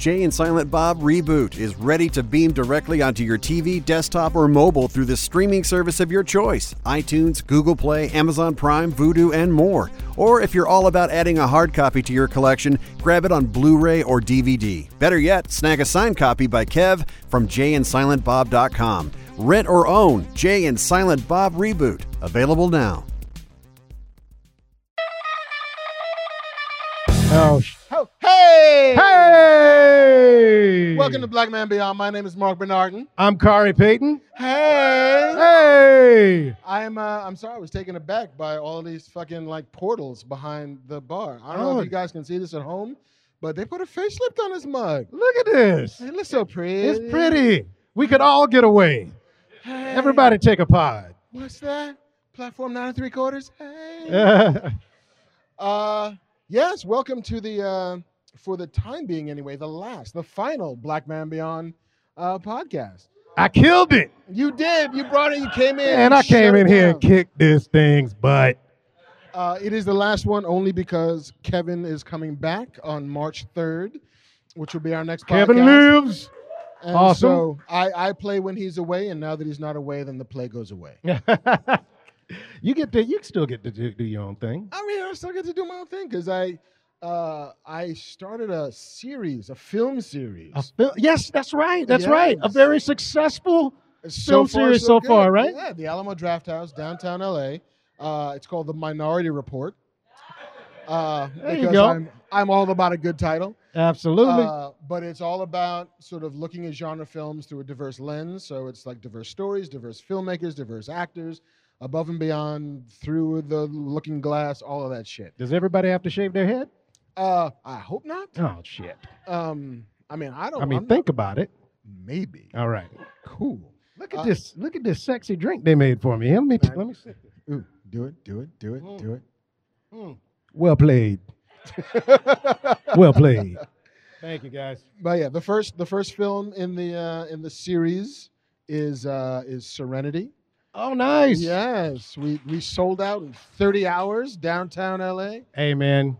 Jay and Silent Bob Reboot is ready to beam directly onto your TV, desktop, or mobile through the streaming service of your choice iTunes, Google Play, Amazon Prime, Vudu, and more. Or if you're all about adding a hard copy to your collection, grab it on Blu ray or DVD. Better yet, snag a signed copy by Kev from jayandsilentbob.com. Rent or own Jay and Silent Bob Reboot. Available now. Oh, sh- Oh, hey! hey! Welcome to Black Man Beyond. My name is Marc Bernardin. I'm Khary Payton. Hey! Hey! I'm uh, I'm sorry, I was taken aback by all these fucking like portals behind the bar. I don't know Oh. if you guys can see this at home, but they put a facelift on this mug. Look at this. It looks so pretty. It's pretty. We could all get away. Hey. Everybody take a pod. What's that? Platform nine and three quarters. Hey. Uh, yes, welcome to the, uh, for the time being anyway, the last, the final Blackman Beyond uh, podcast. I killed it. You did. You brought it. You came in. And I came in here down. and kicked this thing's butt. Uh, it is the last one only because Kevin is coming back on March 3rd, which will be our next Kevin podcast. lives. And Awesome. So I, I play when he's away, and now that he's not away, then the play goes away. you get to. You still get to do, do your own thing. I mean, I still get to do my own thing because I uh, I started a series, a film series. A fil- yes, that's right. That's right. A very successful. It's film series so good. far, right? Yeah, the Alamo Drafthouse, downtown LA. Uh, it's called The Minority Report. Uh, There you go. I'm, I'm all about a good title. Absolutely. Uh, but it's all about sort of looking at genre films through a diverse lens. So it's like diverse stories, diverse filmmakers, diverse actors, above and beyond, through the looking glass, all of that shit. Does everybody have to shave their head? Uh, I hope not. Oh shit. Um, I mean, I don't. I mean, I'm think about it. maybe. All right. Cool. Look at Uh, this. Look at this sexy drink they made for me. Let me Man. let me see. Ooh, do it, do it, do it, do it. Well played. Well played. Thank you guys. But yeah, the first the first film in the uh, in the series is uh, is Serenity. Oh, nice. Yes, we we sold out in 30 hours downtown LA. Hey man,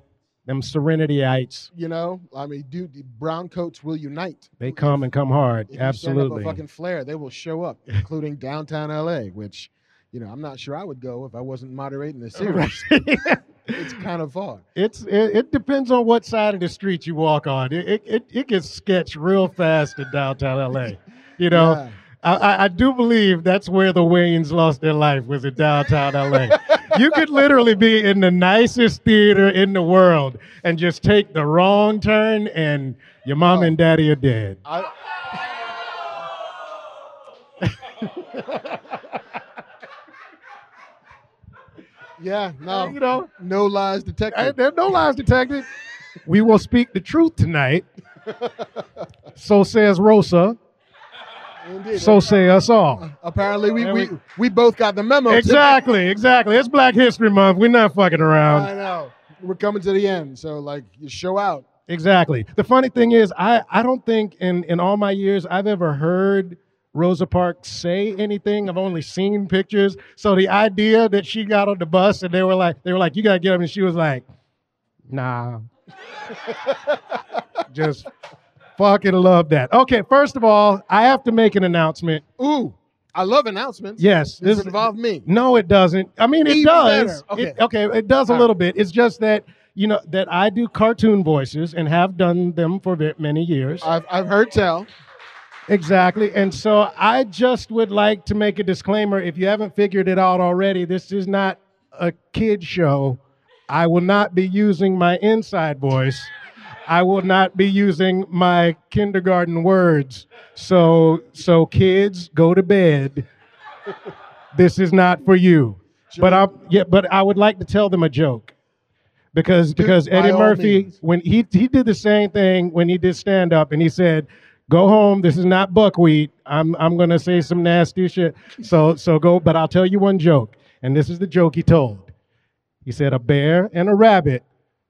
them Serenityites, You know, I mean, dude, the brown coats will unite. they come and come hard. If you send up Absolutely. fucking flare, they will show up, including downtown LA. Which, you know, I'm not sure I would go if I wasn't moderating the series. it's kind of far. it's it, it depends on what side of the street you walk on. It it, it, gets sketched real fast in downtown LA. You know, Yeah. I, I, I do believe that's where the Waynes lost their life was in downtown LA. You could literally be in the nicest theater in the world and just take the wrong turn, and your mom Oh. and daddy are dead. I, yeah, no, You know, no lies detected. there's no lies detected. We will speak the truth tonight. So says Rosa. Indeed. So say us all. Apparently, we, we, we- we both got the memo. Exactly, exactly. It's Black History Month. We're not fucking around. I know. We're coming to the end, so like you show out. Exactly. The funny thing is, I, I don't think in, in all my years I've ever heard Rosa Parks say anything. I've only seen pictures. So the idea that she got on the bus and they were like, they were like, you gotta get up, and she was like, nah. Just fucking love that. Okay, first of all, I have to make an announcement. Ooh, I love announcements. Yes, Does this it involve me? No, it doesn't. I mean, it Even does. better. It- okay, it does a little bit. It's just that you know that I do cartoon voices and have done them for many years. I've, I've heard tell. Exactly. And so I just would like to make a disclaimer. If you haven't figured it out already, this is not a kid show. I will not be using my inside voice. I will not be using my kindergarten words. So so kids, go to bed. This is not for you. But I yeah, but I would like to tell them a joke. Because because by Eddie Murphy means. when he he did the same thing when he did stand up and he said, "Go home. This is not buckwheat. I'm I'm going to say some nasty shit. So so go, but I'll tell you one joke. And this is the joke he told. He said a bear and a rabbit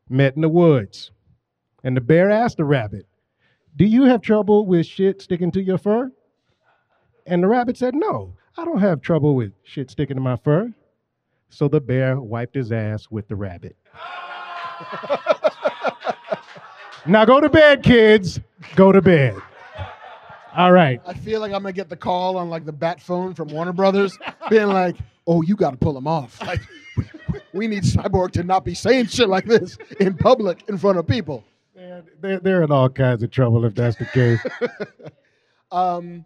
met in the woods. And the bear asked the rabbit, "Do you have trouble with shit sticking to your fur?" And the rabbit said, "No. I don't have trouble with shit sticking to my fur." So the bear wiped his ass with the rabbit. now go to bed, kids. Go to bed. All right. I feel like I'm gonna get the call on like the bat phone from Warner Brothers, being like, "Oh, you got to pull him off. Like, we need Cyborg to not be saying shit like this in public in front of people." They're, they're in all kinds of trouble if that's the case. Um,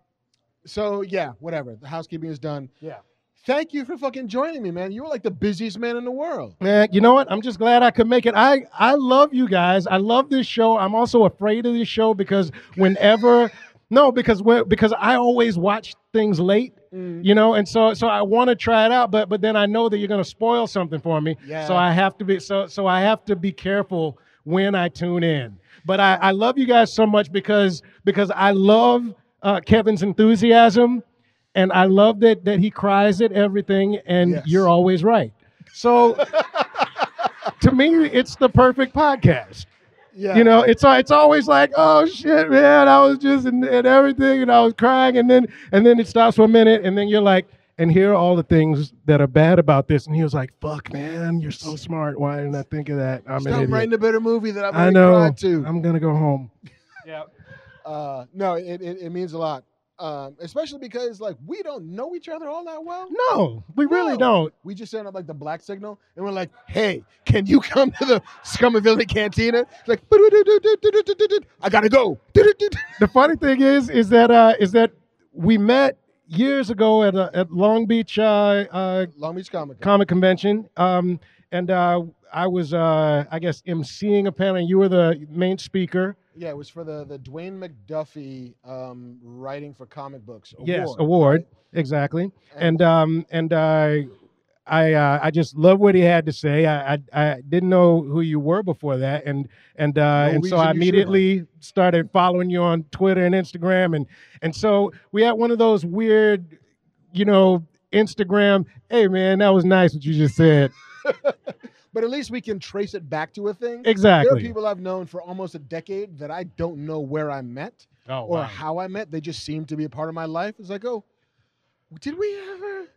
so yeah, whatever. The housekeeping is done. Yeah. Thank you for fucking joining me, man. You were like the busiest man in the world. Man, you know what? I'm just glad I could make it. I I love you guys. I love this show. I'm also afraid of this show because whenever no, because because I always watch things late, you know, and so so I want to try it out, but but then I know that you're gonna spoil something for me. Yeah. So I have to be so so I have to be careful when I tune in. But I, I love you guys so much because because I love uh, Kevin's enthusiasm, and I love that that he cries at everything, and Yes. you're always right. So to me, it's the perfect podcast. Yeah. You know, it's it's always like, oh shit, man, I was just and, and everything, and I was crying, and then and then it stops for a minute, and then you're like, and here are all the things that are bad about this, and he was like, fuck, man, you're so smart. Why didn't I think of that? I'm an Stop idiot. writing a better movie that I've I already know. cried to. I'm gonna go home. Yeah. Uh, no, it, it, it means a lot. Um, especially because like we don't know each other all that well. No, we really No. don't. We just sent up like the black signal, and we're like, "Hey, can you come to the Scum and Villainy Cantina?" It's like, "I gotta go." The funny thing is, is that uh, is that we met years ago at a, at Long Beach uh, uh, Long Beach Comic comic convention, um, and uh, I was, uh, I guess, emceeing a panel. and You were the main speaker. Yeah, it was for the the Dwayne McDuffie um, writing for comic books award. yes, award right? exactly. And um, and uh, I uh, I just love what he had to say. I, I I didn't know who you were before that, and and uh, No and so I immediately started following you on Twitter and Instagram, and and so we had one of those weird, you know, Instagram. Hey man, that was nice what you just said. but at least we can trace it back to a thing. Exactly. There are people I've known for almost a decade that I don't know where I met oh, or how I met. They just seem to be a part of my life. It's like, oh, did we ever?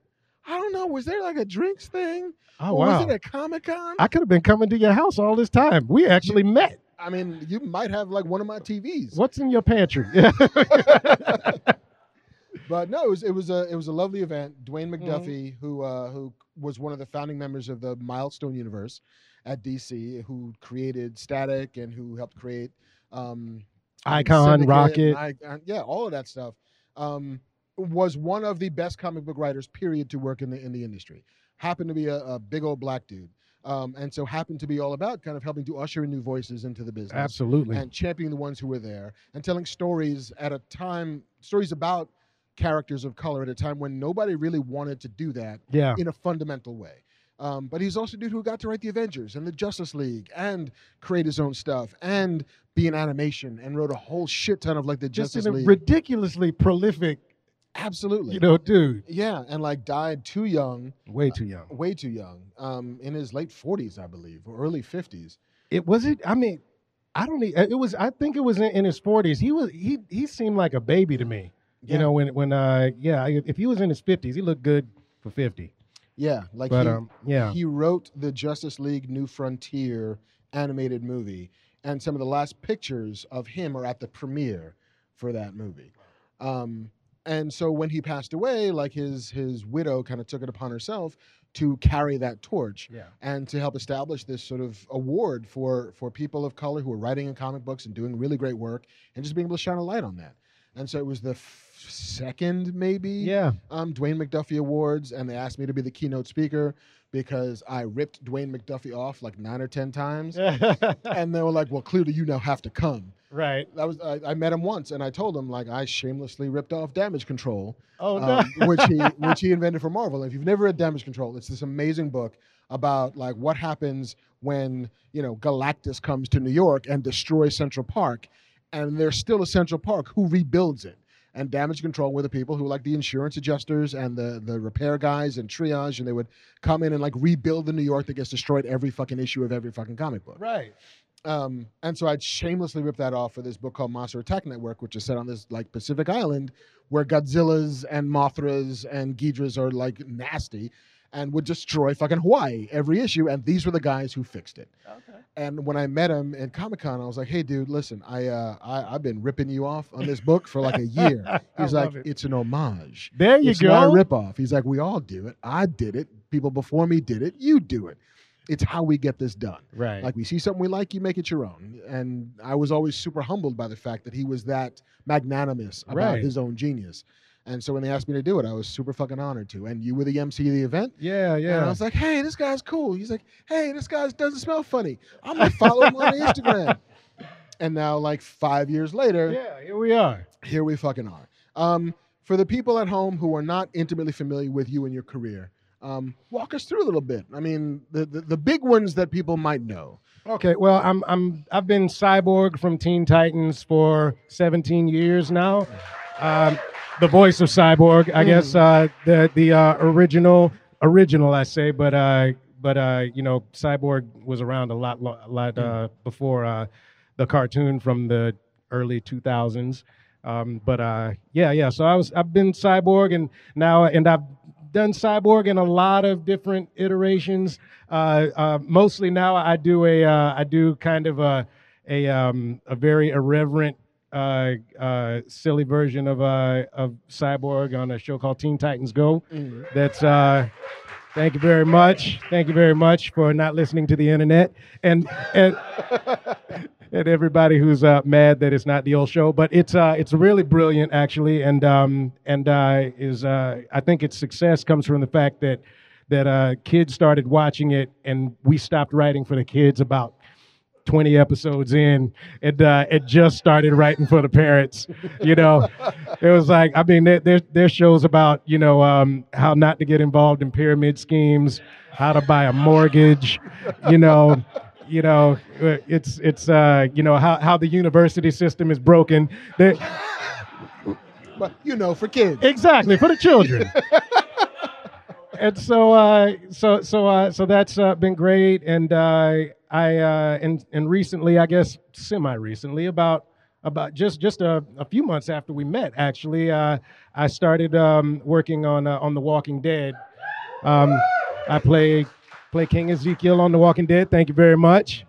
I don't know. Was there like a drinks thing? oh or wow. Was it a Comic Con? I could have been coming to your house all this time. We actually met. I mean, you might have like one of my TVs. What's in your pantry? But no, it was it was a it was a lovely event. Dwayne Mm-hmm. McDuffie, who uh, who was one of the founding members of the Milestone Universe at DC, who created Static and who helped create um, Icon, Syndicate, Rocket. Icon- yeah, all of that stuff. Um, was one of the best comic book writers, period, to work in the in the industry. Happened to be a, a big old black dude, um, and so happened to be all about kind of helping to usher in new voices into the business Absolutely. and championing the ones who were there and telling stories at a time stories about characters of color at a time when nobody really wanted to do that yeah. in a fundamental way. Um, but he's also a dude who got to write the Avengers and the Justice League and create his own stuff and be in animation and wrote a whole shit ton of like the Just Justice in a League. ridiculously prolific, Absolutely. you know, dude. yeah, and like died too young, Way too young. way too young, um, in his late 40s, I believe, or early 50s. It was it. I mean, I don't. It was. I think it was in, in his forties. He was. He he seemed like a baby to me. Yeah. You know, when when uh yeah, if he was in his fifties, he looked good for fifty. Yeah, like But he, um yeah. he wrote the Justice League New Frontier animated movie, and some of the last pictures of him are at the premiere for that movie. Um, and so when he passed away, like his his widow kind of took it upon herself to carry that torch Yeah. and to help establish this sort of award for for people of color who are writing in comic books and doing really great work and just being able to shine a light on that. And so it was the f- second maybe Yeah. um, Dwayne McDuffie Awards, and they asked me to be the keynote speaker because I ripped Dwayne McDuffie off like nine or ten times, and they were like, "Well, clearly you now have to come." Right. That was I, I met him once, and I told him like I shamelessly ripped off Damage Control, Oh no. um, which he which he invented for Marvel. If you've never read Damage Control, it's this amazing book about like what happens when you know Galactus comes to New York and destroys Central Park, and there's still a Central Park. Who rebuilds it? And Damage Control were the people who like the insurance adjusters and the the repair guys and triage, and they would come in and like rebuild the New York that gets destroyed every fucking issue of every fucking comic book. right. Um, and so I'd shamelessly ripped that off for this book called Monster Attack Network, which is set on this like Pacific island where Godzillas and Mothras and Ghidras are like nasty. and would destroy fucking Hawaii every issue. And these were the guys who fixed it. Okay. And when I met him at Comic Con, I was like, "Hey, dude, listen, I, uh, I I've been ripping you off on this book for like a year." He's like, it. "It's an homage. There you it's not a go. ripoff." He's like, "We all do it. I did it. People before me did it. You do it. It's how we get this done." Right. Like we see something we like, you make it your own. And I was always super humbled by the fact that he was that magnanimous about Right. his own genius. And so when they asked me to do it, I was super fucking honored to. And you were the MC of the event. yeah, yeah. And I was like, hey, this guy's cool. He's like, hey, this guy doesn't smell funny. I'm gonna follow him on Instagram. And now, like five years later, Yeah, here we are. here we fucking are. Um, for the people at home who are not intimately familiar with you and your career, um, walk us through a little bit. I mean, the, the the big ones that people might know. Okay, well, I'm I'm I've been Cyborg from Teen Titans for 17 years now. Um, the voice of Cyborg, I guess uh, the the uh, original original I say, but uh, but uh, you know, Cyborg was around a lot lo- a lot uh, before uh, the cartoon from the early 2000s. Um, but uh, yeah, yeah. So I was I've been Cyborg and now and I've done Cyborg in a lot of different iterations. Uh, uh, mostly now I do a uh, I do kind of a a um, a very irreverent. Uh, uh, silly version of uh, of Cyborg on a show called Teen Titans Go. That's uh, thank you very much. Thank you very much for not listening to the internet and and and everybody who's uh, mad that it's not the old show. But it's uh, it's really brilliant actually, and um, and uh, is uh, I think its success comes from the fact that that uh, kids started watching it, and we stopped writing for the kids about. 20 episodes in and uh, it just started writing for the parents you know it was like i mean there, there, there's shows about you know um, how not to get involved in pyramid schemes how to buy a mortgage you know you know uh, it's it's uh, you know how, how the university system is broken. There- But you know, for kids. exactly for the children. And so uh, so so uh, so that's uh, been great. And uh, i uh, and and recently i guess semi recently about about just just a, a few months after we met actually uh, i started um, working on uh, on the walking dead. Um, i play play king ezekiel on the walking dead thank you very much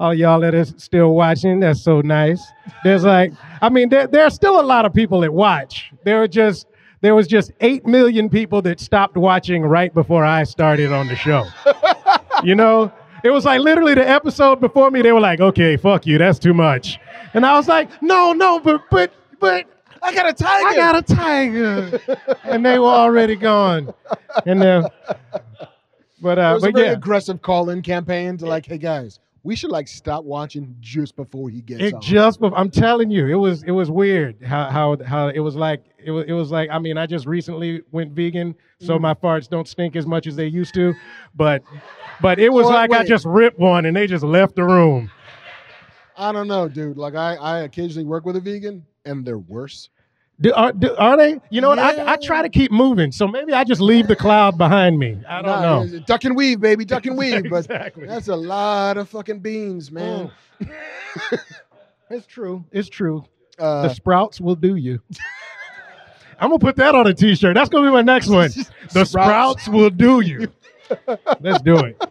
all y'all that are still watching, that's so nice. There's like, I mean, there, there are still a lot of people that watch. There were just, there was just eight million people that stopped watching right before I started on the show. you know, it was like literally the episode before me. They were like, "Okay, fuck you, that's too much," and I was like, "No, no, but but but." I got a tiger. I got a tiger, and they were already gone. And uh, but It uh, was a but very yeah, aggressive call-in campaign to like, hey guys, we should like stop watching just before he gets It on. just, bef- I'm telling you, it was it was weird how how how it was like it was it was like I mean I just recently went vegan, so Mm. my farts don't stink as much as they used to, but but it was Well, like I just ripped one and they just left the room. I don't know, dude. Like I, I occasionally work with a vegan, and they're worse. Do, are, do, are they? You know what? I, I try to keep moving, so maybe I just leave the cloud behind me. I don't Nah, know. Duck and weave, baby, duck and weave. But Exactly. that's a lot of fucking beans, man. It's true. It's true. Uh, the sprouts will do you. I'm gonna put that on a T-shirt. That's gonna be my next one. The Sprouts. sprouts will do you. Let's do it.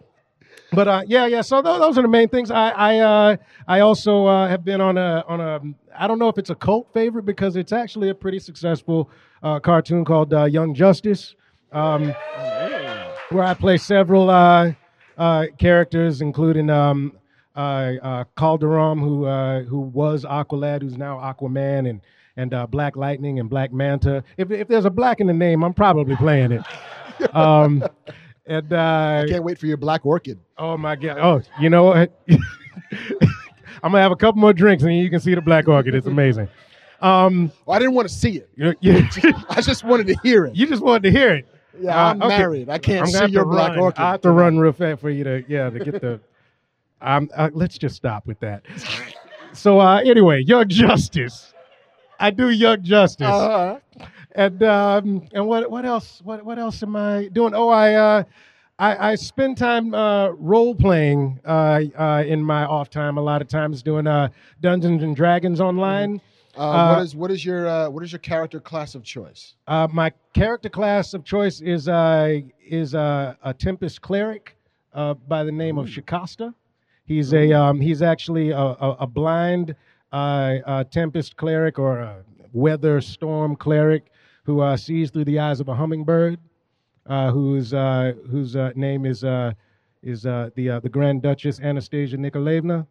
But uh, yeah, yeah. So tho- those are the main things. I I uh, I also uh, have been on a on a I don't know if it's a cult favorite because it's actually a pretty successful uh, cartoon called uh, Young Justice, um, where I play several uh, uh, characters, including um, uh, uh, Kaldur'ahm, who uh, who was Aqualad, who's now Aquaman, and and uh, Black Lightning and Black Manta. If if there's a black in the name, I'm probably playing it. Um, and uh, can't wait for your black orchid. Oh my god! Oh, you know what? I'm gonna have a couple more drinks and you can see the black orchid. It's amazing. Um, Well, I didn't want to see it. you, you, I just wanted to hear it. you just wanted to hear it. Yeah, Uh, I'm okay. married. I can't I'm see your black run. orchid. I have to run real fast for you to yeah to get the. Um, uh, let's just stop with that. So uh, anyway, Young Justice. I do Young Justice. Uh-huh. And um, and what what else what what else am I doing? Oh, I uh, I, I spend time uh, role playing uh, uh, in my off time. A lot of times doing uh, Dungeons and Dragons online. Uh, Uh, what is what is your uh, what is your character class of choice? Uh, my character class of choice is uh, is uh, a Tempest cleric uh, by the name of Shikasta. He's a um, he's actually a, a, a blind uh, uh, Tempest cleric or a weather storm cleric who uh, sees through the eyes of a hummingbird. Uh, whose uh, whose uh, name is uh, is uh, the uh, the Grand Duchess Anastasia Nikolaevna.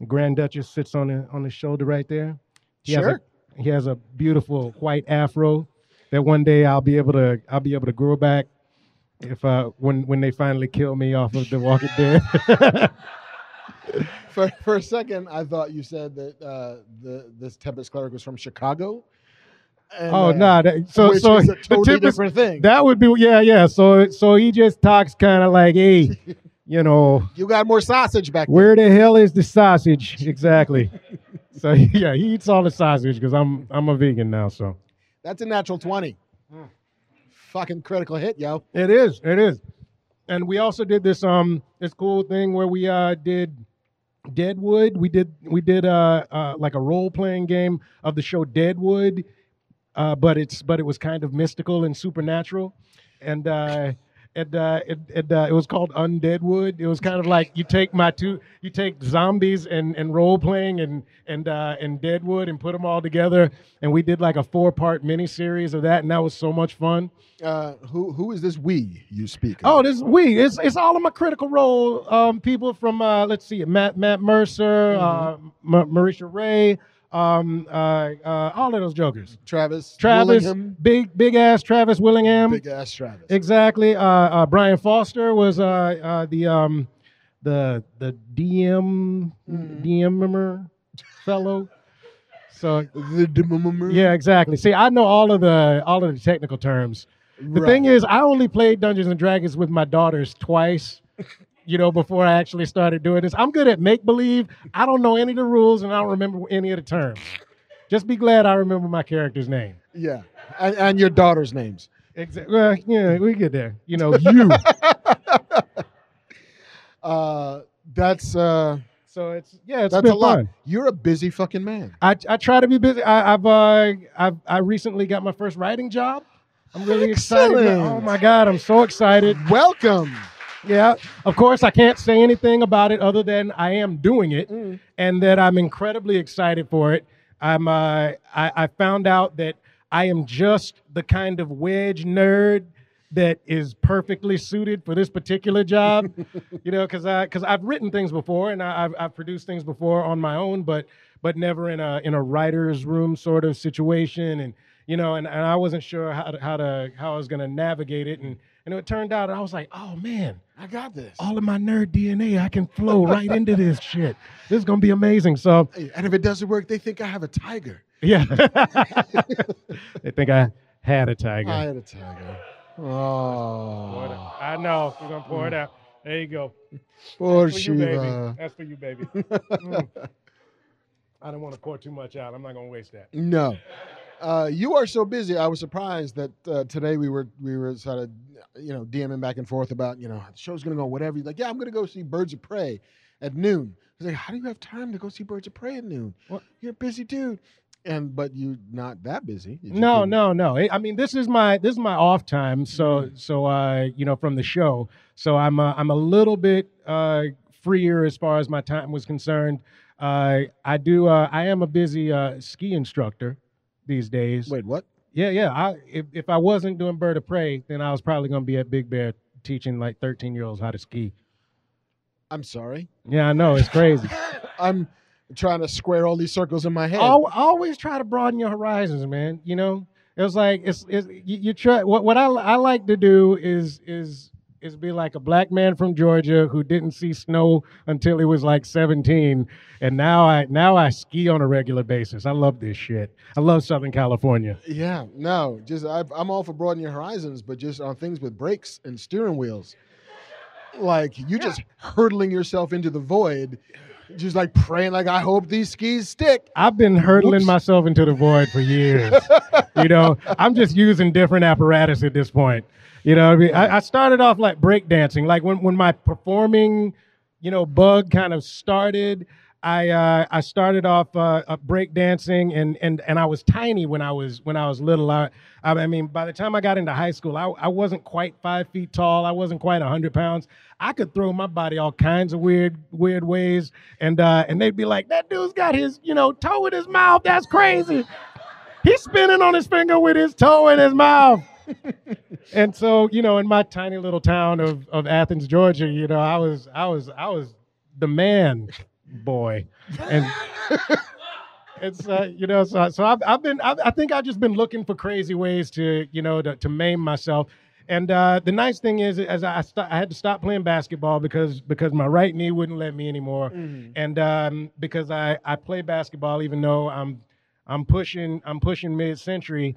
The Grand Duchess sits on the on the shoulder right there. He has a- Sure. he has a beautiful white afro that one day I'll be able to I'll be able to grow back if uh when when they finally kill me off of The Walking Dead. For, for a second, I thought you said that uh, the this Tempest cleric was from Chicago. And, oh uh, nah, so so is totally is- different thing. that would be yeah yeah. So so he just talks kind of like hey, you know you got more sausage back there. where the hell is the sausage exactly? so yeah, he eats all the sausage because I'm I'm a vegan now. So. That's a natural twenty. Fucking critical hit, yo. It is. It is. And we also did this um this cool thing where we uh did Deadwood. We did we did uh, uh like a role playing game of the show Deadwood, uh, but it's but it was kind of mystical and supernatural, and uh, and uh, it it, uh, it was called Undeadwood. It was kind of like you take my two you take zombies and and role playing and and uh, and Deadwood and put them all together, and we did like a four part miniseries of that, and that was so much fun. Uh, who who is this we you speak? Oh, this we. It's it's all of my critical role um, people from uh, let's see, Matt Matt Mercer, uh, M- Marisha Ray, um, uh, uh, all of those jokers. Travis. Travis, Willingham, big big ass Travis Willingham. big ass Travis. Exactly. Uh, uh, Brian Foster was uh, uh, the um, the the DM. DMer fellow. So The d- yeah, exactly. See, I know all of the all of the technical terms. The thing is, I only played Dungeons and Dragons with my daughters twice. You know, before I actually started doing this, I'm good at make believe. I don't know any of the rules, and I don't remember any of the terms. Just be glad I remember my character's name. yeah, and, and your daughter's names. Exactly. Well, yeah, we get there. You know, you. Uh, that's uh, so it's yeah, it's that's been a lot. fun. You're a busy fucking man. I I try to be busy. I, I've uh I've I recently got my first writing job. I'm really excited. Oh my god, I'm so excited. Welcome. Yeah, of course, I can't say anything about it other than I am doing it Mm. and that I'm incredibly excited for it. I'm uh, I, I found out that I am just the kind of wedge nerd that is perfectly suited for this particular job. you know, because I because I've written things before and I, I've I've produced things before on my own, but but never in a in a writer's room sort of situation and you know and, and I wasn't sure how to, how to how I was gonna navigate it and and it turned out I was like oh man I got this. all of my nerd DNA, I can flow right into this shit. This is gonna be amazing. So and if it doesn't work, they think I have a tiger. yeah, they think I had a tiger. I had a tiger. Oh, I know. We're gonna pour it out. There you go. poor That's for you, baby. That's for you, baby. Mm. I don't want to pour too much out. I'm not gonna waste that. No. Uh, you are so busy. I was surprised that uh, today we were we were sort of you know DMing back and forth about you know the show's gonna go whatever. He's like, yeah, I'm gonna go see Birds of Prey at noon. He's like, how do you have time to go see Birds of Prey at noon? What? You're a busy dude. And but you're not that busy. No, no, no. I I mean, this is my this is my off time. So so uh, you know, from the show. So I'm uh, I'm a little bit uh freer as far as my time was concerned. Uh, I do. Uh, I am a busy uh, ski instructor these days. Wait, what? Yeah, yeah. I if, if I wasn't doing Bird of Prey, then I was probably going to be at Big Bear teaching like 13 year olds how to ski. I'm sorry. Yeah, I know it's crazy. I'm trying to square all these circles in my head. Al always try to broaden your horizons, man. You know, it was like it's, it's you, you try. What what I I like to do is is is be like a black man from Georgia who didn't see snow until he was like 17, and now I now I ski on a regular basis. I love this shit. I love Southern California. Yeah, no, just I, I'm all for broadening your horizons, but just on things with brakes and steering wheels, like you just hurtling yourself into the void, just like praying, like I hope these skis stick. I've been hurtling myself into the void for years. you know, I'm just using different apparatus at this point. You know, I, mean? I, I started off like breakdancing. Like when, when my performing, you know, bug kind of started, I uh, I started off uh, uh, break dancing and and and I was tiny when I was when I was little. I I mean by the time I got into high school, I, I wasn't quite five feet tall. I wasn't quite hundred pounds. I could throw my body all kinds of weird weird ways, and uh, and they'd be like, "That dude's got his you know toe in his mouth. That's crazy. He's spinning on his finger with his toe in his mouth." And so you know, in my tiny little town of of Athens, Georgia, you know, I was I was I was the man boy, and it's uh, you know so so I've I've been I've, I think I've just been looking for crazy ways to you know to, to maim myself. And uh, the nice thing is, as I st- I had to stop playing basketball because because my right knee wouldn't let me anymore, Mhm. and um, because I I play basketball even though I'm I'm pushing I'm pushing mid century,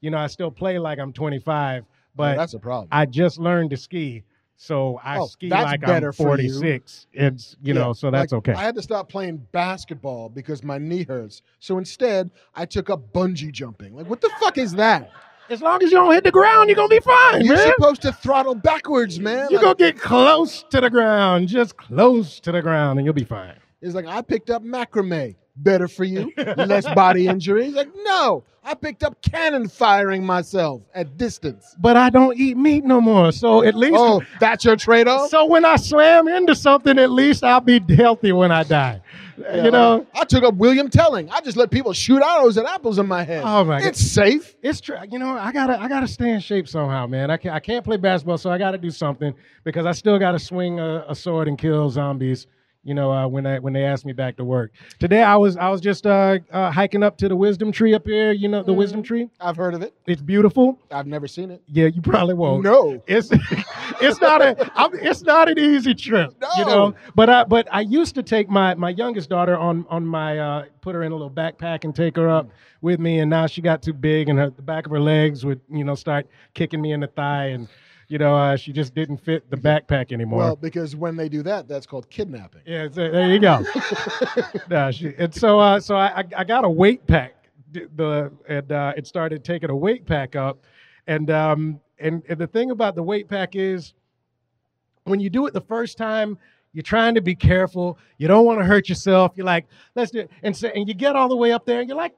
you know I still play like I'm 25, Oh, but that's a problem. I just learned to ski, so I Oh, ski like I'm for you. 46. It's you Yeah, know, so that's like, okay. I had to stop playing basketball because my knee hurts. So instead, I took up bungee jumping. Like, what the fuck is that? as long as you don't hit the ground, you're gonna be fine, You're man. supposed to throttle backwards, man. You're Like, gonna get close to the ground, just close to the ground, and you'll be fine. it's like I picked up macrame. Better for you, less body injuries. Like, no, I picked up cannon firing myself at distance. But I don't eat meat no more, so at least. Oh, that's your trade-off. So when I slam into something, at least I'll be healthy when I die. Yeah, you know, I took up William Telling. I just let people shoot arrows at apples in my head. Oh, my God. It's safe. it's true. You know, I gotta I gotta stay in shape somehow, man. I can't I can't play basketball, so I gotta do something because I still gotta swing a, a sword and kill zombies. You know, uh, when I when they asked me back to work today, I was I was just uh, uh, hiking up to the wisdom tree up here. You know, the wisdom tree. I've heard of it. It's beautiful. I've never seen it. Yeah, you probably won't. No. It's it's not a I'm, it's not an easy trip, No. you know. But I but I used to take my my youngest daughter on on my uh, put her in a little backpack and take her up with me, and now she got too big, and her, the back of her legs would you know start kicking me in the thigh, and you know uh, she just didn't fit the backpack anymore. Well, because when they do that, that's called kidnapping. yeah, so there you go. Nah, she, and so uh, so I, I I got a weight pack, the and uh, it started taking a weight pack up, and um and, and the thing about the weight pack is when you do it the first time, you're trying to be careful. You don't want to hurt yourself. You're like, let's do it. And so and you get all the way up there and you're like,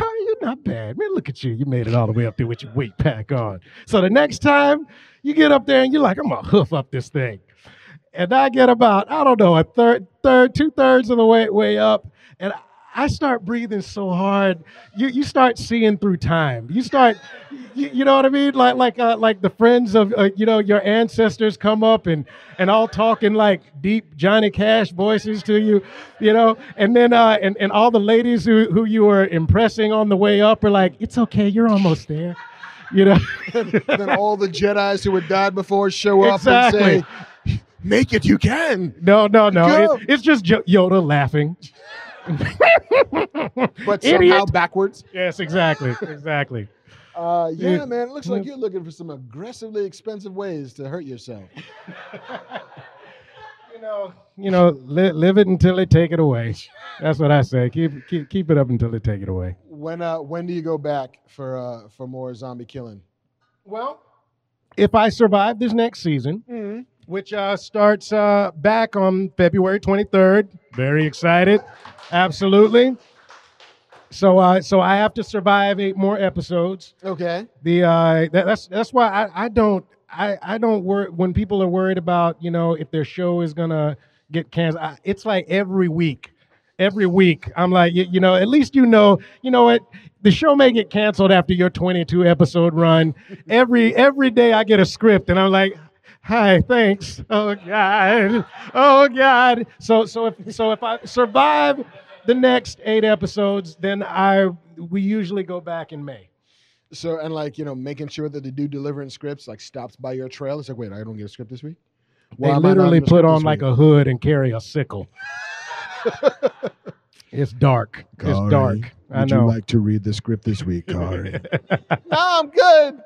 You're not bad. Man, look at you. You made it all the way up there with your weight pack on. So the next time you get up there and you're like, I'm gonna hoof up this thing. And I get about, I don't know, a third, third, two thirds of the way way up. And I start breathing so hard, you you start seeing through time. You start, you, you know what I mean? Like like uh, like the friends of uh, you know your ancestors come up and and all talking like deep Johnny Cash voices to you, you know. And then uh, and and all the ladies who who you were impressing on the way up are like, it's okay, you're almost there, you know. then all the Jedi's who had died before show up Exactly. and say, "Make it, you can." No, no, no. It, it's just Yoda laughing. But Idiot. somehow backwards. Yes, exactly, exactly. Uh, yeah, Yeah. man. It looks like you're looking for some aggressively expensive ways to hurt yourself. You know, you know, li- live it until they take it away. That's what I say. Keep keep keep it up until they take it away. When uh, when do you go back for uh, for more zombie killing? Well, if I survive this next season, Mm-hmm. which uh, starts uh, back on February 23rd, very excited, absolutely. So, uh, so I have to survive eight more episodes. Okay. The uh, that, that's that's why I, I don't I, I don't worry when people are worried about you know if their show is gonna get canceled. I, it's like every week, every week I'm like you, you know at least you know you know what the show may get canceled after your 22 episode run. every every day I get a script and I'm like. Hi, thanks. Oh God. Oh God. So so if so if I survive the next eight episodes, then I we usually go back in May. So and like you know, making sure that the dude delivering scripts like stops by your trail. It's like, wait, I don't get a script this week. They Why not literally put on like week? a hood and carry a sickle. it's dark. it's dark. I know. you like to read the script this week, Khary? no, I'm good.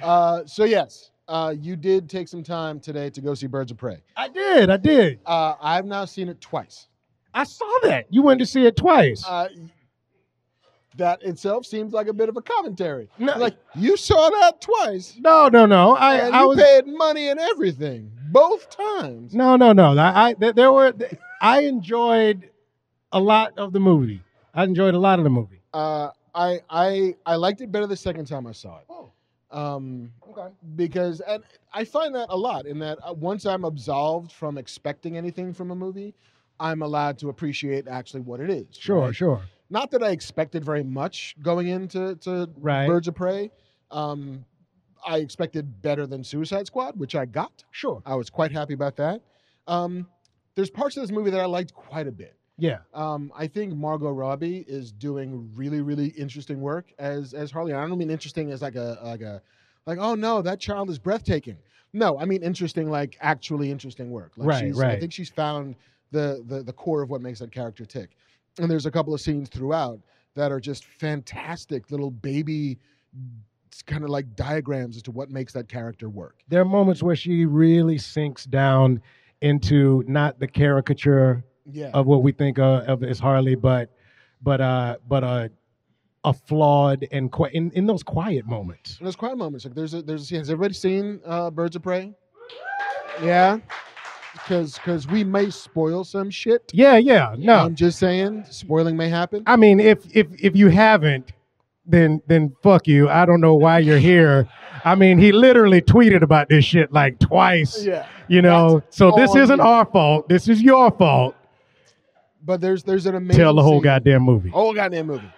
Uh, so yes, uh, you did take some time today to go see Birds of Prey. I did. I did. Uh, I've now seen it twice. I saw that. You went to see it twice. Uh, that itself seems like a bit of a commentary. No. Like you saw that twice, no, no, no. I, and I you was. paid money and everything. both times. No, no, no. I, I there were. I enjoyed a lot of the movie. I enjoyed a lot of the movie. Uh, I I I liked it better the second time I saw it. Oh, Um, okay. because and I find that a lot in that uh, once I'm absolved from expecting anything from a movie, I'm allowed to appreciate actually what it is. Sure, right? sure. Not that I expected very much going into to Right. Birds of Prey. Um, I expected better than Suicide Squad, which I got. Sure. I was quite happy about that. Um, there's parts of this movie that I liked quite a bit. Yeah. Um, I think Margot Robbie is doing really, really interesting work as as Harley. I don't mean interesting as like a like a like oh no that child is breathtaking. No, I mean interesting like actually interesting work. Like Right, she's, I think she's found the, the the core of what makes that character tick. And there's a couple of scenes throughout that are just fantastic little baby it's kind of like diagrams as to what makes that character work. There are moments where she really sinks down into not the caricature Yeah. of what we think of, of as Harley, but but uh but a a flawed and qui- in in those quiet moments. And there's quiet moments. Like there's a there's a. Has everybody seen uh, Birds of Prey? Yeah. Because because we may spoil some shit. Yeah, yeah. No, I'm just saying, spoiling may happen. I mean, if if if you haven't, then then fuck you. I don't know why you're here. I mean, he literally tweeted about this shit like twice. Yeah. You know, so this isn't you. our fault. This is your fault. But there's there's an amazing Tell the whole scene- goddamn movie. whole goddamn movie.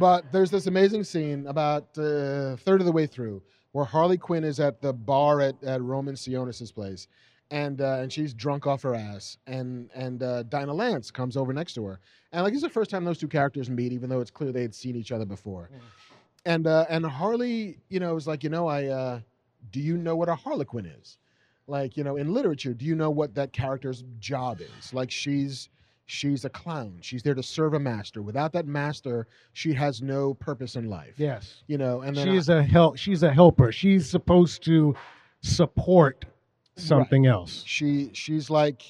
But there's this amazing scene about uh, third of the way through where Harley Quinn is at the bar at, at Roman Sionis's place, and uh, and she's drunk off her ass, and and uh, Dinah Lance comes over next to her, and like this is the first time those two characters meet, even though it's clear they had seen each other before, and uh, and Harley, you know, is like, you know, I uh, do you know what a Harlequin is? Like, you know, in literature, do you know what that character's job is? Like, she's she's a clown. She's there to serve a master. Without that master, she has no purpose in life. Yes. You know, and then She's a help. She's a helper. She's supposed to support something else. she she's like,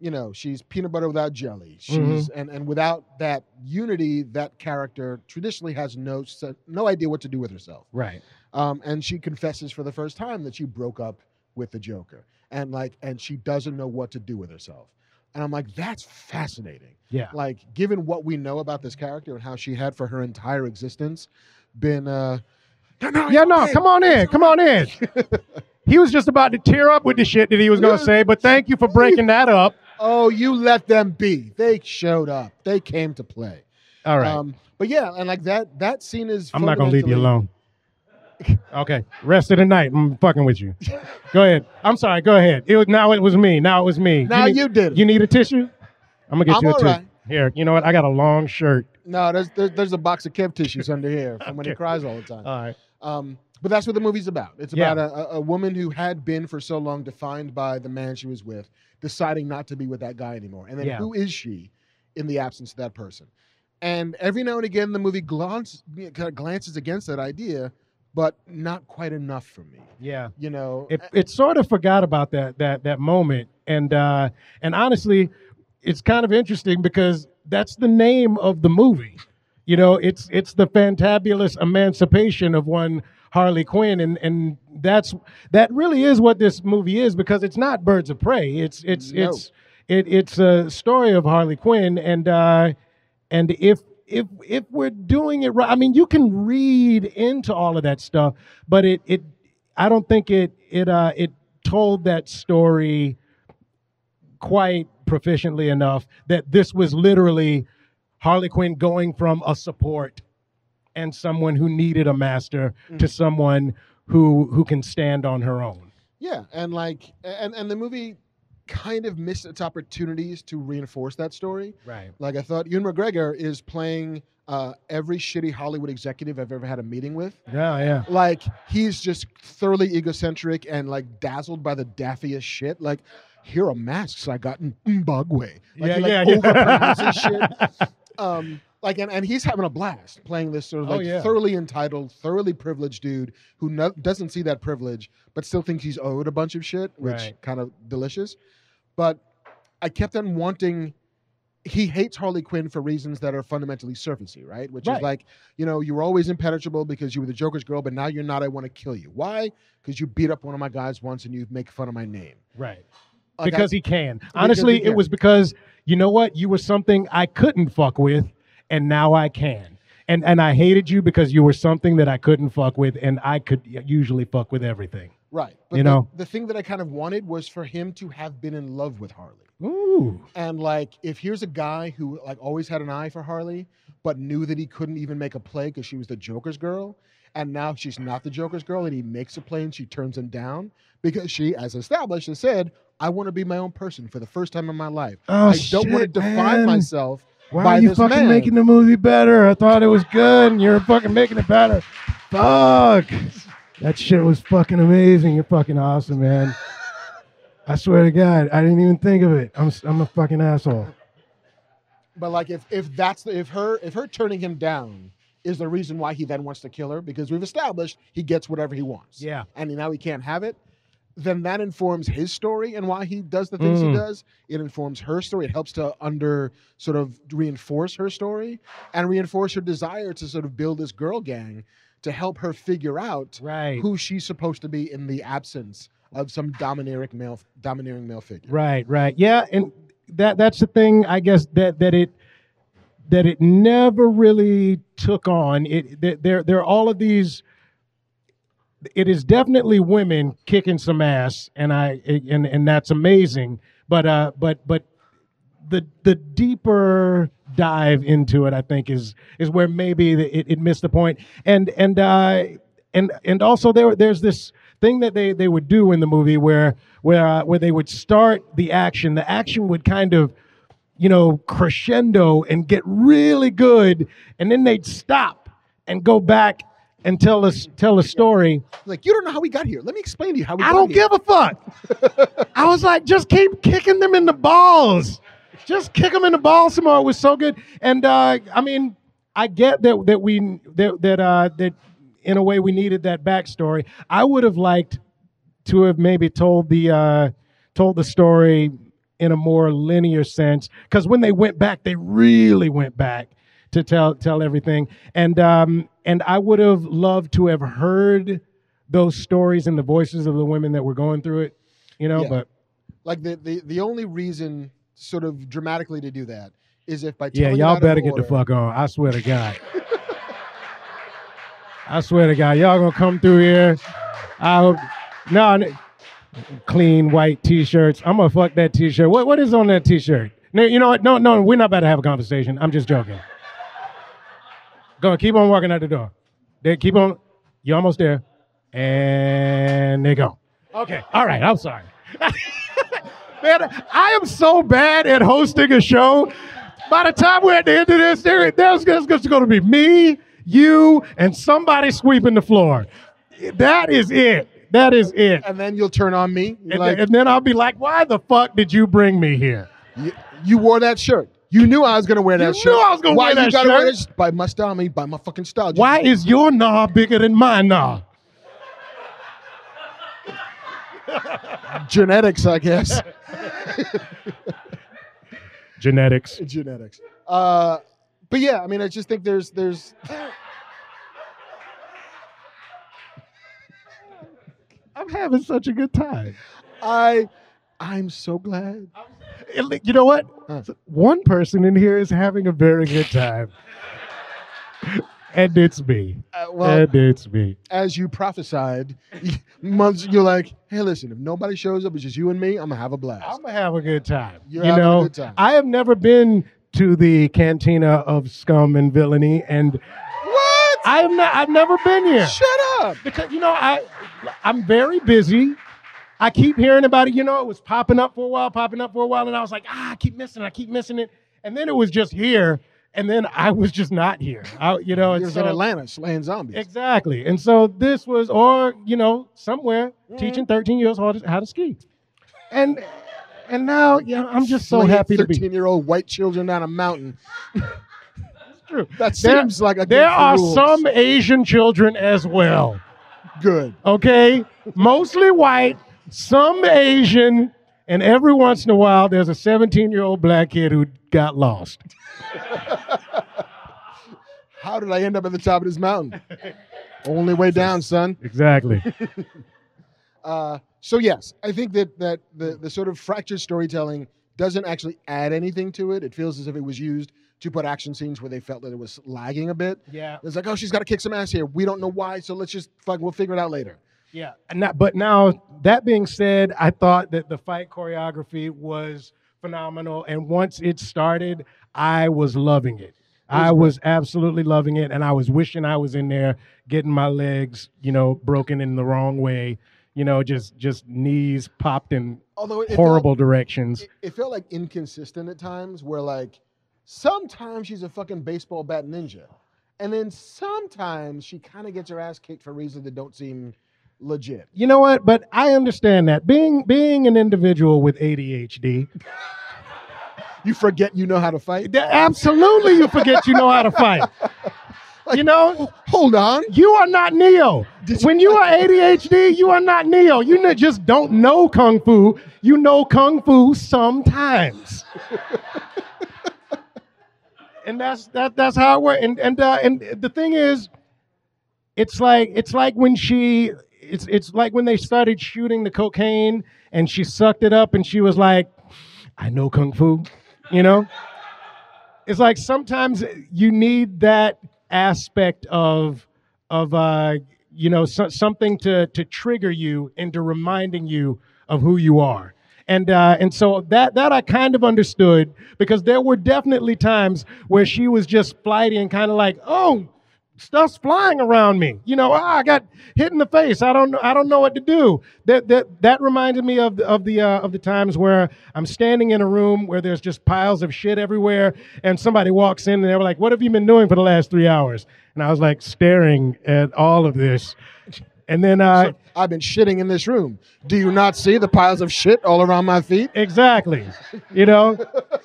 you know, she's peanut butter without jelly. She's Mm-hmm. and and without that unity, that character traditionally has no no idea what to do with herself. Right. Um, and she confesses for the first time that she broke up with the Joker, and like, and she doesn't know what to do with herself. And I'm like, that's fascinating. Yeah. like given what we know about this character and how she had for her entire existence been uh no, no, Yeah. No. Come on in. Come on in. he was just about to tear up with the shit that he was going to say, but thank you for breaking that up. oh you let them be they showed up they came to play All right. um but yeah and like that that scene is I'm not gonna leave you alone. Okay, rest of the night. I'm fucking with you. Go ahead. I'm sorry. Go ahead. It was now. It was me. Now it was me. now need, you did it You need a tissue? I'm gonna get I'm you a tissue. right. Here. You know what? I got a long shirt. no there's, there's there's a box of kev tissues under here from when he cries all the time All right. Um, but that's what the movie's about. It's about a, a, a woman who had been for so long defined by the man she was with, deciding not to be with that guy anymore. And then Yeah. who is she in the absence of that person? And every now and again, the movie glance, kind of glances against that idea, but not quite enough for me. Yeah. You know, It it sort of forgot about that that that moment, and uh, and honestly, it's kind of interesting because that's the name of the movie. You know, it's it's the fantabulous emancipation of one Harley Quinn, and and that's that really is what this movie is because it's not Birds of Prey. It's it's No. it's it, it's a story of Harley Quinn, and uh, and if if if we're doing it right, I mean, you can read into all of that stuff, but it it I don't think it it uh it told that story quite proficiently enough that this was literally Harley Quinn going from a support and someone who needed a master to someone who who can stand on her own. yeah, and like, and and the movie kind of missed its opportunities to reinforce that story. Right. Like I thought, Ewan McGregor is playing uh, every shitty Hollywood executive I've ever had a meeting with. Yeah, yeah. Like he's just thoroughly egocentric and like dazzled by the daffiest shit. Like here are masks I got in Mbagwe. Like, yeah, like, yeah, yeah. shit. Um, like and, and he's having a blast playing this sort of Oh, like yeah. thoroughly entitled, thoroughly privileged dude who no, doesn't see that privilege, but still thinks he's owed a bunch of shit, which Right. kind of delicious. But I kept on wanting he hates Harley Quinn for reasons that are fundamentally surfacey, right? Which Right. is like, you know, you were always impenetrable because you were the Joker's girl, but now you're not. I want to kill you. Why? Because you beat up one of my guys once and you make fun of my name. Right. Like, because I- he can. Honestly, he it was because you know what? You were something I couldn't fuck with, and now I can. And and I hated you because you were something that I couldn't fuck with, and I could usually fuck with everything. Right. But you the, know. the thing that I kind of wanted was for him to have been in love with Harley. Ooh. And like, if here's a guy who like always had an eye for Harley, but knew that he couldn't even make a play because she was the Joker's girl, and now she's not the Joker's girl, and he makes a play and she turns him down because she, as established, has said, "I want to be my own person for the first time in my life. Oh, I don't want to shit, define man. myself Why by are you fucking man." making the movie better? I thought it was good, and you're fucking making it better. Fuck. That shit was fucking amazing. You're fucking awesome, man. I swear to God, I didn't even think of it. I'm I'm a fucking asshole. But like, if if that's the, if her if her turning him down is the reason why he then wants to kill her, because we've established he gets whatever he wants. Yeah. and now he can't have it, then that informs his story and why he does the things Mm. he does. It informs her story. It helps to under sort of reinforce her story and reinforce her desire to sort of build this girl gang to help her figure out Right. who she's supposed to be in the absence of some domineering male domineering male figure. Right, right. Yeah, and that that's the thing I guess that that it that it never really took on. It there there are all of these it is definitely women kicking some ass and I and and that's amazing. But uh but but the the deeper dive into it I think is is where maybe it, it missed the point. And and uh and and also there there's this thing that they they would do in the movie where where uh, where they would start the action. The action would kind of you know crescendo and get really good, and then they'd stop and go back and tell us tell a story. Like you don't know how we got here. Let me explain to you how we got here. I don't here. give a fuck. I was like, just keep kicking them in the balls. Just kick them in the balls some more. It was so good. And uh, I mean, I get that that we that that uh, that in a way we needed that backstory. I would have liked to have maybe told the uh, told the story in a more linear sense because when they went back, they really went back to tell tell everything. And um, and I would have loved to have heard those stories and the voices of the women that were going through it. You know, Yeah. but like the, the the only reason sort of dramatically to do that is if by yeah, y'all better get the fuck on. I swear to God. I swear to God, y'all gonna come through here. I hope no clean white t-shirts. I'm gonna fuck that t-shirt. What what is on that t-shirt? No, you know what? No, no, we're not about to have a conversation. I'm just joking. Go on, keep on walking out the door. They keep on. You're almost there, and they go. Okay, all right. I'm sorry. Man, I am so bad at hosting a show. By the time we're at the end of this, there, there's, there's just going to be me, you, and somebody sweeping the floor. That is it. That is it. and then you'll turn on me. And, like, and then I'll be like, why the fuck did you bring me here? you, you wore that shirt. You knew I was gonna wear that You shirt. knew I was gonna Why you gotta wear shirt. this? By my style, I mean by my fucking style. Why is your knob bigger than my knob? Genetics? I guess Genetics. genetics. Uh, but yeah, I mean, I just think there's there's I'm having such a good time. I I'm so glad. You know what? Huh. One person in here is having a very good time. And it's me. Uh, well, and it's me. as you prophesied, months you're like, hey, listen, if nobody shows up, it's just you and me. I'm gonna have a blast. I'm gonna have a good time. You're you having a know, good time. I have never been to the cantina of scum and villainy, and what? I have not. I've never been here Shut up. because you know I, I'm very busy. I keep hearing about it. You know, it was popping up for a while, popping up for a while, and I was like, ah, I keep missing it. I keep missing it, and then it was just here, and then I was just not here. I, you know, He and was so- in Atlanta slaying zombies. Exactly. And so this was, or, you know, somewhere mm-hmm. teaching 13 years old how to ski. And and now, yeah, I'm just so Slaying happy to be. 13 year old white children down a mountain. That's true. That There- seems like a There are rules. some Asian children as well. good. Okay? Mostly white, some Asian, And every once in a while, there's a 17 year old black kid who got lost. How did I end up at the top of this mountain? Only way down, son. Exactly. Uh, so yes, I think that that the the sort of fractured storytelling doesn't actually add anything to it. It feels as if it was used to put action scenes where they felt that it was lagging a bit. yeah. It's like, oh, she's got to kick some ass here. We don't know why, so let's just fuck. We'll figure it out later. Yeah. And that, but now, that being said, I thought that the fight choreography was phenomenal. And once it started, I was loving it. I was absolutely loving it. And I was wishing I was in there getting my legs, you know, broken in the wrong way, you know, just just knees popped in Although it horrible directions. It, it felt like inconsistent at times, where like sometimes she's a fucking baseball bat ninja, and then sometimes she kind of gets her ass kicked for reasons that don't seem legit. You know what? But I understand that being being an individual with ADHD, You forget you know how to fight. absolutely you forget you know how to fight. You know, Hold on. you are not Neo. Did When you are ADHD, you are not Neo. You just don't know kung fu. You know kung fu sometimes. and that's that that's how it works. And and uh, and the thing is, it's like it's like when she it's it's like when they started shooting the cocaine and she sucked it up and she was like, I know kung fu, you know? It's like sometimes you need that aspect of of uh you know so, something to to trigger you into reminding you of who you are. And uh, and so that that I kind of understood because there were definitely times where she was just flighty and kind of like, oh, stuff's flying around me. You know, ah, I got hit in the face. I don't know. I don't know what to do. That that that reminded me of the, of the uh, of the times where I'm standing in a room where there's just piles of shit everywhere, and somebody walks in and they were like, "What have you been doing for the last three hours?" And I was like staring at all of this, and then uh, I've been shitting in this room. Do you not see the piles of shit all around my feet? Exactly. You know.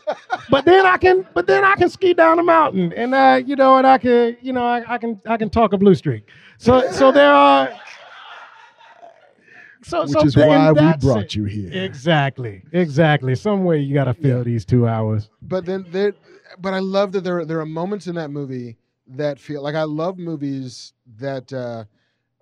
but then I can but then I can ski down the mountain and uh, you know, and I can, you know, I, I can I can talk a blue streak. So so there are so, Which so is why we brought se- you here. Exactly. Exactly. Some way you gotta fill these two hours. But then there, but I love that there there are moments in that movie that feel like I love movies that uh,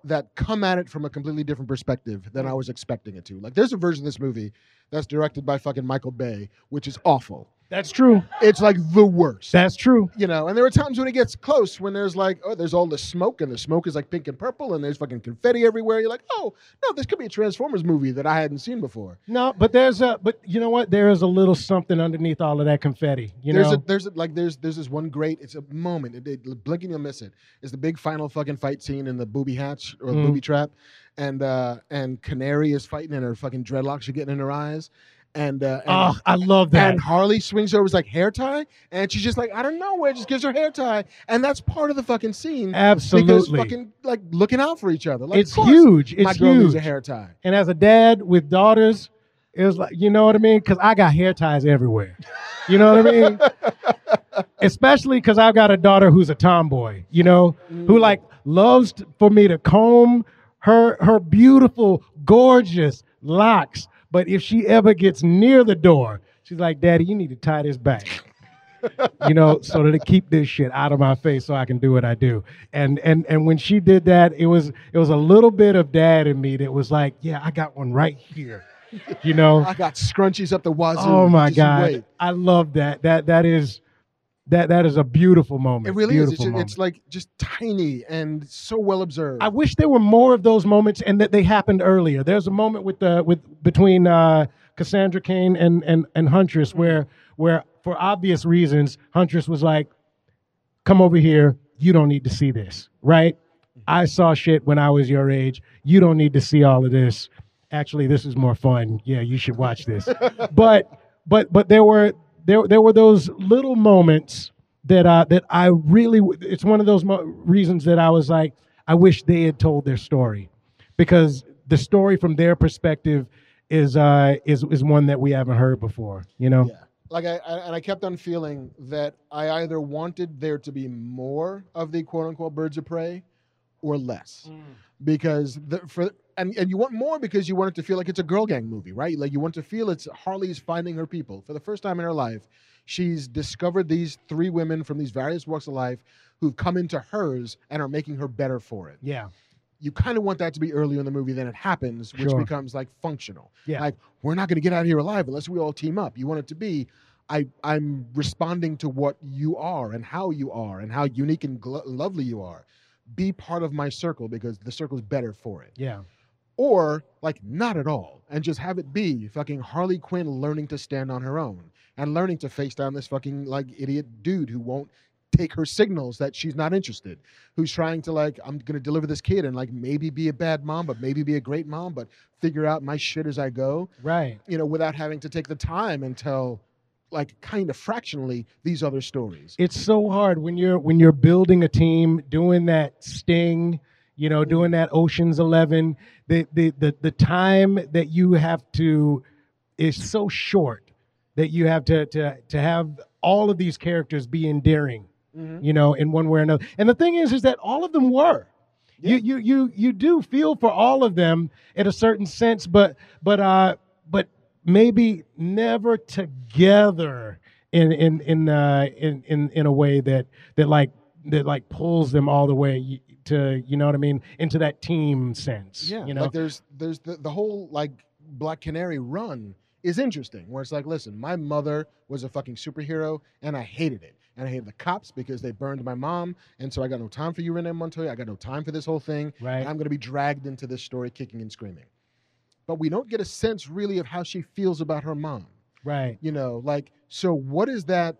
that come at it from a completely different perspective than I was expecting it to. Like there's a version of this movie that's directed by fucking Michael Bay, which is awful. That's true. It's like the worst. That's true. you know, and there are times when it gets close when there's like, oh, there's all the smoke and the smoke is like pink and purple and there's fucking confetti everywhere. You're like, oh, no, this could be a Transformers movie that I hadn't seen before. No, but there's a but you know what? There is a little something underneath all of that confetti. You know, there's know? a there's a, like there's there's this one great it's a moment it, it, blink and you'll miss it it's the big final fucking fight scene in the booby hatch or the Mm. booby trap and uh and canary is fighting and her fucking dreadlocks are getting in her eyes and uh and, oh, I love that. and Harley swings over his like hair tie and she's just like I don't know where just gives her hair tie and that's part of the fucking scene because Absolutely. fucking like looking out for each other like it's huge. my It's girl needs a hair tie And as a dad with daughters, it was like, you know what I mean? Because I got hair ties everywhere. You know what I mean? Especially because I've got a daughter who's a tomboy, you know, who like loves t- for me to comb her her beautiful, gorgeous locks. But if she ever gets near the door, she's like, Daddy, you need to tie this back. you know, so to keep this shit out of my face so I can do what I do. And and and when she did that, it was it was a little bit of dad in me that was like, yeah, I got one right here. You know? I got scrunchies up the wazoo oh my god. wait. I love that. That that is that that is a beautiful moment. It really is. It's, moment. it's like just tiny and so well observed. I wish there were more of those moments and that they happened earlier. There's a moment with the with between uh, Cassandra Cain and and and Huntress where where for obvious reasons Huntress was like, "Come over here. You don't need to see this, right? I saw shit when I was your age. You don't need to see all of this. Actually, this is more fun. Yeah, you should watch this." but but but there were there there were those little moments that uh that I really it's one of those mo- reasons that I was like I wish they had told their story because the story from their perspective is uh is is one that we haven't heard before you know Yeah. Like I, I and I kept on feeling that I either wanted there to be more of the quote unquote birds of prey or less. Mm. Because the, for and and you want more because you want it to feel like it's a girl gang movie, right? Like you want to feel it's Harley's finding her people for the first time in her life. She's discovered these three women from these various walks of life who've come into hers and are making her better for it. Yeah. You kind of want that to be earlier in the movie than it happens, which Sure. becomes like functional. Yeah. Like we're not going to get out of here alive unless we all team up. You want it to be. I, I'm responding to what you are and how you are and how unique and glo- lovely you are. Be part of my circle because the circle's better for it Yeah. Or like not at all and just have it be fucking Harley Quinn learning to stand on her own and learning to face down this fucking like idiot dude who won't take her signals that she's not interested who's trying to like I'm going to deliver this kid and like maybe be a bad mom but maybe be a great mom but figure out my shit as I go Right. you know without having to take the time and tell like kind of fractionally these other stories It's so hard when you're when you're building a team, doing that sting, you know, doing that Ocean's Eleven. The the the the time that you have to is so short that you have to to to have all of these characters be endearing, Mhm. you know, in one way or another. And the thing is, is that all of them were. You you you you do feel for all of them in a certain sense, but but uh but maybe never together in in in uh in in in a way that that like that like pulls them all the way to you know what I mean into that team sense. Yeah, you know. like there's there's the, the whole like Black Canary run is interesting, where it's like, listen, my mother was a fucking superhero, and I hated it, and I hated the cops because they burned my mom, and so I got no time for you, Renee Montoya. I got no time for this whole thing, right. and I'm going to be dragged into this story, kicking and screaming. But we don't get a sense really of how she feels about her mom. right. You know, like so. What is that?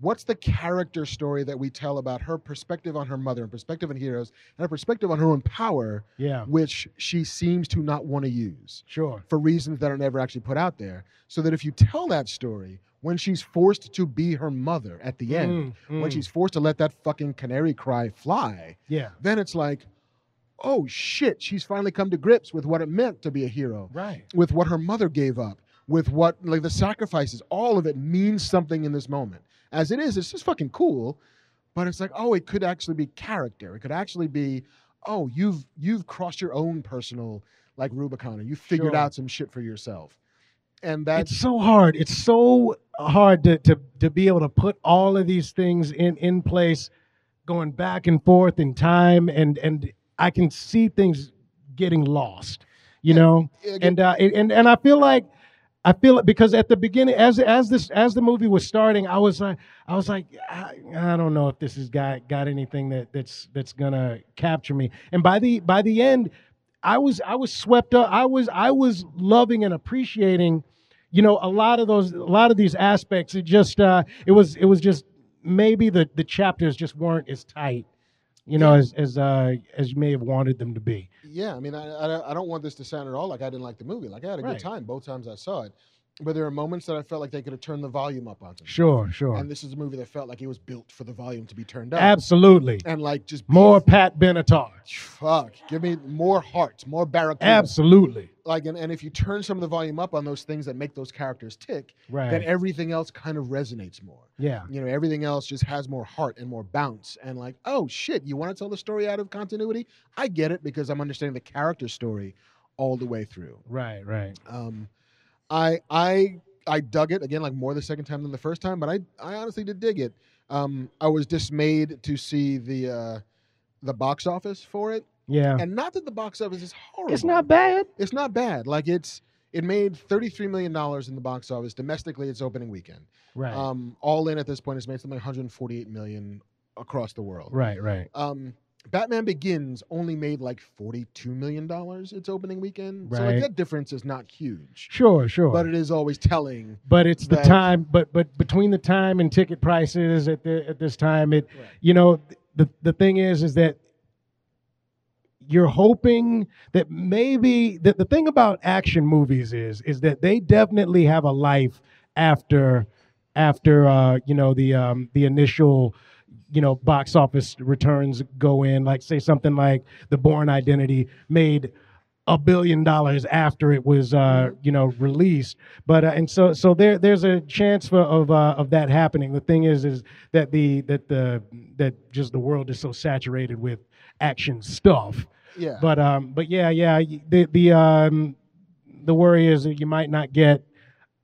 What's the character story that we tell about her perspective on her mother, and perspective on heroes, and her perspective on her own power? Yeah. which she seems to not want to use Sure. for reasons that are never actually put out there. So that if you tell that story when she's forced to be her mother at the end, Mm, when mm. she's forced to let that fucking canary cry fly, yeah. then it's like, oh shit, she's finally come to grips with what it meant to be a hero, Right. with what her mother gave up, with what, like the sacrifices, all of it means something in this moment. As it is, it's just fucking cool. But it's like, oh, it could actually be character. It could actually be, oh, you've you've crossed your own personal like Rubicon and you figured Sure. out some shit for yourself. And that's it's so hard. It's so hard to, to to be able to put all of these things in in place, going back and forth in time, and and I can see things getting lost, you know. And uh, and and I feel like I feel it because at the beginning, as as this as the movie was starting, I was like I was like I, I don't know if this has got got anything that that's that's gonna capture me. And by the by the end, I was I was swept up. I was I was loving and appreciating, you know, a lot of those a lot of these aspects. It just uh it was it was just maybe the the chapters just weren't as tight, you know, Yeah. as as uh as you may have wanted them to be. yeah, I mean, I, I I don't want this to sound at all like I didn't like the movie. Like I had a Right. good time both times I saw it. But there are moments that I felt like they could have turned the volume up on something. Sure, sure. And this is a movie that felt like it was built for the volume to be turned up. Absolutely. And like just More Pat Benatar. fuck. Give me more heart, more barracuda. Absolutely. Like and, and if you turn some of the volume up on those things that make those characters tick, Right. then everything else kind of resonates more. yeah. You know, everything else just has more heart and more bounce. And like, oh shit, you want to tell the story out of continuity? I get it because I'm understanding the character story all the way through. Right, right. Um, I I I dug it again, like more the second time than the first time, but I I honestly did dig it. Um, I was dismayed to see the uh, the box office for it, Yeah. and not that the box office is horrible. It's not bad. It's not bad. Like it's it made thirty three million dollars in the box office domestically. Its opening weekend. Right. Um, all in at this point, it's made something one hundred forty eight million across the world. right, right. Um, Batman Begins only made like forty-two million dollars its opening weekend, so like that difference is not huge, Sure, sure. but it is always telling. but it's the time but but between the time and ticket prices at the at this time it Right. you know the the thing is is that you're hoping that maybe that the thing about action movies is is that they definitely have a life after after uh you know the um the initial you know box office returns go in like say something like the Bourne identity made a billion dollars after it was uh, you know released. But uh, and so so there there's a chance for of uh, of that happening. The thing is is that the that the that just the world is so saturated with action stuff. Yeah. But um but yeah yeah the the um the worry is that you might not get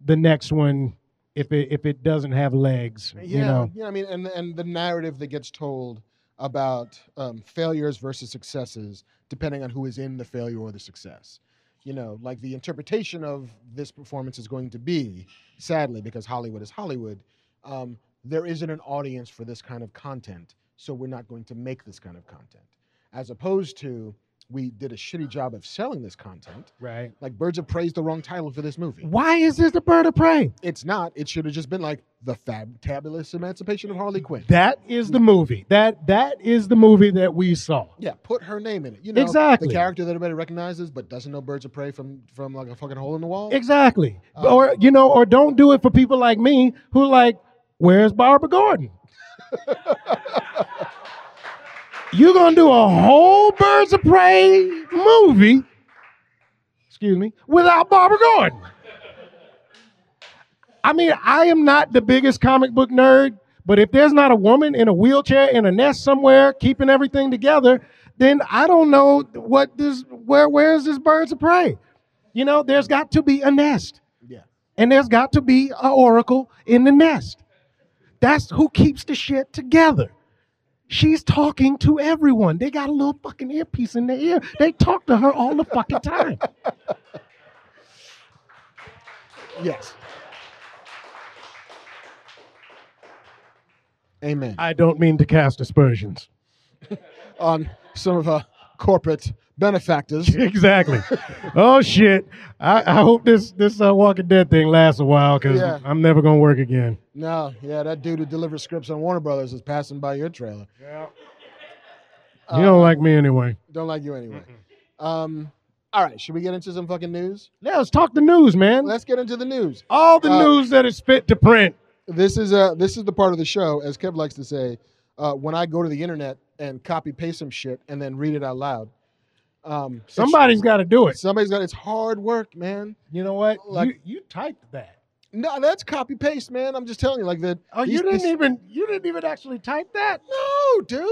the next one if it if it doesn't have legs. yeah, You know. yeah. I mean, and and the narrative that gets told about um, failures versus successes, depending on who is in the failure or the success. You know, like the interpretation of this performance is going to be, sadly, because Hollywood is Hollywood. Um, there isn't an audience for this kind of content, so we're not going to make this kind of content. As opposed to, we did a shitty job of selling this content. Right. Like Birds of Prey is the wrong title for this movie. Why is this the bird of prey? It's not. It should have just been like the fabulous emancipation of Harley Quinn. That is the movie. That that is the movie that we saw. Yeah, put her name in it. You know, Exactly. the character that everybody recognizes, but doesn't know Birds of Prey from from like a fucking hole in the wall. Exactly. Um, or you know, or don't do it for people like me who like, where's Barbara Gordon? You're gonna do a whole Birds of Prey movie, excuse me, without Barbara Gordon. I mean, I am not the biggest comic book nerd, but if there's not a woman in a wheelchair in a nest somewhere keeping everything together, then I don't know what this where where is this Birds of Prey? You know, there's got to be a nest. Yeah. And there's got to be an oracle in the nest. That's who keeps the shit together. She's talking to everyone. They got a little fucking earpiece in their ear. They talk to her all the fucking time. Yes. Amen. I don't mean to cast aspersions. On some of our corporate benefactors. exactly. oh shit. I, I hope this this uh, Walking Dead thing lasts a while because Yeah. I'm never gonna work again. no, yeah, that dude who delivers scripts on Warner Brothers is passing by your trailer. Yeah. You don't like me anyway. Don't like you anyway. Um, all right, should we get into some fucking news? Yeah, let's talk the news, man. Let's get into the news. All the Uh, news that is fit to print. This is uh this is the part of the show, as Kev likes to say, uh, when I go to the internet and copy paste some shit and then read it out loud. Um, Somebody's got to do it. somebody's got it's hard work, man. You know what? Like- you, you typed that. No, that's copy paste, man. I'm just telling you, like that. Oh, you didn't these- even you didn't even actually type that. No, dude.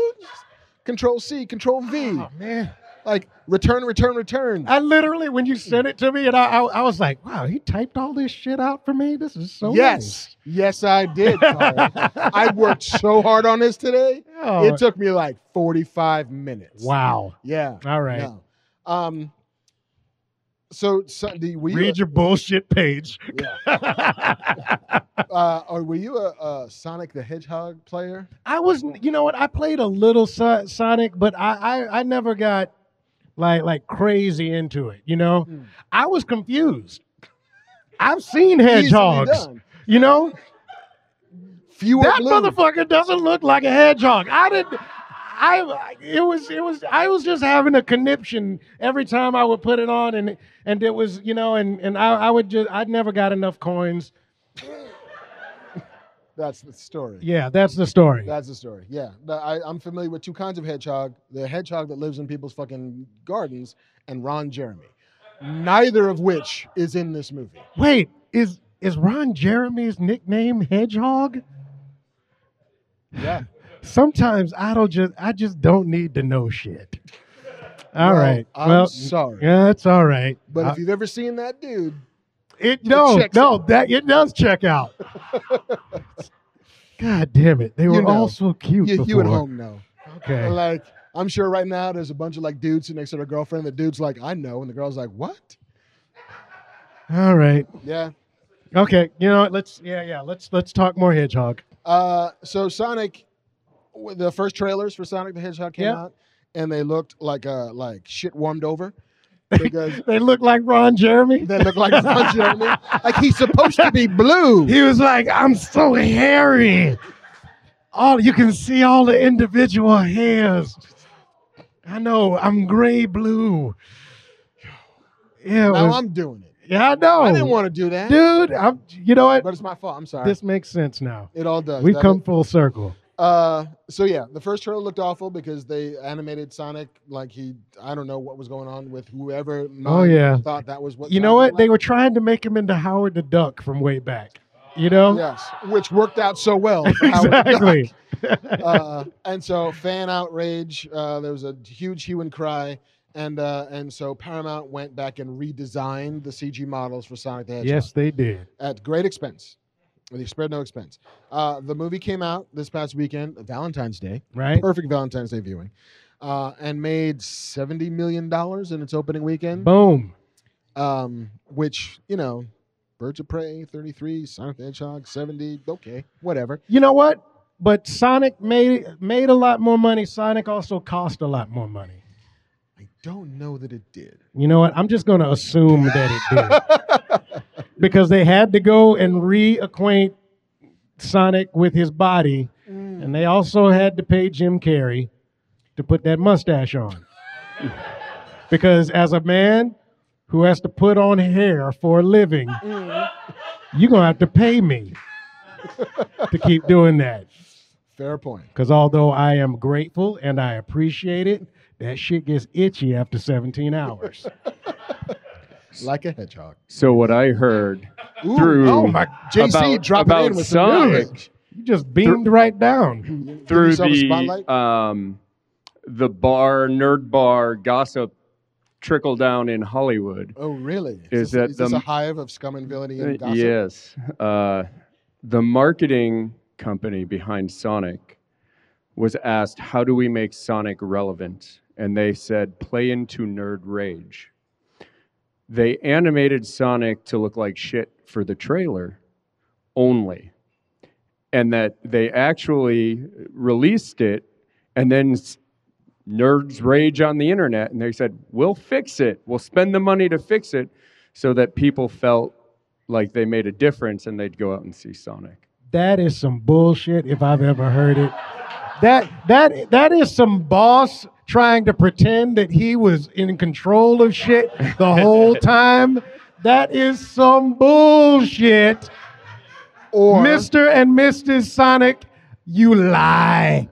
Control C, Control V, Oh man, like return, return, return. I literally when you sent it to me, and I, I, I was like, wow, he typed all this shit out for me. This is so yes, yes, I did. I worked so hard on this today. Oh, It took me like 45 minutes. wow. Yeah. All right. No. Um. So, so the, were you Read your bullshit page. yeah. uh, or were you a, a Sonic the Hedgehog player? I was, you know what? I played a little so- Sonic, but I, I, I never got like like crazy into it. You know, Mm. I was confused. I've seen hedgehogs. You know, Fewer that blue. motherfucker doesn't look like a hedgehog. I didn't. I it was it was I was just having a conniption every time I would put it on and and it was you know and and I, I would just I'd never got enough coins. That's the story. Yeah, that's the story. That's the story. Yeah, I, I'm familiar with two kinds of hedgehog: the hedgehog that lives in people's fucking gardens, and Ron Jeremy. Neither of which is in this movie. Wait, is is Ron Jeremy's nickname Hedgehog? Yeah. Sometimes I don't just I just don't need to know shit. All Well, right. I'm well, sorry. yeah, it's all right. But I- if uh, you've ever seen that dude, It no, checks no, out. that it does check out. God damn it! They You were know. all so cute you, before. you at home know. Okay. Like, I'm sure right now there's a bunch of like dudes sitting next to their girlfriend. The dude's like, I know. And the girl's like, what? All right. Yeah. Okay. You know what? Let's yeah yeah let's let's talk more Hedgehog. Uh, so Sonic, the first trailers for Sonic the Hedgehog came Yeah. out, and they looked like uh like shit warmed over because They look like Ron Jeremy. they look like Ron Jeremy. Like he's supposed to be blue. He was like, I'm so hairy. All you can see all the individual hairs. I know, I'm gray blue. Yeah, now was- I'm doing it. yeah, I know. I didn't want to do that, Dude, I'm you know what? but it's my fault. I'm sorry. This makes sense now. it all does. We've come is- full circle. Uh, so yeah, the first trailer looked awful because they animated Sonic like he I don't know what was going on with whoever. Oh, yeah. thought that was what. You know Sonic what? They were trying to make him into Howard the Duck from way back. You know? yes, which worked out so well. for Howard the Duck. exactly. uh, and so fan outrage. Uh, there was a huge hue and cry, and uh, and so Paramount went back and redesigned the CG models for Sonic the Hedgehog yes, they did. at great expense. They spared no expense. Uh, the movie came out this past weekend, Valentine's Day, Right? perfect Valentine's Day viewing, uh, and made seventy million dollars in its opening weekend. Boom. Um, which you know, Birds of Prey thirty three, Sonic the Hedgehog seventy. Okay, whatever. You know what? But Sonic made made a lot more money. Sonic also cost a lot more money. I don't know that it did. You know what? I'm just going to assume that it did. because they had to go and reacquaint Sonic with his body, Mm. and they also had to pay Jim Carrey to put that mustache on. because as a man who has to put on hair for a living, Mm. you're going to have to pay me to keep doing that. Fair point. Because although I am grateful and I appreciate it, that shit gets itchy after 17 hours. Like a hedgehog. So what I heard Ooh, Through- oh my JC about- dropping about in with some Sonic. news. You just beamed right down. Through the um, the bar nerd bar gossip trickle down in Hollywood. Oh, really? Is this, that is this the- a hive of scum and villainy and Uh, gossip? Yes, uh, the marketing company behind Sonic was asked, "How do we make Sonic relevant?" And they said, "Play into nerd rage." They animated Sonic to look like shit for the trailer only, and that they actually released it, and then nerds rage on the internet, and they said, "We'll fix it. We'll spend the money to fix it," so that people felt like they made a difference and they'd go out and see Sonic. That is some bullshit if I've ever heard it. That that that is some boss trying to pretend that he was in control of shit the whole time. That is some bullshit. Or, Mr. and Mrs. Sonic, you lie.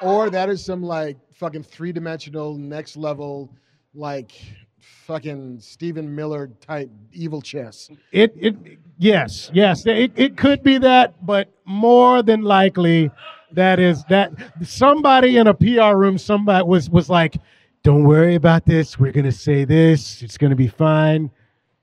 or that is some like fucking three dimensional, next level, like fucking Stephen Miller type evil chess. It it yes, yes. It it could be that, but more than likely that is that somebody in a PR room somebody was was like, "Don't worry about this. We're going to say this. It's going to be fine."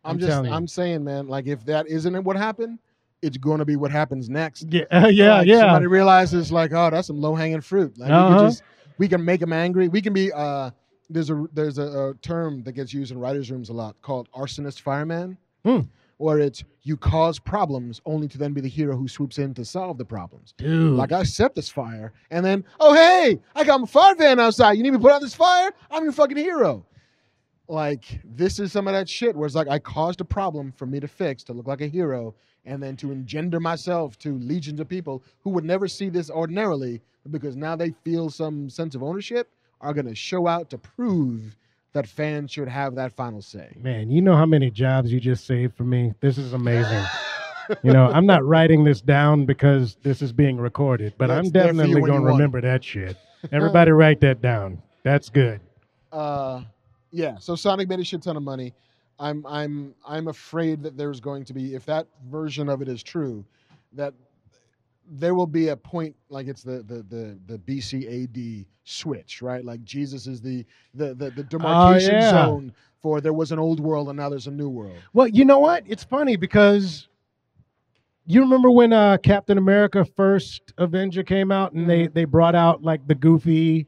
I'm, I'm just. I'm saying, man, like if that isn't what happened, it's going to be what happens next. Yeah, uh, yeah, Like, yeah. Somebody realizes, like, oh, that's some low hanging fruit. Like, we Uh-huh. can just, we can make them angry. We can be. uh There's a there's a, a term that gets used in writers' rooms a lot called arsonist fireman, Hmm. Where it's you cause problems only to then be the hero who swoops in to solve the problems. Dude. Like I set this fire, and then oh hey, I got my fire van outside. You need me to put out this fire? I'm your fucking hero. Like this is some of that shit where it's like I caused a problem for me to fix to look like a hero, and then to engender myself to legions of people who would never see this ordinarily, because now they feel some sense of ownership, are gonna show out to prove that fans should have that final say. Man, you know how many jobs you just saved for me? This is amazing. you know, I'm not writing this down because this is being recorded, but Yeah, I'm it's there for you definitely going to want remember that shit. Everybody write that down. That's good. uh yeah so sonic made a shit ton of money i'm i'm i'm afraid that there's going to be if that version of it is true that there will be a point like it's the the the, the bcad switch right like jesus is the the the, the demarcation Oh, yeah. zone for there was an old world and now there's a new world Well, you know what? It's funny because you remember when uh, Captain America First Avenger came out and they they brought out like the goofy,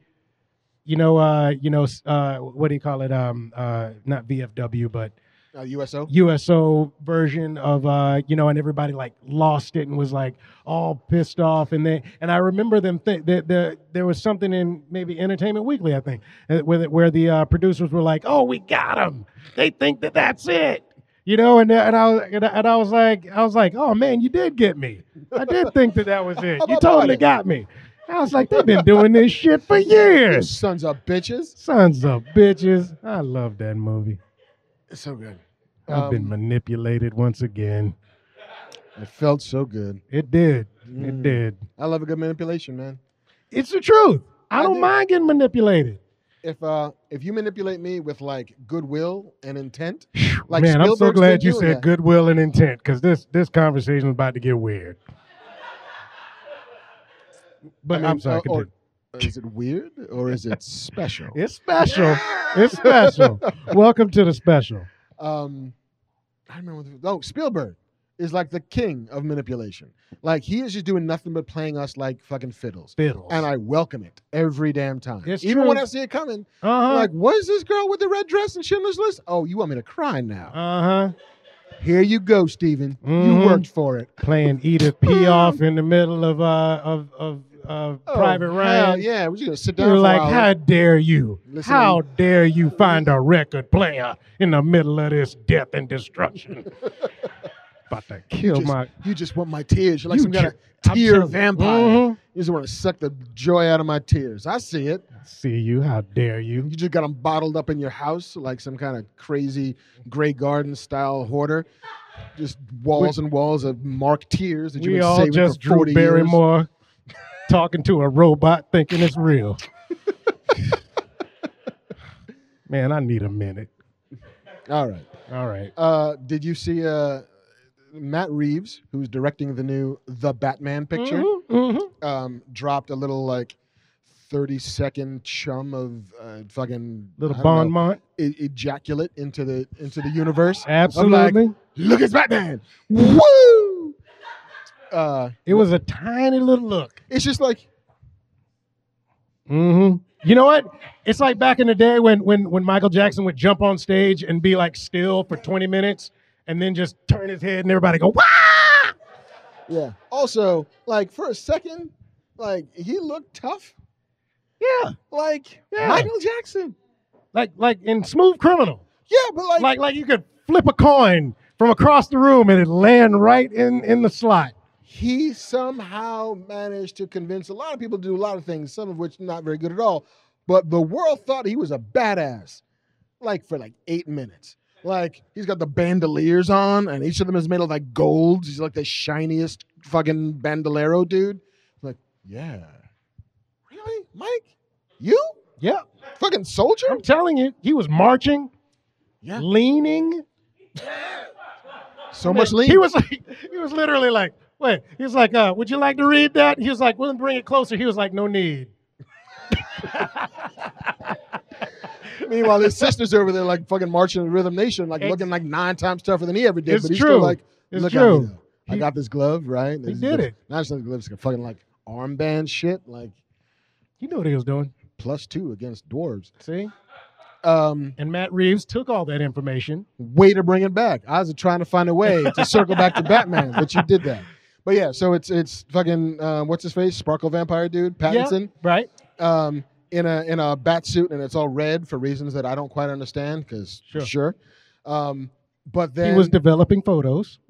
you know, uh, you know, uh, what do you call it? Um, uh, not VFW, but uh, uso USO version of uh, you know, and everybody like lost it and was like all pissed off. And they and I remember them th- the, the, there was something in maybe Entertainment Weekly, I think, uh, where the, where the uh, producers were like, "Oh, we got them. They think that that's it." You know, and and I was and I, and I was like, I was like, "Oh man, you did get me. I did think that that was it. You totally got me." I was like, "They've been doing this shit for years." sons of bitches Sons of bitches. I love that movie. It's so good I've been Um, manipulated once again. it felt so good It did. It did. I love a good manipulation, man. It's the truth. I I don't do. mind getting manipulated. If uh if you manipulate me with like goodwill and intent, like Man, I'm so Spielberg's glad been you doing said that. goodwill and intent because this this conversation is about to get weird. But I mean, I'm sorry. or- continue. Is it weird or is it special? it's special. It's special. Welcome to the special. um, I remember. The, oh, Spielberg is like the king of manipulation. Like he is just doing nothing but playing us like fucking fiddles, Fiddles. and I welcome it every damn time. It's Even true. when I see it coming, uh-huh. like, what is this girl with the red dress and Schindler's List? Oh, you want me to cry now? uh-huh. Here you go, Steven. Mhm. You worked for it. Playing Edith Piaf in the middle of uh of of uh, Private oh, Ryan. hell yeah, we're just gonna sit down. You're like, how dare you? Listen how dare you find a record player in the middle of this death and destruction? About to kill just, my You just want my tears. You're like You some kind of tear vampire. Mhm. You just want to suck the joy out of my tears. I see it. I See you, how dare you? You just got them bottled up in your house like some kind of crazy Grey Garden style hoarder. Just walls and walls of marked tears that We been all saving just for Drew 40 years. Talking to a robot thinking it's real. Man, I need a minute. All right. All right. Uh, did you see uh, Matt Reeves, who's directing the new The Batman picture, Mhm, mhm. um, dropped a little like 30 second chum of uh, fucking Little Bon Mont. e- ejaculate into the into the universe. Absolutely. Look, it's Batman. Woo! Uh, it was a tiny little look. it's just like mm-hmm. You know what? It's like back in the day when when when Michael Jackson would jump on stage and be like still for 20 minutes and then just turn his head and everybody go, Wah! yeah. Also, like for a second, like he looked tough, Yeah. like Yeah. Michael Jackson. Like like in Smooth Criminal. Yeah, but like, Like like you could flip a coin from across the room and it land right in in the slot. He somehow managed to convince a lot of people to do a lot of things, some of which not very good at all. But the world thought he was a badass, like for like eight minutes. Like he's got the bandoliers on, and each of them is made of like gold. He's like the shiniest fucking bandolero dude. Like, yeah, really, Mike, you Yeah. fucking soldier? I'm telling you, he was marching, Yeah, leaning. so much lean. He was like, he was literally like, wait, he was like, uh, would you like to read that? He was like, well, bring it closer. He was like, no need. Meanwhile, his sister's over there like fucking marching in Rhythm Nation, like Ex- looking like nine times tougher than he ever did. It's but he's true. still like, It's look true. at me though. I got this glove, right? This did it. Not just like gloves, fucking like armband shit, like He knew what he was doing. plus two against dwarves. See? Um, And Matt Reeves took all that information. way to bring it back. I was trying to find a way to circle back to Batman, but you did that. But yeah, so it's it's fucking uh, what's his face, Sparkle Vampire dude, Pattinson, Right? um, in a in a bat suit, and it's all red for reasons that I don't quite understand. Because Sure. sure, Um, but then he was developing photos.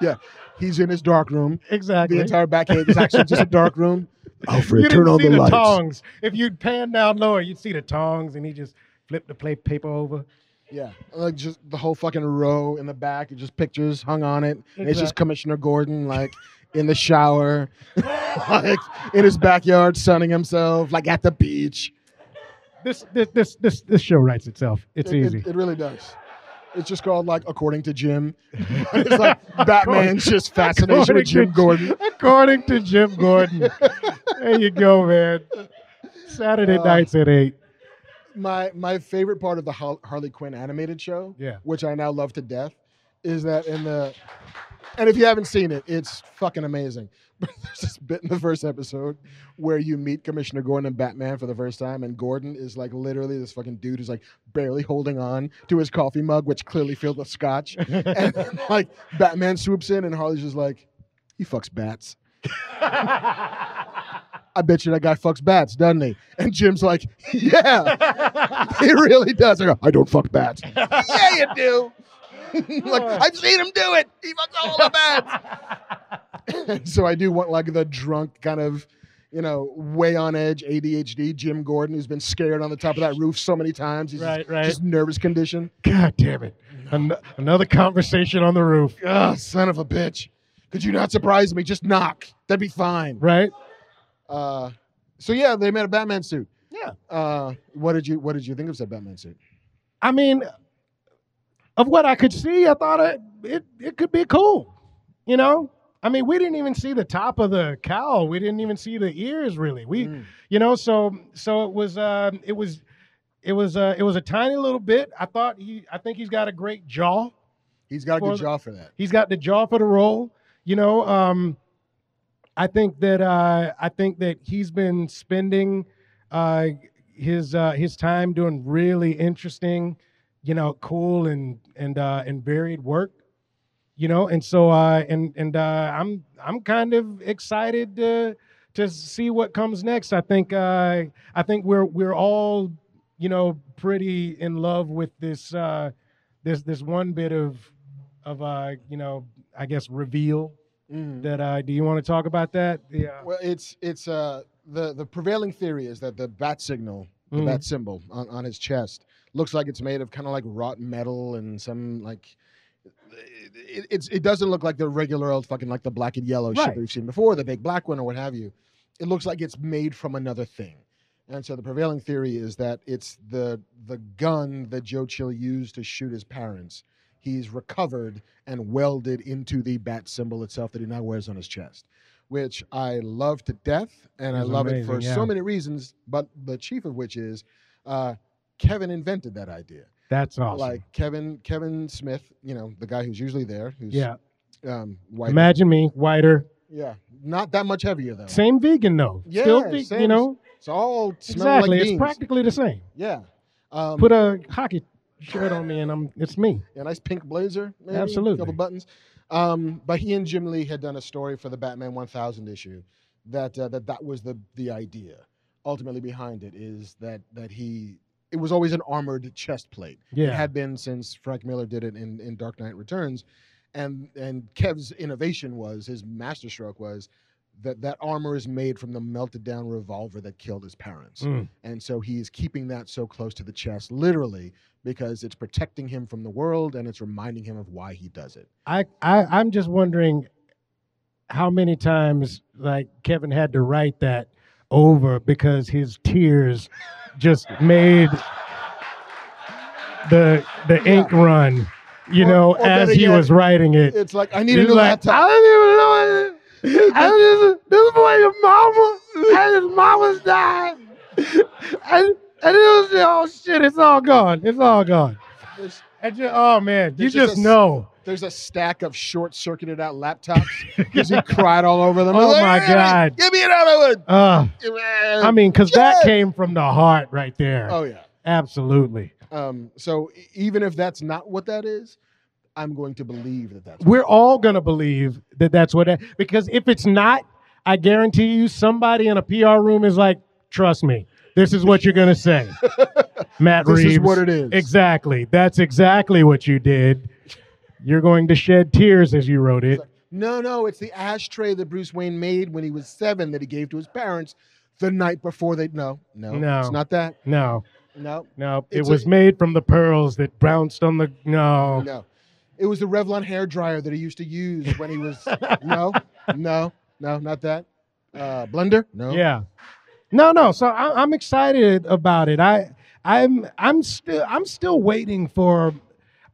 Yeah, he's in his dark room. Exactly. The entire back cave is actually just a dark room. Alfred, you turn on the, the, lights. tongs. If you'd pan down lower, you'd see the tongs, and he just flipped the plate paper over. Yeah, like just the whole fucking row in the back, just pictures hung on it. And it's just Commissioner Gordon, like in the shower, like in his backyard, sunning himself, like at the beach. This this this this, this show writes itself. It's It- it- easy. It, really does. It's just called like according to Jim. it's like Batman's just fascination with Jim According Gordon. According to Jim Gordon. there you go, man. Saturday Uh, nights at eight. My my favorite part of the Harley Quinn animated show, Yeah. which I now love to death, is that in the and if you haven't seen it, it's fucking amazing. But there's this bit in the first episode where you meet Commissioner Gordon and Batman for the first time, and Gordon is like literally this fucking dude who's like barely holding on to his coffee mug, which clearly filled with scotch. and then, like Batman swoops in, and Harley's just like, he fucks bats. I bet you that guy fucks bats, doesn't he? And Jim's like, yeah, he really does. I go, I don't fuck bats. yeah, you do. like I've seen him do it. He fucks all the bats. so I do want like the drunk kind of, you know, way on edge ADHD Jim Gordon who's been scared on the top of that roof so many times. He's Right, just, right. just nervous condition. God damn it. An- another conversation on the roof. Ah, son of a bitch. Could you not surprise me? Just knock. That'd be fine. Right? Uh, so yeah, they made a Batman suit. Yeah. Uh, what did you What did you think of said Batman suit? I mean, of what I could see, I thought it it, it could be cool. You know? I mean, we didn't even see the top of the cowl. We didn't even see the ears really. We Mm. you know, so so it was uh, it was it was uh, it was a tiny little bit. I thought he I think he's got a great jaw. He's got a good the- jaw for that. He's got the jaw for the role. You know, um, I think that uh, I think that he's been spending uh, his uh, his time doing really interesting, you know, cool and and uh, and varied work. You know, and so uh, and and uh, I'm I'm kind of excited to to see what comes next. I think I think we're we're all you know pretty in love with this this this one bit of of you know I guess reveal Mm. that uh, do you want to talk about that? Yeah. Well, it's it's uh the the prevailing theory is that the bat signal, the Mhm. bat symbol on, on his chest, looks like it's made of kind of like wrought metal and some like. It, it's it doesn't look like the regular old fucking like the black and yellow shit that we've seen before, the big black one or what have you. It looks like it's made from another thing, and so the prevailing theory is that it's the the gun that Joe Chill used to shoot his parents. He's recovered and welded into the bat symbol itself that he now wears on his chest which I love to death, and I love it for yeah. so many reasons. But the chief of which is uh, Kevin invented that idea. That's awesome. Like Kevin Kevin Smith, you know, the guy who's usually there, who's yeah. um, white. Imagine me, whiter, yeah, not that much heavier though. same vegan though. Still, Yeah, ve- same. you know, It's all exactly. like it's practically the same. yeah. Um, Put a hockey shirt on me, and I'm it's me. a nice pink blazer, maybe, Absolutely. a couple buttons. Um, but he and Jim Lee had done a story for the Batman 1000 issue that uh, that that was the the idea. Ultimately, behind it is that that he it was always an armored chest plate. Yeah. It Yeah. had been since Frank Miller did it in, in Dark Knight Returns, and and Kev's innovation was his masterstroke was that that armor is made from the melted down revolver that killed his parents. Mm. And so he's keeping that so close to the chest, literally, because it's protecting him from the world and it's reminding him of why he does it. I, I I'm just wondering how many times like Kevin had to write that over because his tears just made the the ink run, you Or- know, or as he yet, was writing it. It's like I need a He's new like, laptop. I don't even know it. This boy, your mama, and his mama's died. And, and it was, oh shit, it's all gone. It's all gone. There's, And you, oh man, you just just a s- know. there's a stack of short-circuited out laptops because he cried all over them. Oh Like, my "Give God. Give me another one. Uh, I mean, because that came from the heart right there. Oh yeah. Absolutely. Um, so even if that's not what that is, I'm going to believe that that's. We're all going to believe that that's what it, because if it's not, I guarantee you somebody in a PR room is like, trust me, this is what you're going to say. Matt This Reeves. This is what it is. Exactly. That's exactly what you did. You're going to shed tears as you wrote it. No, no, it's the ashtray that Bruce Wayne made when he was seven that he gave to his parents the night before they. No, no, No. it's not that. No, No, no. It It's a- was made from the pearls that bounced on the. No. no. It was the Revlon hair dryer that he used to use when he was. no, no, no, not that. Uh, blender? No. Yeah. No, no. So I, I'm excited about it. I, I'm, I'm still, I'm still waiting for.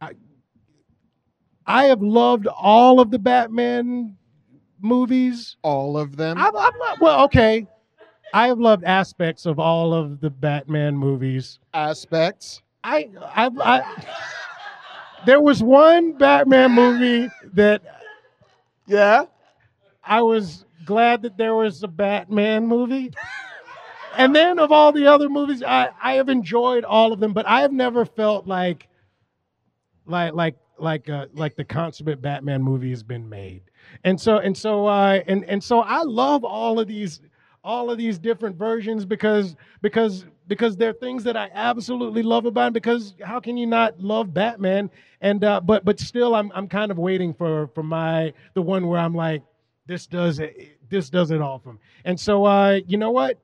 I, I have loved all of the Batman movies. All of them. I'm, I'm not, well, okay. I have loved aspects of all of the Batman movies. aspects. I, I, I there was one Batman movie that Yeah. I was glad that there was a Batman movie. And then of all the other movies, I, I have enjoyed all of them, but I have never felt like like like like uh, like the consummate Batman movie has been made. And so and so uh and and so I love all of these all of these different versions because because because they're things that I absolutely love about it because how can you not love Batman and uh but but still I'm I'm kind of waiting for for my the one where I'm like this does it this does it all for me. And so uh you know what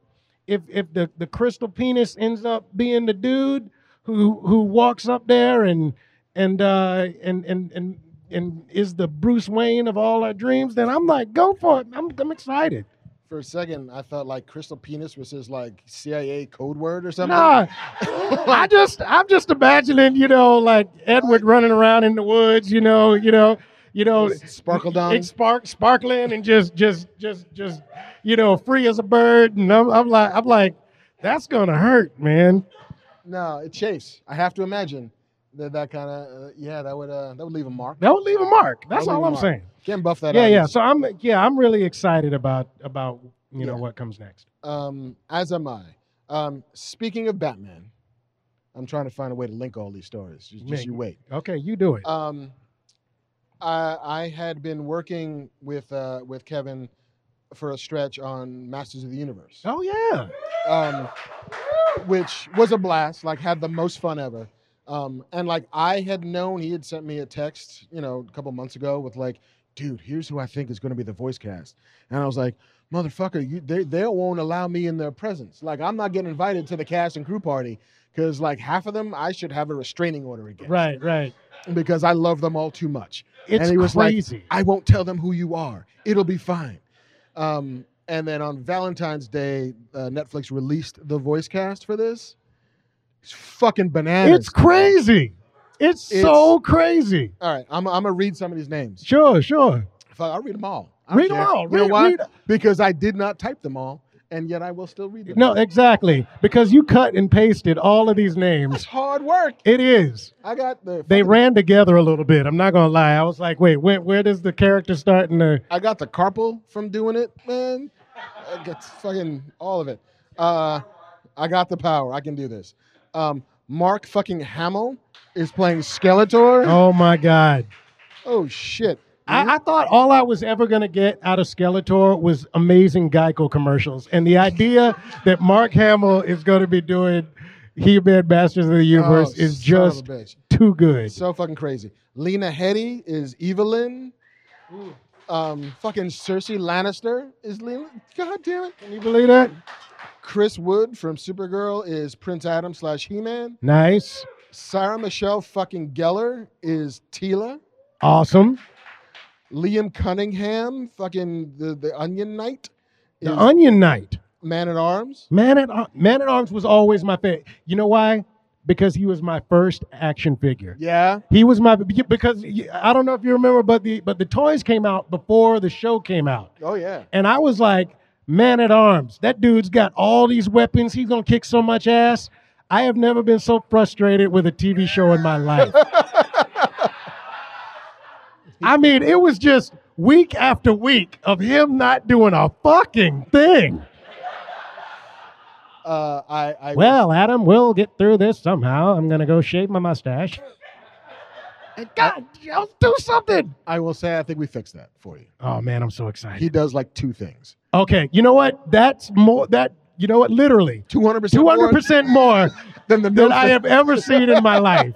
if if the the crystal penis ends up being the dude who who walks up there and and uh and and and and is the Bruce Wayne of all our dreams, then I'm like, go for it. I'm I'm excited. For a second, I thought like crystal penis was his like CIA code word or something. Nah, I just I'm just imagining, you know, like Edward running around in the woods, you know, you know, you know, Just sparkle down. spark sparkling and just just just just you know free as a bird, and I'm, I'm like I'm like that's gonna hurt, man. No, it chafes. I have to imagine that that kind of uh, yeah that would uh, that would leave a mark. That would leave a mark. That's That all I'm mark. saying. Can't buff that Yeah, out. yeah. So I'm yeah I'm really excited about about you know what comes next. Um, as am I. Um, speaking of Batman, I'm trying to find a way to link all these stories. Just, just you wait. Okay, you do it. Um, I, I had been working with uh, with Kevin for a stretch on Masters of the Universe, oh yeah. um, which was a blast. Like had the most fun ever. Um, and like I had known, he had sent me a text, you know, a couple months ago with like, "Dude, here's who I think is going to be the voice cast," and I was like, "Motherfucker, you they they won't allow me in their presence. Like I'm not getting invited to the cast and crew party." Because like half of them, I should have a restraining order against. Right, right. Because I love them all too much. It's he was like, crazy. I won't tell them who you are. It'll be fine. Um, and then on Valentine's Day, uh, Netflix released the voice cast for this. It's fucking bananas. it's crazy. It's, It's- so crazy. All right, I'm, I'm gonna read some of these names. Sure, sure. Fuck, I'll read them all. I Read them all. You know Read- why? read- Because I did not type them all, and yet I will still read them. No, exactly. Because you cut and pasted all of these names. it's hard work. It is. I got the. They ran together a little bit. I'm not gonna lie. I was like, wait, where, where does the character start in the? I got the carpal from doing it, man. I got fucking all of it. Uh, I got the power. I can do this. Um, Mark fucking Hamill is playing Skeletor. Oh, Oh my god. Oh shit. I, I thought all I was ever gonna get out of Skeletor was amazing Geico commercials, and the idea that Mark Hamill is going to be doing He-Man Masters of the Universe Oh, is son of a just too good. so fucking crazy. Lena Headey is Evil-Lyn. Um, fucking Cersei Lannister is Lena. God damn it. Can you believe that? Chris Wood from Supergirl is Prince Adam slash He-Man. Nice, Sarah Michelle fucking Gellar is Teela. awesome. Liam Cunningham, fucking the, the Onion Knight, The is Onion Knight. Man at Arms. Man at Ar- Man at Arms was always my favorite. You know why? Because he was my first action figure. Yeah. He was my because I don't know if you remember, but the but the toys came out before the show came out, Oh yeah. and I was like, Man at Arms. That dude's got all these weapons. He's gonna kick so much ass. I have never been so frustrated with a TV show in my life. I mean, it was just week after week of him not doing a fucking thing. Uh, I, I Well, Adam, we'll get through this somehow. I'm gonna go shave my mustache. God, yo, do something. I will say I think we fixed that for you. Oh man, I'm so excited. He does like two things. Okay, you know what? That's more. That you know what? Literally, Two hundred percent. two hundred percent more than the than I have ever seen in my life.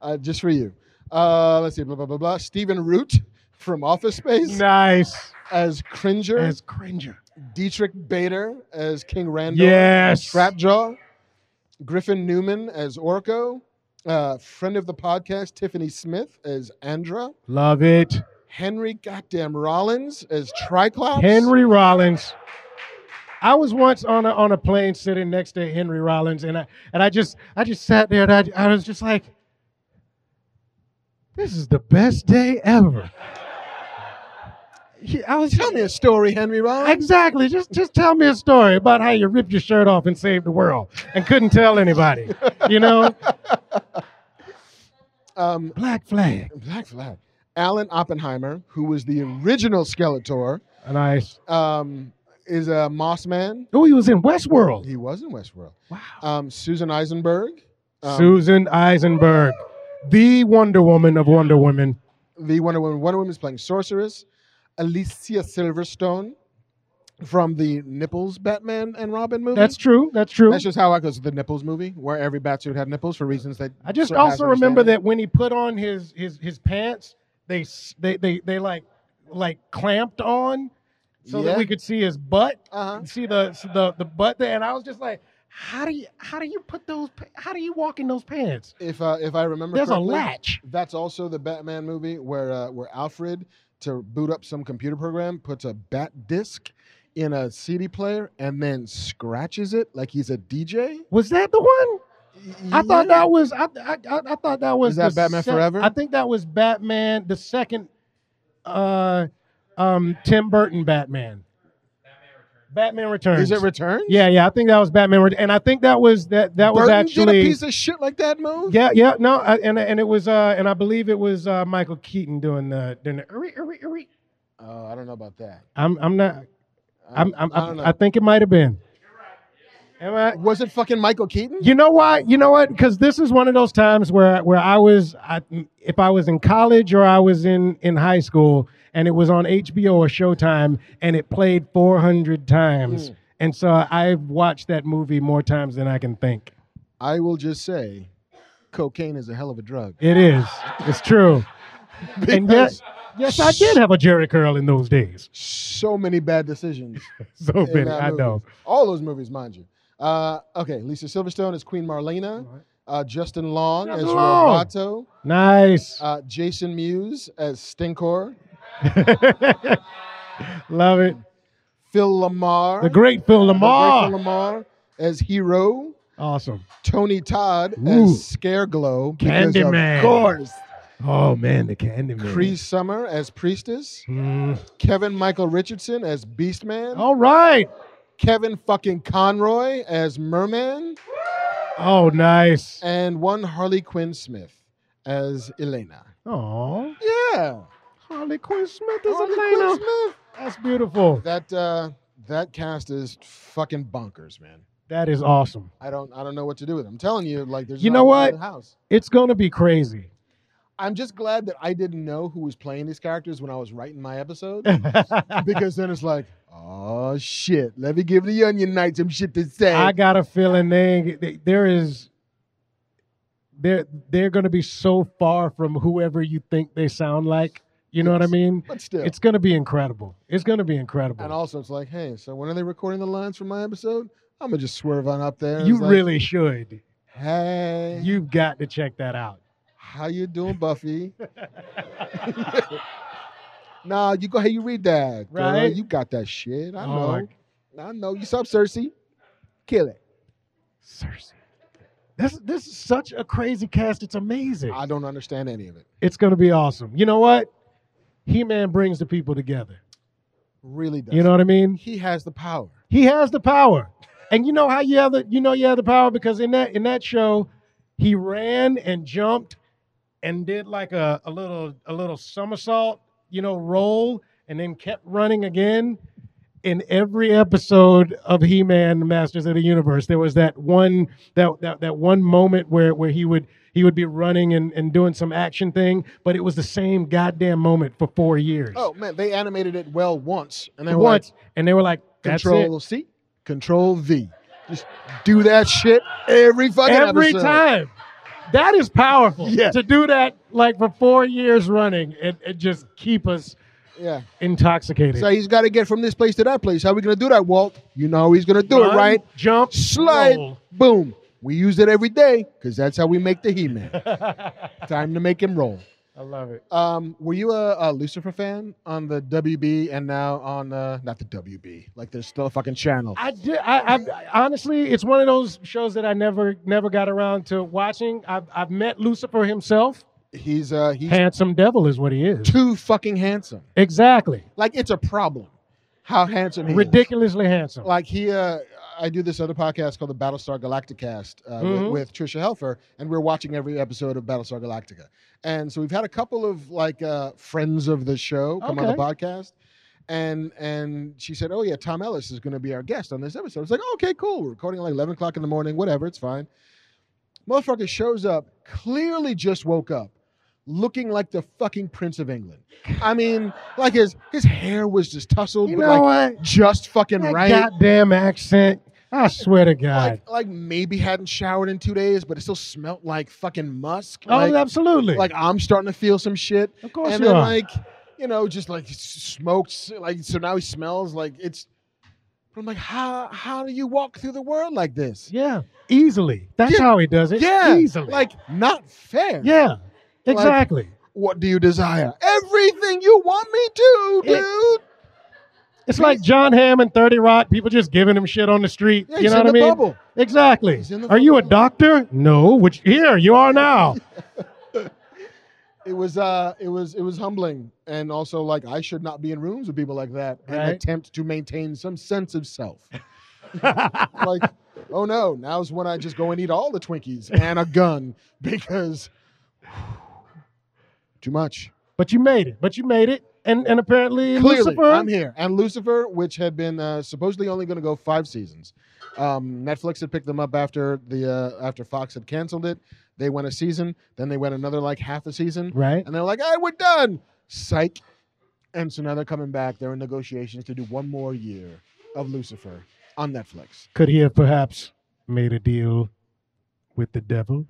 uh, just for you. Uh, let's see. Blah blah blah blah. Stephen Root from Office Space Nice as Cringer. as Cringer. Dietrich Bader as King Randor. Yes. Trapjaw. Griffin Newman as Orko. Uh, friend of the podcast, Tiffany Smith as Andra. Love it. Henry goddamn Rollins as Triclops. Henry Rollins. I was once on a on a plane sitting next to Henry Rollins, and I and I just I just sat there and I, I was just like, this is the best day ever. I was Tell me a story, Henry Rollins. exactly just just tell me a story about how you ripped your shirt off and saved the world and couldn't tell anybody. You know, Um, Black Flag. Black Flag. Alan Oppenheimer, who was the original Skeletor, Nice. um, is a Moss Man. Oh, he was in Westworld. He was in Westworld. Wow. Um, Susan Eisenberg, um, Susan Eisenberg, the Wonder Woman of Wonder Women. the Wonder Woman. Wonder Woman is playing Sorceress. Alicia Silverstone from the Nipples Batman and Robin movie. That's true. That's true. That's just how I goes the Nipples movie, where every Batsuit had nipples for reasons that I just also remember that when he put on his his his pants, they they they they like like clamped on so that we could see his butt, Uh-huh. see the the the butt there, and I was just like, how do you how do you put those how do you walk in those pants? If uh, if I remember, There's a latch. That's also the Batman movie where uh, where Alfred to boot up some computer program puts a bat disc in a CD player and then scratches it like he's a DJ. Was that the one? I thought that was I, I, I I thought that was Is that the Batman Forever? I think that was Batman the second uh um Tim Burton Batman. Batman Returns. is it return? Yeah, yeah, I think that was Batman Returns. and I think that was that that was Burton did a actually piece of shit like that move. Yeah, yeah, no, I, and and it was uh and I believe it was uh Michael Keaton doing the doing the "Uri, uri, uri." Oh, I don't know about that. I'm I'm not I'm, I'm, I don't know. I think it might have been. Am I? was it fucking Michael Keaton? You know why? You know what? Because this is one of those times where where I was, I, if I was in college or I was in in high school, and it was on HBO or Showtime, and it played 400 times, Mm. and so I've watched that movie more times than I can think. I will just say, cocaine is a hell of a drug. It is. It's true. and yes, yes, I did have a Jerry curl in those days. so many bad decisions. So many. I movie. know. All those movies, mind you. Uh, okay, Lisa Silverstone as Queen Marlena. Uh, Justin Long Justin as Long. Roboto. Nice. Uh, Jason Mewes as Stinkor. Love it. Phil LaMarr. The great Phil the great LaMarr. Phil LaMarr as Hero. Awesome. Tony Todd Ooh. as Scareglow. because Candyman. Of course. Oh man, the Candyman. Cree Summer as Priestess. Mm. Kevin Michael Richardson as Beastman. All right. Kevin fucking Conroy as Merman. Oh, nice. And one Harley Quinn Smith as Elena. Oh, Yeah. Harley Quinn Smith is Harley Elena. Quinn Smith. That's beautiful. That uh that cast is fucking bonkers, man. That is awesome. I don't I don't know what to do with them. I'm telling you, like there's You know what? the house. It's gonna be crazy. I'm just glad that I didn't know who was playing these characters when I was writing my episode. because then it's like, oh shit, let me give the Onion Knight some shit to say. I got a feeling they, there is they're they're gonna be so far from whoever you think they sound like. You know what I mean? but still. It's gonna be incredible. It's gonna be incredible. and also it's like, hey, so when are they recording the lines for my episode? I'm gonna just swerve on up there. you like, really should. Hey, You've got to check that out. How you doing, Buffy? nah, you go ahead, you read that. girl. Right? You got that shit. I Oh, know. I know. You sup, Cersei? Kill it. Cersei. This this is such a crazy cast. It's amazing. I don't understand any of it. It's gonna be awesome. You know what? He Man brings the people together. Really does. You know what I mean? he has the power. He has the power. And you know how you have the you know you have the power because in that in that show, he ran and jumped and did like a, a little a little somersault, you know, roll, and then kept running again. In every episode of He-Man Masters of the Universe, there was that one that that, that one moment where where he would he would be running and, and doing some action thing, but it was the same goddamn moment for four years. Oh man, they animated it well once, and they were once, and they were like, like, Control. C, Control V. Just do that shit every fucking every episode. time. That is powerful. Yeah. To do that like for four years running and, and just keep us Yeah. intoxicated. So he's got to get from this place to that place. How are we gonna do that, Walt? You know he's gonna do Run, it, right? Jump, Slide, roll. boom. We use it every day because that's how we make the He-Man. Time to make him roll. I love it. Um, were you a, a Lucifer fan on the WB and now on uh, not the WB? Like there's still a fucking channel. I did. I, I honestly, it's one of those shows that I never, never got around to watching. I've, I've met Lucifer himself. He's uh he's Handsome devil is what he is. too fucking handsome. Exactly. Like it's a problem. How handsome he is. Ridiculously handsome. Like he, uh, I do this other podcast called the Battlestar Galacticast uh, Mhm. with, with Tricia Helfer, and we're watching every episode of Battlestar Galactica. And so we've had a couple of like uh, friends of the show come on the podcast, and and she said, "Oh yeah, Tom Ellis is going to be our guest on this episode." It's like, okay, cool. We're recording at like eleven o'clock in the morning. Whatever, it's fine. Motherfucker shows up, clearly just woke up, looking like the fucking Prince of England. I mean, like his his hair was just tousled, you but know like what? just fucking That right. goddamn accent. I swear to God. like like maybe hadn't showered in two days, but it still smelt like fucking musk. oh, like, absolutely. like I'm starting to feel some shit. of course and you then are. like, you know, just like s- smokes like so now he smells like it's But I'm like, how how do you walk through the world like this? Yeah, easily. That's Yeah. how he does it. Yeah, easily. like not fair. yeah, exactly. What do you desire? Everything you want me to, It- dude. it's like Jon Hamm and Thirty Rock. People just giving him shit on the street. Yeah, you know what I mean? bubble. Exactly. He's in the Are you a doctor? No. Which here you are now. It was uh it was it was humbling and also like I should not be in rooms with people like that and attempt to maintain some sense of self. like, oh no, now's when I just go and eat all the Twinkies and a gun because too much. but you made it. But you made it. And and apparently Clearly, Lucifer. I'm here. And Lucifer, which had been uh, supposedly only going to go five seasons, um, Netflix had picked them up after the uh, after Fox had canceled it. They went a season, then they went another like half a season, Right. and they're like, "Hey, we're done." Psych. And so now they're coming back. They're in negotiations to do one more year of Lucifer on Netflix. Could he have perhaps made a deal with the devil?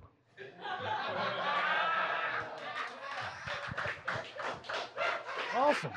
Awesome.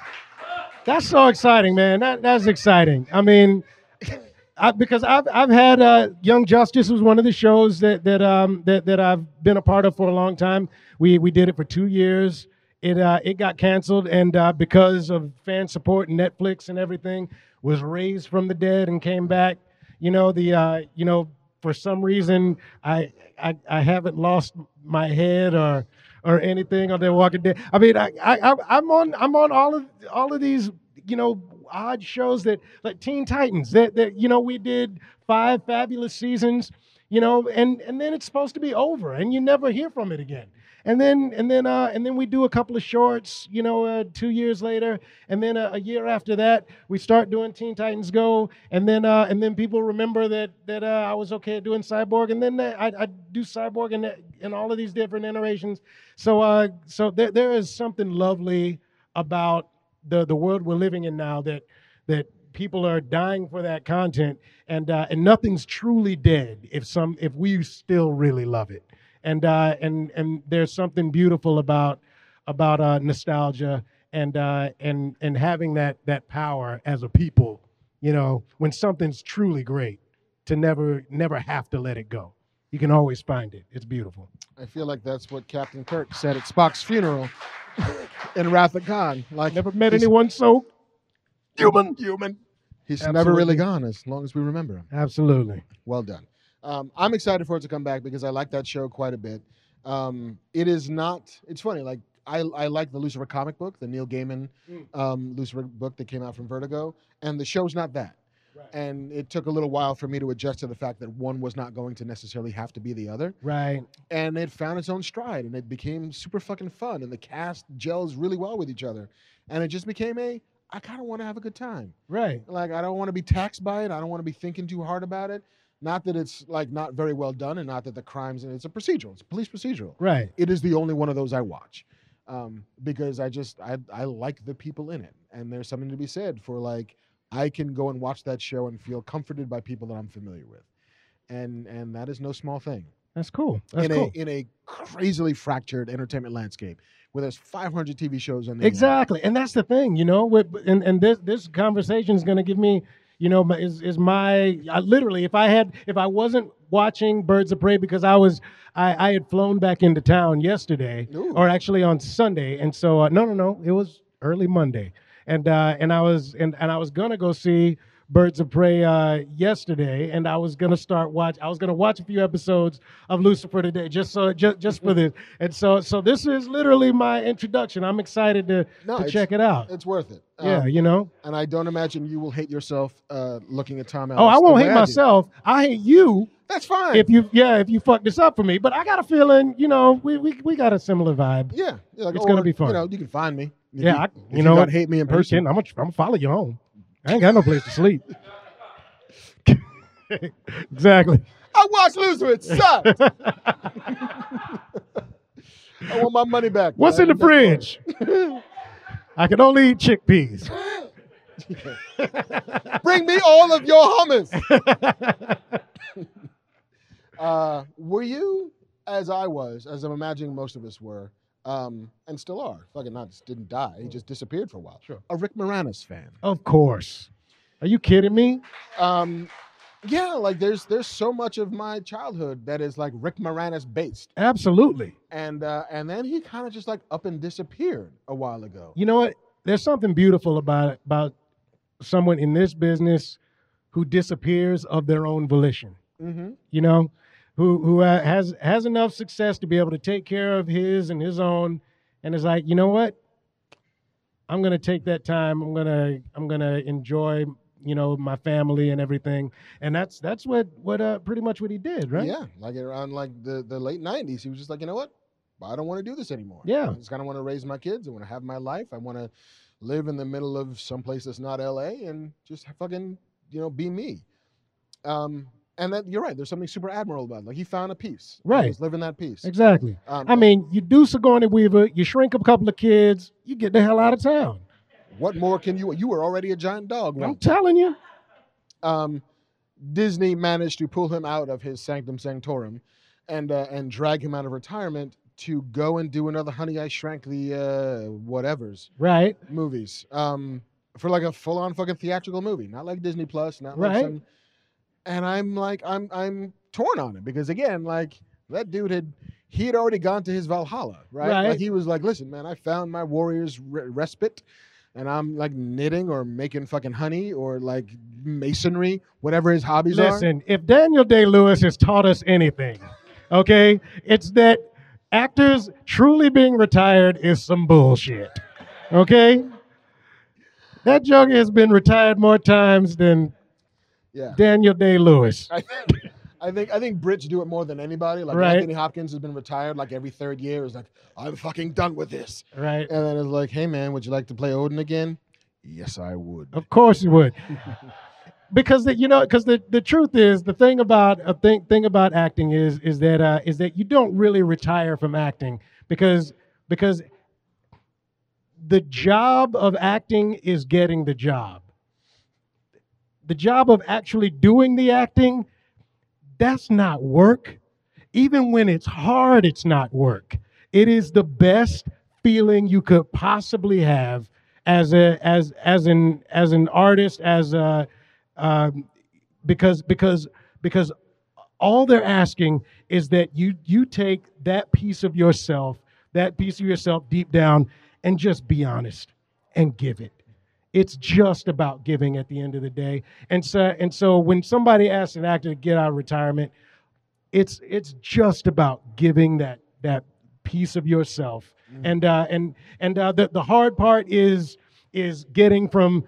That's so exciting, man. That that's exciting. I mean, I, because I've I've had uh, Young Justice was one of the shows that that um that that I've been a part of for a long time. We we did it for two years. It uh it got canceled, and uh, because of fan support and Netflix and everything, was raised from the dead and came back. You know the uh you know for some reason I I, I haven't lost my head or or anything on the Walking Dead. I mean, I, I I'm on I'm on all of all of these you know odd shows that like Teen Titans that that you know we did five fabulous seasons, you know, and and then it's supposed to be over and you never hear from it again. And then and then uh and then we do a couple of shorts, you know, uh, two years later, and then a, a year after that we start doing Teen Titans Go, and then uh and then people remember that that uh, I was okay at doing Cyborg, and then uh, I, I do Cyborg in in all of these different iterations. So uh so there there is something lovely about the the world we're living in now that that people are dying for that content. And uh, and nothing's truly dead if some if we still really love it and uh, and and there's something beautiful about about uh, nostalgia and uh, and and having that that power as a people you know when something's truly great to never never have to let it go you can always find it it's beautiful I feel like that's what Captain Kirk said at Spock's funeral in Wrath of Khan. Like never met anyone so human, human. He's never really gone as long as we remember him. absolutely Well done. Um, I'm excited for it to come back because I like that show quite a bit. Um, it is not. It's funny. Like I, I like the Lucifer comic book, the Neil Gaiman Mm. um, Lucifer book that came out from Vertigo, and the show's not that. Right. And it took a little while for me to adjust to the fact that one was not going to necessarily have to be the other. right And it found its own stride, and it became super fucking fun. And the cast gels really well with each other, and it just became a. I kind of want to have a good time. right Like I don't want to be taxed by it. I don't want to be thinking too hard about it. Not that it's like not very well done, and not that the crimes. And it's a procedural. It's a police procedural. right It is the only one of those I watch, um, because I just I I like the people in it, and there's something to be said for like I can go and watch that show and feel comforted by people that I'm familiar with, and and that is no small thing that's cool that's in cool a in a crazily fractured entertainment landscape where there's 500 TV shows on the internet. Exactly, and that's the thing, you know. With, and and this this conversation is going to give me, you know, is is my I, literally if I had if I wasn't watching Birds of Prey because I was I, I had flown back into town yesterday Ooh. or actually on Sunday, and so uh, no no no it was early Monday, and uh, and I was and and I was gonna go see. Birds of Prey uh, yesterday, and I was gonna start watch. I was gonna watch a few episodes of Lucifer today, just so just just for this. And so so this is literally my introduction. I'm excited to, No, to check it out. It's worth it. Yeah, Um, you know. and I don't imagine you will hate yourself uh, looking at Tom Ellis. Oh, I won't hate do. myself. I hate you That's fine. if you yeah if you fuck this up for me. But I got a feeling, you know, we we, we got a similar vibe. yeah, like, It's gonna be fun. You know, you can find me. If Yeah, you, I- you know what? hate me in person. I'm gonna I'm gonna follow you home. I ain't got no place to sleep. exactly. I watched Loser. It sucked. I want my money back. What's man. in the fridge? I can only eat chickpeas. Bring me all of your hummus. uh, were you, as I was, as I'm imagining most of us were, um, and still are, fucking not just didn't die, he just disappeared for a while. Sure. A Rick Moranis fan. of course. Are you kidding me? Um, yeah, like there's there's so much of my childhood that is like Rick Moranis based, Absolutely. and uh, and then he kind of just like up and disappeared a while ago. You know what? There's something beautiful about it, about someone in this business who disappears of their own volition. Mm-hmm. You know, who who uh, has has enough success to be able to take care of his and his own, and is like, you know what? I'm gonna take that time. I'm gonna I'm gonna enjoy you know my family and everything, and that's that's what what uh pretty much what he did, right? Yeah, like around like the the late '90s, he was just like, you know what? I don't want to do this anymore. Yeah. I just kind of want to raise my kids. I want to have my life. I want to live in the middle of someplace that's not LA and just fucking you know be me. Um, and that you're right. There's something super admirable about it. Like he found a peace. Right. He was living that peace. Exactly. Um, I mean, you do Sigourney Weaver, you shrink a couple of kids, you get the hell out of town. what more can you? You were already a giant dog. I'm telling you. um, Disney managed to pull him out of his sanctum sanctorum, and uh, and drag him out of retirement to go and do another Honey I Shrank the uh, whatever's Right. movies. Um, for like a full on fucking theatrical movie, not like Disney Plus, not like Right. some. And I'm like, I'm I'm torn on it because again, like that dude had he had already gone to his Valhalla, right? Right. Like he was like, listen, man, I found my warrior's re- respite. And I'm like knitting or making fucking honey or like masonry, whatever his hobbies are. Listen, if Daniel Day Lewis has taught us anything, okay, it's that actors truly being retired is some bullshit. Okay? That joker has been retired more times than Yeah. Daniel Day Lewis. I think, I think I think Brits do it more than anybody. Like Right. Anthony Hopkins has been retired like every third year. Is like, I'm fucking done with this. Right? And then it's like, hey man, would you like to play Odin again? Yes, I would. Of course you would. because the, you know, because the, the truth is, the thing about a thing thing about acting is is that uh, is that you don't really retire from acting because because the job of acting is getting the job. The job of actually doing the acting, that's not work. Even when it's hard, it's not work. It is the best feeling you could possibly have as a as as an as an artist as a um, because because because all they're asking is that you you take that piece of yourself that piece of yourself deep down and just be honest and give it it's just about giving at the end of the day and so and so when somebody asks an actor to get out of retirement it's it's just about giving that that piece of yourself and uh and and uh the, the hard part is is getting from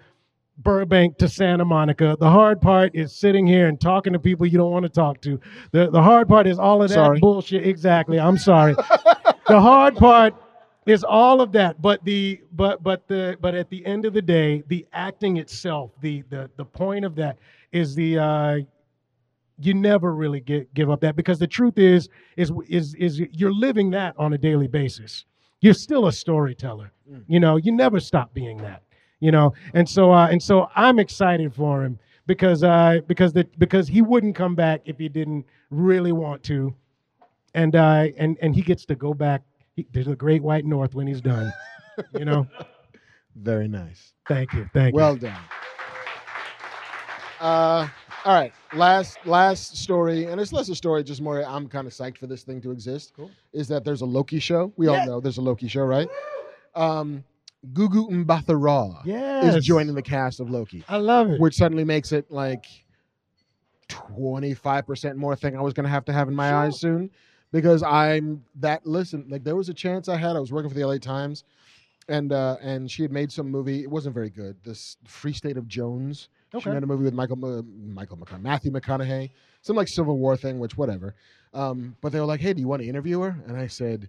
Burbank to Santa Monica. The hard part is sitting here and talking to people you don't want to talk to. The the hard part is all of that Sorry. bullshit. Exactly. I'm sorry. the hard part is all of that. But the but but the but at the end of the day, the acting itself, the the the point of that is the uh you never really get give up that because the truth is is is is you're living that on a daily basis. You're still a storyteller. Mm. You know, you never stop being that. You know, and so uh, and so I'm excited for him because uh because the because he wouldn't come back if he didn't really want to, and uh and and he gets to go back he, to the Great White North when he's done. You know, Very nice. thank you, thank you. Well done. Uh, all right. Last last story, and it's less a story, just more. I'm kind of psyched for this thing to exist. Cool. Is that there's a Loki show? We all know there's a Loki show, right? Um, Gugu Mbatha-Raw. Yes, is joining the cast of Loki, I love it. which suddenly makes it like 25% more thing I was going to have to have in my Sure. eyes soon because I'm that listen like there was a chance I had I was working for the LA Times and uh and she had made some movie it wasn't very good this Free State of Jones Okay. she made a movie with Michael uh, Michael McConaughey Matthew McConaughey some like Civil War thing which whatever um but they were like hey do you want to interview her and I said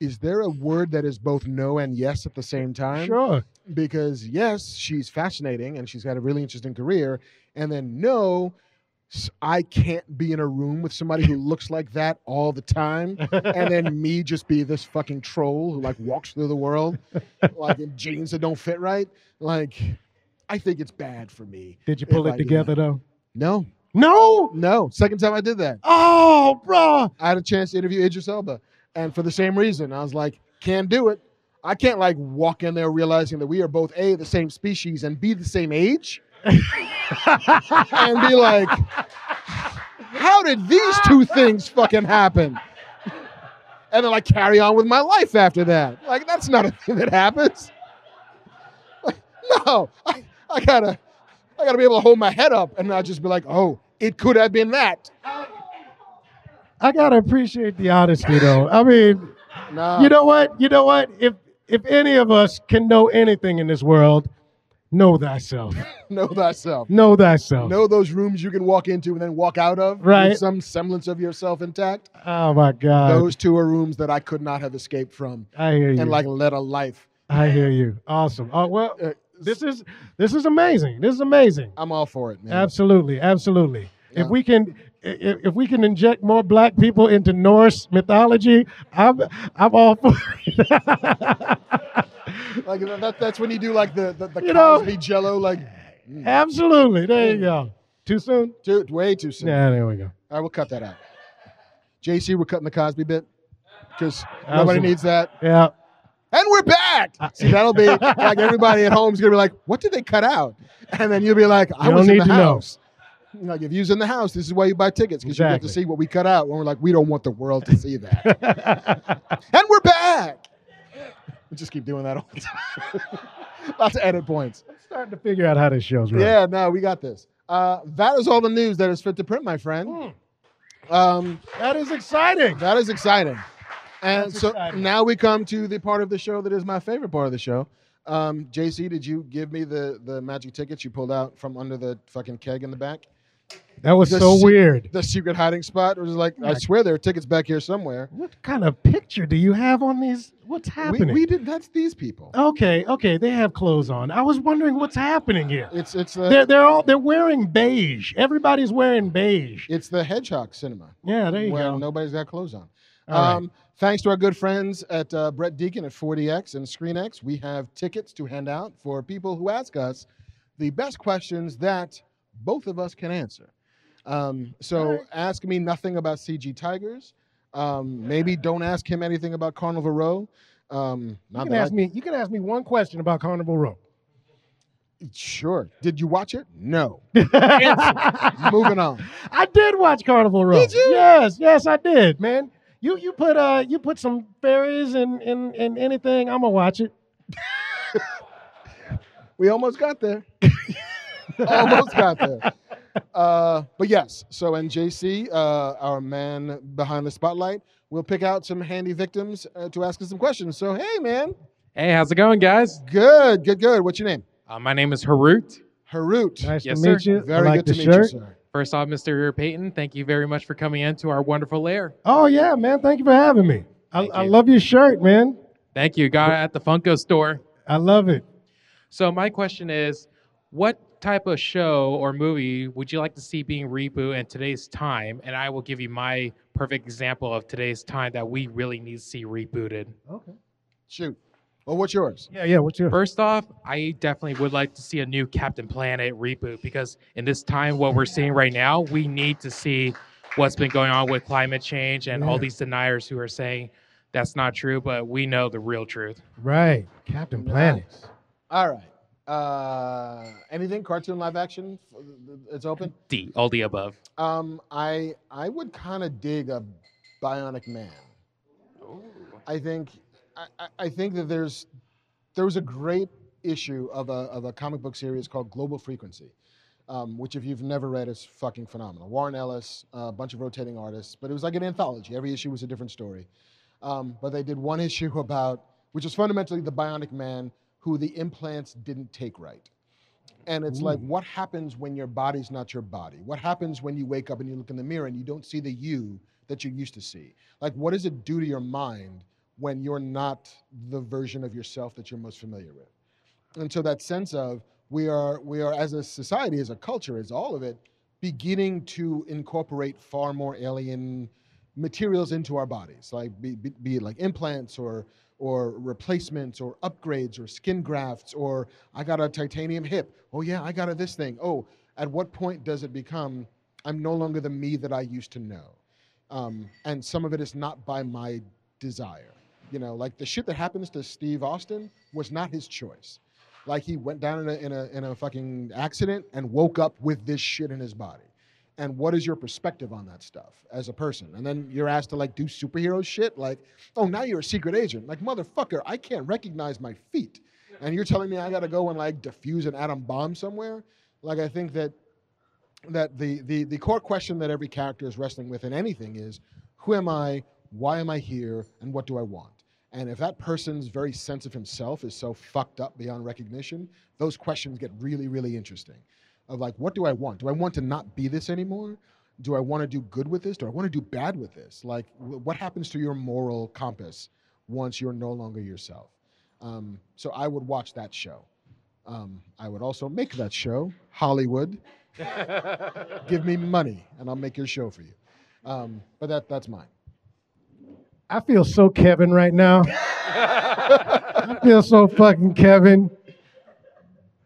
is there a word that is both no and yes at the same time sure. because yes, she's fascinating and she's got a really interesting career, and then no, I can't be in a room with somebody who looks like that all the time, and then me just be this fucking troll who like walks through the world like in jeans that don't fit right. Like, I think it's bad for me. Did you pull it do together though? No, No. no. Second time I did that, Oh, bro. I had a chance to interview Idris Elba, and for the same reason, I was like, can't do it. I can't like walk in there realizing that we are both a the same species and b the same age, and be like, how did these two things fucking happen? And then like carry on with my life after that. Like that's not a thing that happens. Like, no, I, I gotta I gotta be able to hold my head up and not just be like, oh, it could have been that. I gotta appreciate the honesty, though. I mean, No. you know what? You know what? If if any of us can know anything in this world, know thyself. know thyself. Know thyself. Know those rooms you can walk into and then walk out of Right. with some semblance of yourself intact. Oh my God. Those two are rooms that I could not have escaped from I hear you. and like led a life. I hear you. Awesome. Oh well, Uh, this is this is amazing. This is amazing. I'm all for it, man. Absolutely, absolutely. Yeah. If we can, if, if we can inject more black people into Norse mythology, I'm I'm all for it. Like that, that's when you do like the the, the You know- Cosby Jello, like mm. absolutely. There you go. Too soon? too, way too soon. Yeah, there we go. All right, we'll cut that out. JC, we're cutting the Cosby bit because nobody needs that. Yeah. And we're back. Uh, see, that'll be like everybody at home is gonna be like, "What did they cut out?" And then you'll be like, "I You was in the need to know. house." Like if you're in the house, this is why you buy tickets because you get to see what we cut out. When we're like, we don't want the world to see that. and we're back. We just keep doing that all the time. Lots of edit points. I'm starting to figure out how this show's run. Yeah, no, we got this. Uh, that is all the news that is fit to print, my friend. Um, That is exciting. that is exciting. And That's so exciting. now we come to the part of the show that is my favorite part of the show. Um, JC, did you give me the the magic tickets you pulled out from under the fucking keg in the back? That was The so se- weird. The secret hiding spot? Was like, I swear there are tickets back here somewhere. What kind of picture do you have on these? What's happening? we did. That's these people. okay, okay, they have clothes on. I was wondering what's happening here. It's it's the They're they're all they're wearing beige. Everybody's wearing beige. it's the Hedgehog Cinema. Yeah, there you where go. nobody's got clothes on. All right. Um, thanks to our good friends at uh, Brett Deacon at 4DX and ScreenX, we have tickets to hand out for people who ask us the best questions that both of us can answer. Um, so right. ask me nothing about CG Tigers. Um, maybe don't ask him anything about Carnival Row. Um, You can that I- ask me. You can ask me one question about Carnival Row. Sure. Did you watch it? No. Moving on. I did watch Carnival Row. Did you? Yes, yes, I did, man. You you put uh you put some fairies in in, in anything, I'm gonna watch it. We almost got there. almost got there. Uh, but yes, so NJC, uh, our man behind the spotlight, will pick out some handy victims uh, to ask us some questions. So, hey, man, Hey, how's it going, guys? good, good, good. What's your name? Uh, my name is Harut. Harut. Nice Yes, to meet sir. you. Very like good to the meet you, sir. First off, Mr. Payton, thank you very much for coming in to our wonderful lair. Oh yeah, man. Thank you for having me. I, I love your shirt, man. Thank you. Got it at the Funko store. I love it. So my question is, what type of show or movie would you like to see being rebooted in today's time? And I will give you my perfect example of today's time that we really need to see rebooted. Okay. Shoot. Well, what's yours? Yeah, yeah. What's yours? First off, I definitely would like to see a new Captain Planet reboot because in this time, what we're seeing right now, we need to see what's been going on with climate change and all these deniers who are saying that's not true, but we know the real truth. right? Captain Planet. All right. Uh, anything cartoon live action? It's open. D, all the above. Um, I I would kind of dig a Bionic Man. I think I, I- I think that there's there was a great issue of a of a comic book series called Global Frequency, um, which if you've never read is fucking phenomenal. Warren Ellis, a bunch of rotating artists, but it was like an anthology. Every issue was a different story. Um, but they did one issue about which is fundamentally the Bionic Man who the implants didn't take right. And it's like, what happens when your body's not your body? What happens when you wake up and you look in the mirror and you don't see the you that you used to see? Like, what does it do to your mind when you're not the version of yourself that you're most familiar with? And so that sense of we are, we are as a society, as a culture, as all of it, beginning to incorporate far more alien materials into our bodies, like be, be, be it like implants or or replacements or upgrades or skin grafts or I got a titanium hip. Oh yeah, I got a this thing. Oh, at what point does it become I'm no longer the me that I used to know? Um, and some of it is not by my desire. You know, like the shit that happens to Steve Austin was not his choice. Like he went down in a in a in a fucking accident and woke up with this shit in his body. And what is your perspective on that stuff as a person? And then you're asked to like do superhero shit, like, oh, now you're a secret agent. Like, motherfucker, I can't recognize my feet. And you're telling me I gotta go and like defuse an atom bomb somewhere? Like, I think that that the the the core question that every character is wrestling with in anything is, who am I? Why am I here? And what do I want? And if that person's very sense of himself is so fucked up beyond recognition, those questions get really, really interesting. Of like, what do I want? Do I want to not be this anymore? Do I want to do good with this? Do I want to do bad with this? Like, wh- what happens to your moral compass once you're no longer yourself? Um, so I would watch that show. Um, I would also make that show, Hollywood. Give me money, and I'll make your show for you. Um, but that that's mine. I feel so Kevin right now. I feel so fucking Kevin.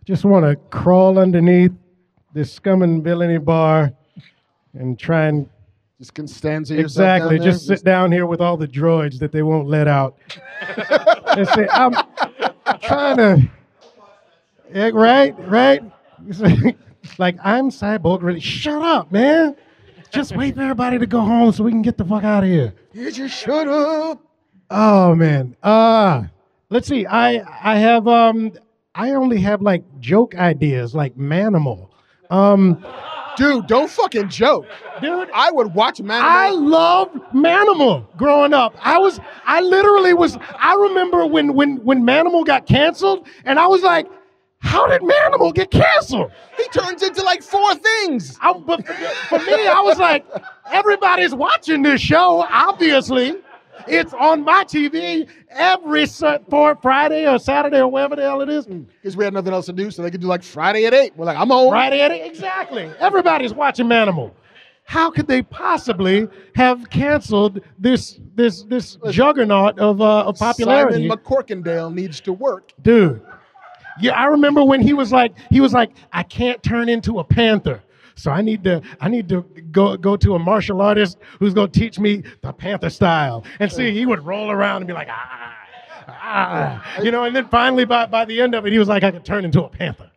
Just want to crawl underneath this scum and villainy bar and try and Just Costanza exactly just sit down here with all the droids that they won't let out and say, I'm trying to, Yeah, right, right. like I'm cyborg. Really, shut up, man. Just wait for everybody to go home so we can get the fuck out of here. You just shut up. Oh man. Uh let's see. I I have um I only have like joke ideas like Manimal. Um Dude, don't fucking joke. dude, I would watch Man. I loved Manimal growing up. I was I literally was I remember when when when Manimal got canceled and I was like, how did Manimal get canceled? he turns into like four things. I, but for, for me, I was like, everybody's watching this show, obviously. It's on my TV every for Friday or Saturday or wherever the hell it is. Because we had nothing else to do, so they could do like Friday at eight. We're like, I'm home. Friday at it, exactly. Everybody's watching Manimal. How could they possibly have canceled this this this juggernaut of uh, of popularity? Simon McCorkindale needs to work. dude. Yeah, I remember when he was like, he was like, I can't turn into a panther. So I need to, I need to go go to a martial artist who's gonna teach me the panther style. And see, he would roll around and be like, ah, ah, you know. And then finally, by by the end of it, he was like, I could turn into a panther.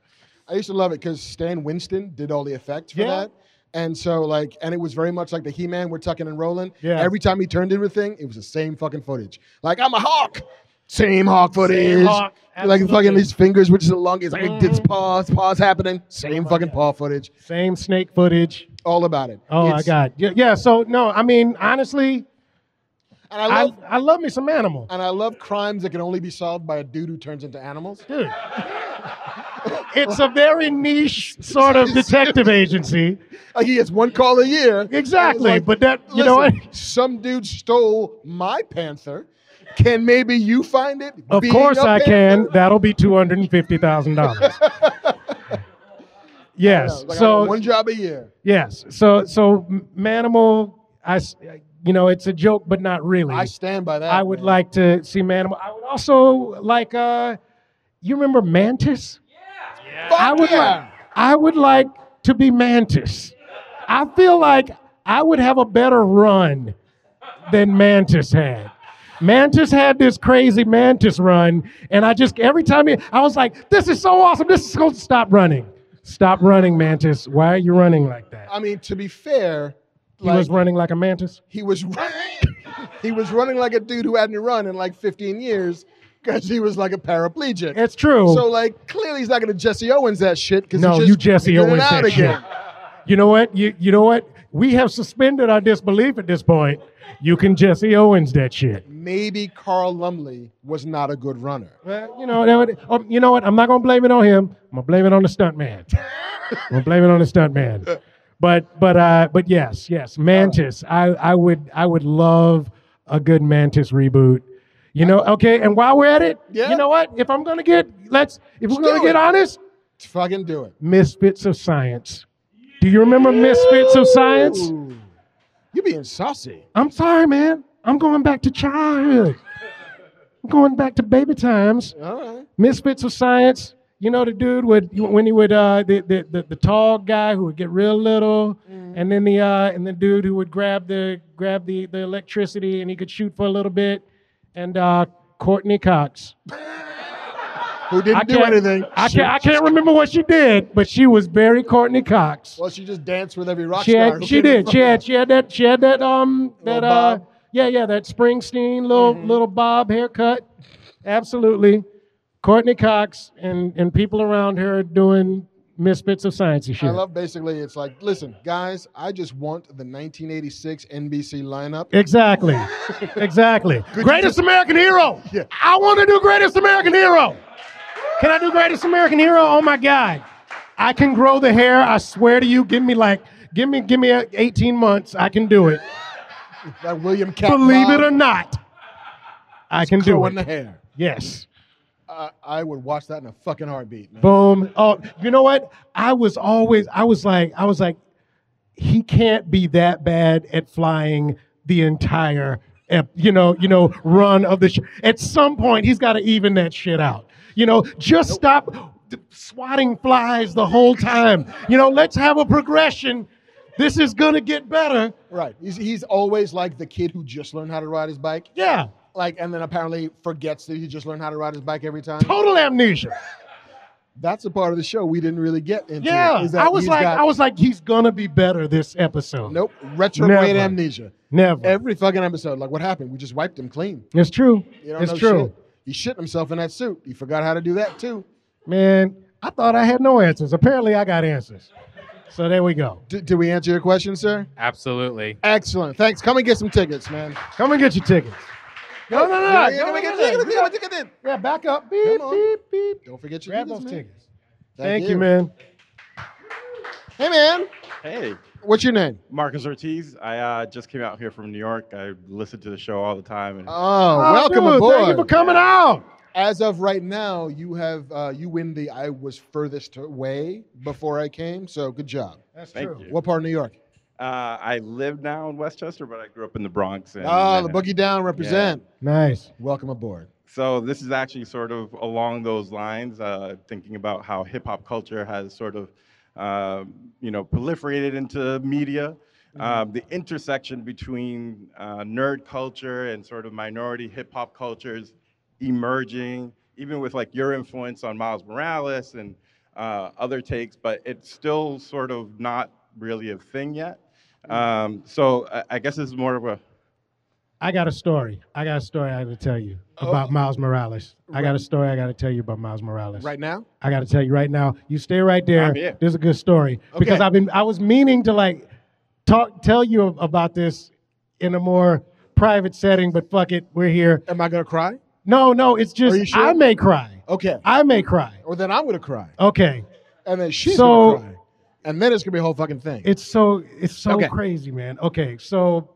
I used to love it because Stan Winston did all the effects for Yeah. that. And so, like, and it was very much like the He Man, we're tucking and rolling. Yeah. Every time he turned into a thing, it was the same fucking footage. Like, I'm a hawk. Same hawk footage. hawk, Like, fucking his fingers, which is the longest. like, Mhm. it's paws, paws happening. Same fucking paw footage. Same snake footage. All about it. Oh my god. Yeah, yeah. So no, I mean, honestly, And I I, love, I love me some animal. and I love crimes that can only be solved by a dude who turns into animals. Dude. it's a very niche sort of detective agency. Like, he gets one call a year. Exactly, like, but that you know what? Some dude stole my panther. Can maybe you find it? Of course I can. That'll be two hundred and fifty thousand dollars. Yes. Like, So one job a year. yes. So so Manimal, I you know it's a joke, but not really. I stand by that. I would man. like to see Manimal. I would also like. uh You remember Mantis? Yeah. Fuck I would yeah. like. I would like to be Mantis. I feel like I would have a better run than Mantis had. Mantis had this crazy Mantis run, and I just every time he, I was like, "This is so awesome! This is going to stop running. Stop running, Mantis. Why are you running like that?" I mean, to be fair, He like, was running like a mantis. he was running. he was running like a dude who hadn't run in like 15 years because he was like a paraplegic. It's true. so like clearly he's not going to Jesse Owens that shit because no, you Jesse Owens out that shit. You know what? You you know what? We have suspended our disbelief at this point. You can Jesse Owens that shit. Maybe Carl Lumbly was not a good runner. Well, you know, that would, oh, you know what? I'm not gonna blame it on him. I'm gonna blame it on the stunt man. I'm gonna blame it on the stunt man. But but uh but yes yes Mantis. I I would I would love a good Mantis reboot. You know, okay. And while we're at it, Yeah. you know what? If I'm gonna get let's if we're gonna get honest, let's Fucking do it. Misfits of Science. Do you remember Misfits of Science? Ooh. You being saucy. I'm sorry, man. I'm going back to childhood. I'm going back to baby times. All right. Misfits of Science. You know the dude would when he would uh the the, the, the tall guy who would get real little, and then the uh and the dude who would grab the grab the the electricity and he could shoot for a little bit, and uh, Courteney Cox. Who didn't I do anything? I can't, I can't remember what she did, but she was very Courteney Cox. Well, she just danced with every rock she star. had, she did. She had, she had that, she had that, um, that, uh. Yeah, yeah, that Springsteen little, little bob haircut. Absolutely. Courteney Cox and, and people around her doing misfits of sciencey shit. I love basically. It's like, listen, guys, I just want the 1986 NBC lineup. Exactly. exactly. you Greatest just- American Hero. Yeah. I want to do Greatest American Hero. Can I do Greatest American Hero? Oh my God. I can grow the hair. I swear to you. Give me like, give me, give me uh, 18 months. I can do it. That William Katt. Believe it or not. I can do growing the hair. Yes. I would watch that in a fucking heartbeat. Man. Boom. Oh, you know what? I was always, I was like, I was like, he can't be that bad at flying the entire, ep- you know, you know, run of the. Sh- at some point, he's got to even that shit out. You know, just stop swatting flies the whole time. You know, let's have a progression. This is gonna get better. Right. He's, he's always like the kid who just learned how to ride his bike. Yeah. Like, and then apparently forgets that he just learned how to ride his bike every time. Total amnesia. That's a part of the show we didn't really get into. Yeah. is that I was like, got- I was like, he's gonna be better this episode. nope, retrograde Never. amnesia. Never. Every fucking episode. Like, what happened? We just wiped him clean. It's true. It's true. shit. He shit himself in that suit. He forgot how to do that too. Man, I thought I had no answers. Apparently, I got answers. So there we go. D- did we answer your question, sir? Absolutely. Excellent. Thanks. Come and get some tickets, man. Come and get your tickets. No, no, no, no. Yeah, Come and get get your tickets. tickets. We tickets. Yeah, back up. Beep, beep, beep. Don't forget your Grab tickets, those man. tickets. Thank, you, you. man. Hey, man. Hey, What's your name? Marcus Ortiz. I uh, just came out here from New York. I listen to the show all the time. And Oh, Oh, welcome dude, aboard. Thank you for coming out. As of right now, you have uh, you win the I was furthest away before I came. So good job. That's Thank true. you. What part of New York? uh, I live now in Westchester, but I grew up in the Bronx. And, Ah, the Boogie Down represent. Nice. Welcome aboard. So this is actually sort of along those lines, uh, thinking about how hip hop culture has sort of, uh, you know, proliferated into media. Um, the intersection between uh, nerd culture and sort of minority hip hop cultures emerging, even with like your influence on Miles Morales and uh, other takes, but it's still sort of not really a thing yet. Um, so I, I guess this is more of a I got a story. I got a story I got to tell you Oh. about Miles Morales. I got a story I got to tell you about Miles Morales. Right now? I got to tell you right now. You stay right there. I'm here. There's a good story because I've been. I was meaning to like talk, tell you about this in a more private setting, but fuck it, we're here. Am I gonna cry? No, no, it's just sure? I may cry. Okay. I may cry. Or then I'm gonna cry, Okay, and then she's So- gonna cry, and then it's gonna be a whole fucking thing. it's so it's so Okay. crazy, man. Okay, so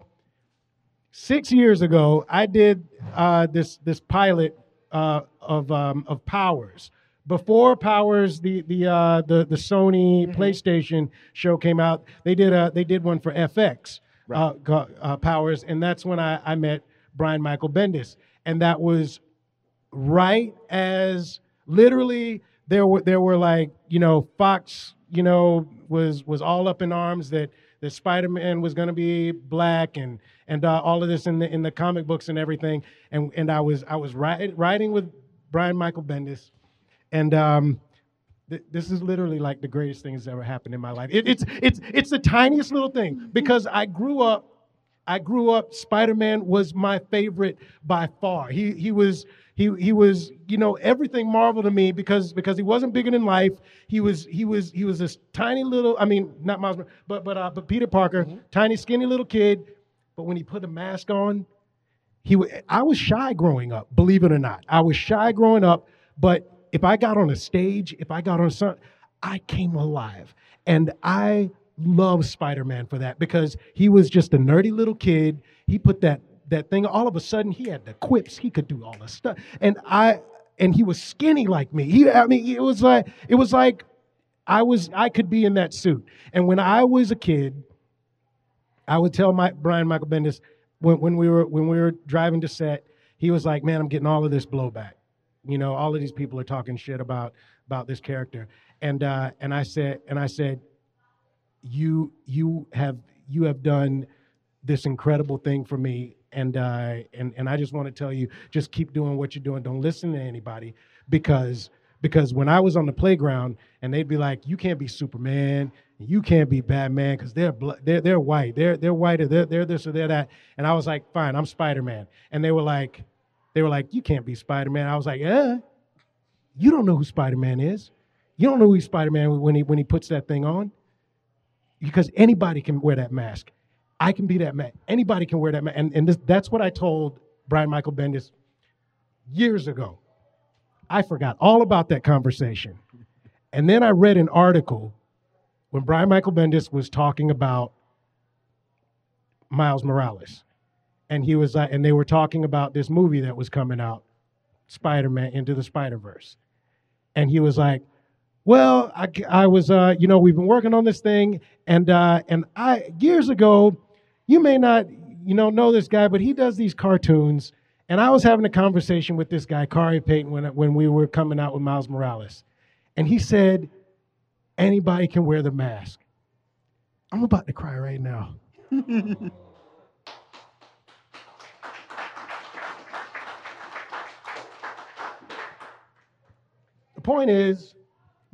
six years ago, I did uh, this this pilot uh, of um, of Powers. Before Powers, the the uh, the the Sony PlayStation show came out. They did a they did one for FX uh, uh, Powers, and that's when I, I met Brian Michael Bendis, and that was right as literally there were there were like you know Fox you know was was all up in arms that that Spider Man was going to be black and and uh, all of this in the in the comic books and everything and and I was I was ri- writing with Brian Michael Bendis and um th- this is literally like the greatest thing that's ever happened in my life. It, it's it's it's the tiniest little thing because I grew up I grew up. Spider Man was my favorite by far. He he was he he was you know everything Marvel to me because because he wasn't bigger than life. He was he was he was this tiny little. I mean not Miles, but but uh, but Peter Parker, tiny skinny little kid. But when he put a mask on, he wa- I was shy growing up. Believe it or not, I was shy growing up. But if I got on a stage, if I got on some, I came alive, and I love Spider-Man for that because he was just a nerdy little kid. He put that that thing. All of a sudden, he had the quips. He could do all the stuff, and I and he was skinny like me. He, I mean, it was like it was like I was I could be in that suit. And when I was a kid, I would tell my Brian Michael Bendis when, when we were when we were driving to set, he was like, "Man, I'm getting all of this blowback. You know, all of these people are talking shit about about this character." And uh, and I said and I said, "You you have you have done this incredible thing for me and uh, and and I just want to tell you, just keep doing what you're doing. Don't listen to anybody because because when I was on the playground and they'd be like, you can't be Superman, you can't be Batman because they're bl- they're they're white, they're they're white, they're they're this or they're that, and I was like, fine, I'm Spider Man, and they were like, they were like, you can't be Spider Man. I was like, eh, you don't know who Spider Man is. You don't know who Spider Man when he when he puts that thing on, because anybody can wear that mask. I can be that man. Anybody can wear that mask, and and this, that's what I told Brian Michael Bendis years ago. I forgot all about that conversation, and then I read an article when Brian Michael Bendis was talking about Miles Morales, and he was uh, and they were talking about this movie that was coming out, Spider Man Into the Spider Verse, and he was like, "Well, I, I was, uh, you know, we've been working on this thing, and uh, and I years ago, you may not, you know, know this guy, but he does these cartoons." And I was having a conversation with this guy, Khary Payton, when, when we were coming out with Miles Morales. And he said, anybody can wear the mask. I'm about to cry right now. the point is,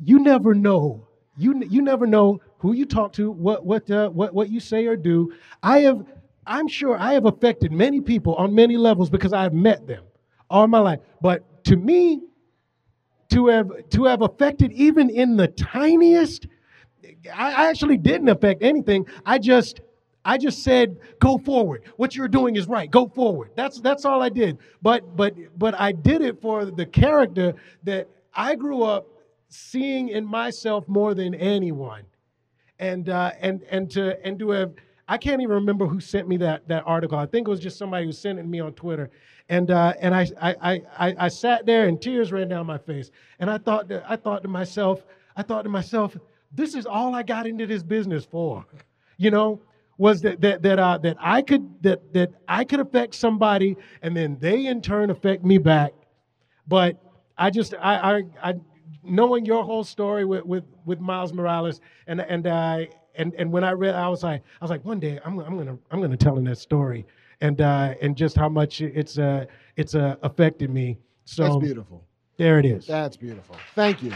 you never know. You, you never know who you talk to, what, what, uh, what, what you say or do. I have, I'm sure I have affected many people on many levels because I've met them all my life. But to me, to have to have affected even in the tiniest I actually didn't affect anything. I just I just said go forward. What you're doing is right. Go forward. That's that's all I did. But but but I did it for the character that I grew up seeing in myself more than anyone. And uh, and and to and to have I can't even remember who sent me that that article. I think it was just somebody who sent it to me on Twitter. And uh, and I, I I I sat there and tears ran down my face. And I thought to, I thought to myself, I thought to myself, this is all I got into this business for. You know, was that that that uh, that I could that that I could affect somebody, and then they in turn affect me back. But I just I I, I knowing your whole story with with with Miles Morales, and and I and and when I read, I was like I was like one day I'm I'm gonna I'm gonna tell him that story, and uh, and just how much it's uh it's uh, affected me. So That's beautiful. there it is. That's beautiful. Thank you.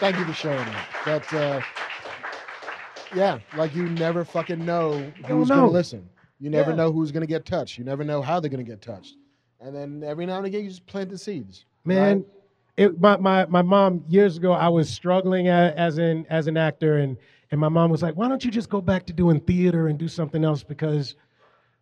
Thank you for showing that. That's uh yeah, like you never fucking know who's know. gonna listen. You never Yeah. know who's gonna get touched. You never know how they're gonna get touched. And then every now and again you just plant the seeds. man right? It, my, my, my mom years ago i was struggling a, as an as an actor and and my mom was like why don't you just go back to doing theater and do something else? Because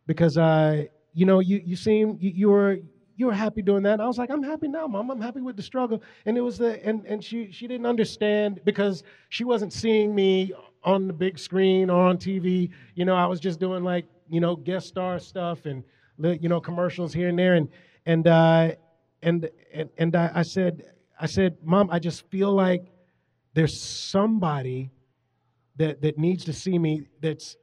because uh you know you you seem you, you were you were happy doing that. And i was like i'm happy now mom. I'm happy with the struggle. And it was the and and she she didn't understand because she wasn't seeing me on the big screen or on tv you know i was just doing like you know guest star stuff and you know commercials here and there. And and uh and and, and I, I said i said mom i just feel like there's somebody that that needs to see me that's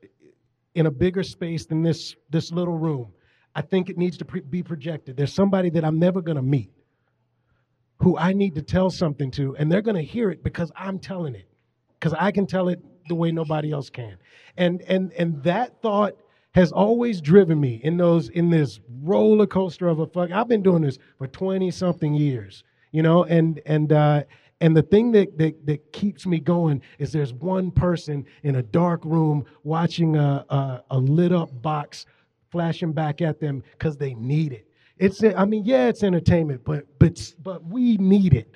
in a bigger space than this this little room. I think it needs to pre- be projected. There's somebody that i'm never going to meet who i need to tell something to and they're going to hear it because i'm telling it because i can tell it the way nobody else can and and and that thought has always driven me in those in this roller coaster of a fuck i've been doing this for 20 something years you know and and uh and the thing that, that that keeps me going is there's one person in a dark room watching a a, a lit up box flashing back at them because they need it. It's i mean yeah it's entertainment but but but we need it.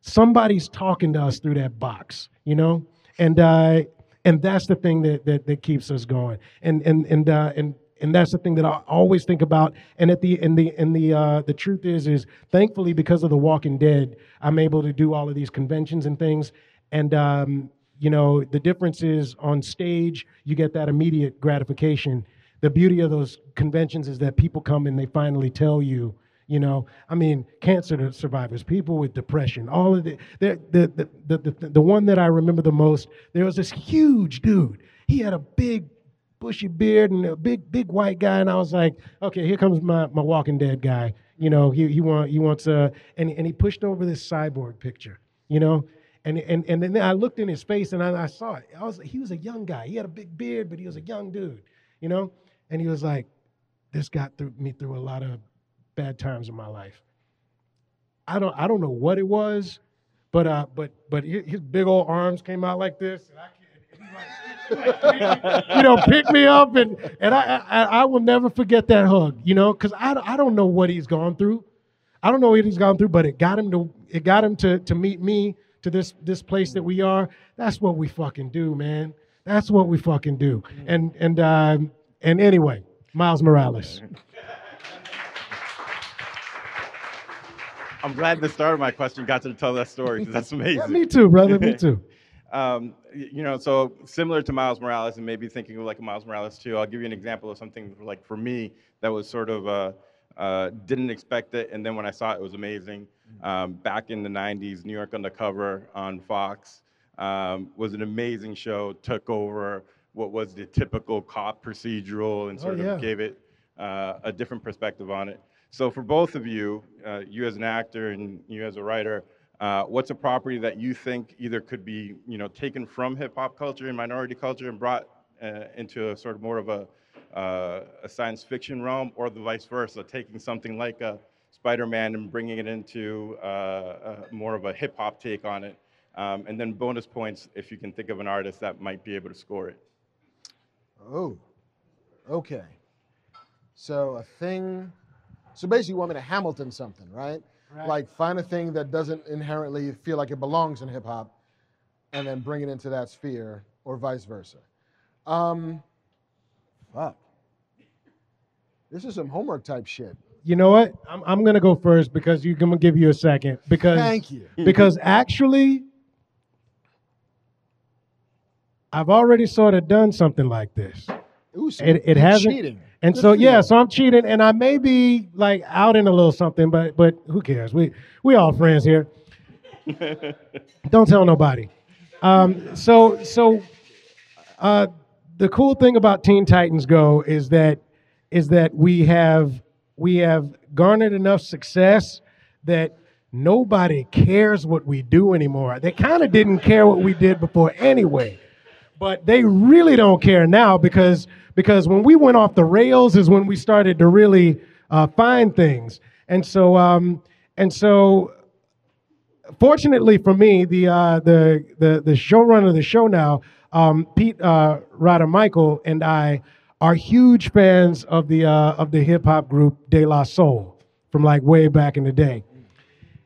Somebody's talking to us through that box, you know, and uh, and that's the thing that that, that keeps us going, and and and uh, and and that's the thing that I always think about. And at the and the and the uh, the truth is is thankfully because of the Walking Dead, I'm able to do all of these conventions and things, and um, you know the difference is on stage you get that immediate gratification. The beauty of those conventions is that people come and they finally tell you you know i mean cancer survivors people with depression all of the the, the the the the one that i remember the most there was this huge dude. He had a big bushy beard and a big big white guy and i was like okay here comes my my walking dead guy. You know he he want he wants a and, and he pushed over this cyborg picture you know? And and and then i looked in his face and I, I saw it. I was he was a young guy. He had a big beard but he was a young dude you know? And he was like this got through me through a lot of bad times in my life. I don't I don't know what it was, but uh but but his, big old arms came out like this, like- you know, pick me up, and and I I, I will never forget that hug. You know, because I I don't know what he's gone through. I don't know what he's gone through, but it got him to it got him to to meet me to this this place that we are. That's what we fucking do, man. That's what we fucking do. And and um and anyway, Miles Morales. I'm glad the start of my question got to tell that story because that's amazing. Yeah, me too, brother. Me too. Um, you know, so similar to Miles Morales and maybe thinking of like a Miles Morales too, I'll give you an example of something like for me that was sort of uh, uh, didn't expect it, and then when I saw it, it was amazing. Um, back in the '90s, New York Undercover on Fox um, was an amazing show. Took over what was the typical cop procedural and Oh, sort yeah. of gave it uh, a different perspective on it. So for both of you, uh, you as an actor and you as a writer, uh, what's a property that you think either could be, you know, taken from hip hop culture and minority culture and brought uh, into a sort of more of a, uh, a science fiction realm, or the vice versa, taking something like a Spider-Man and bringing it into uh, uh, more of a hip hop take on it, um, and then bonus points if you can think of an artist that might be able to score it. Oh, okay. So a thing. So basically, you want me to Hamilton something, right? Like find a thing that doesn't inherently feel like it belongs in hip hop, and then bring it into that sphere, or vice versa. Um, fuck. This is some homework type shit. You know what? I'm I'm gonna go first because you're gonna give you a second because Thank you. because actually I've already sort of done something like this. Ooh, so It- it hasn't- cheating. And so yeah, so I'm cheating and I may be like out in a little something, but but who cares? We we all friends here. Don't tell nobody. Um, so so uh, the cool thing about Teen Titans Go is that is that we have we have garnered enough success that nobody cares what we do anymore. They kind of didn't care what we did before anyway but they really don't care now because because when we went off the rails is when we started to really uh, find things and so um, and so fortunately for me the uh, the the the showrunner of the show now um, Pete uh, Michael and I are huge fans of the uh, of the hip hop group De La Soul from like way back in the day.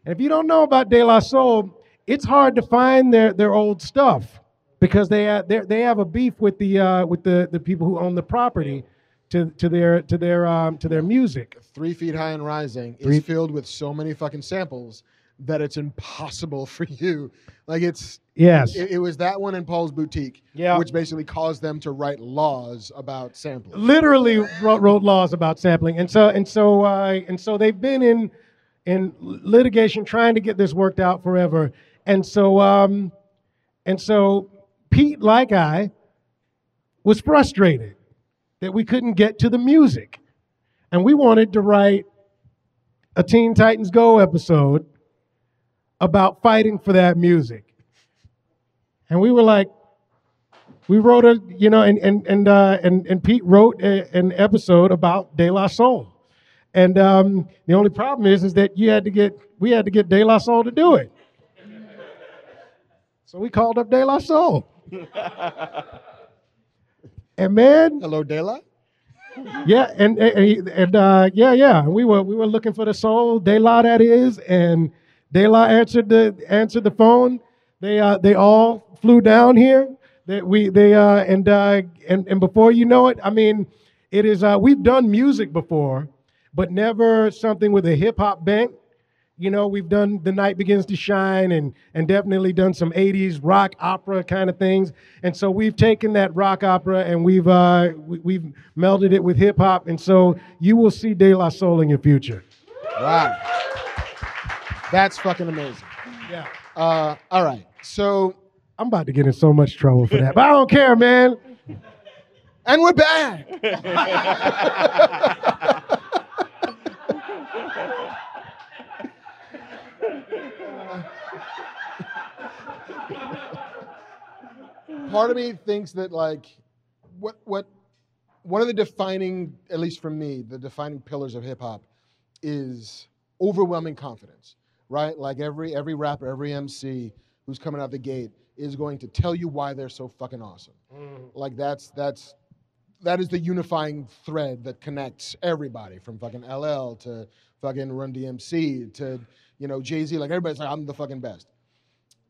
And if you don't know about De La Soul, it's hard to find their, their old stuff because they have, they they have a beef with the uh, with the, the people who own the property to, to their to their um, to their music. Three Feet High and Rising Three- is filled with so many fucking samples that it's impossible for you. Like it's Yes. it, it was that one in Paul's boutique, Yeah. which basically caused them to write laws about sampling. literally wrote, wrote laws about sampling, and so and so uh, and so they've been in in litigation trying to get this worked out forever, and so um, and so Pete, like I, was frustrated that we couldn't get to the music, and we wanted to write a Teen Titans Go episode about fighting for that music, and we were like, we wrote a you know and and and uh, and, and Pete wrote a, an episode about De La Soul, and um, the only problem is is that you had to get we had to get De La Soul to do it. So we called up De La Soul, and man, Hello, Dela. yeah, and and, and uh, yeah, yeah, we were we were looking for the soul, De La that is, and De La answered the answered the phone. They uh, they all flew down here. That we they uh, and uh, and and before you know it, I mean, it is uh, we've done music before, but never something with a hip hop bent. You know, we've done The Night Begins to Shine and and definitely done some 80s rock opera kind of things. And so we've taken that rock opera and we've uh, we, we've melded it with hip hop. And so you will see De La Soul in your future. Wow, that's fucking amazing. Yeah. Uh, all right, so I'm about to get in so much trouble for that, but I don't care, man. and we're back. Part of me thinks that like what what one of the defining, at least for me, the defining pillars of hip hop is overwhelming confidence, right? Like every every rapper, every MC who's coming out the gate is going to tell you why they're so fucking awesome. Like that's that's that is the unifying thread that connects everybody from fucking LL to fucking Run DMC to you know Jay Z. Like everybody's like I'm the fucking best.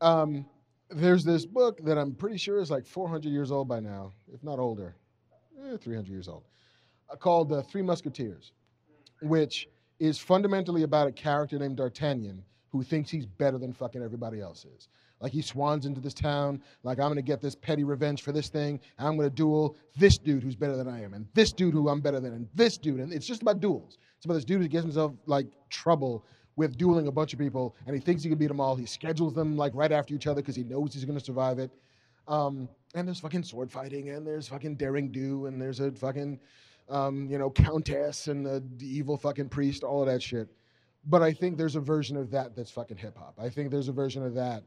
Um, there's this book that I'm pretty sure is like 400 years old by now, if not older, eh, 300 years old, uh, called uh, Three Musketeers, which is fundamentally about a character named D'Artagnan who thinks he's better than fucking everybody else is. Like he swans into this town, like I'm gonna get this petty revenge for this thing, and I'm gonna duel this dude who's better than I am, and this dude who I'm better than, and this dude, and it's just about duels. It's about this dude who gets himself like trouble with dueling a bunch of people, and he thinks he can beat them all. He schedules them like right after each other because he knows he's gonna survive it. Um, and there's fucking sword fighting, and there's fucking daring do, and there's a fucking, um, you know, countess and the, the evil fucking priest, all of that shit. But I think there's a version of that that's fucking hip hop. I think there's a version of that,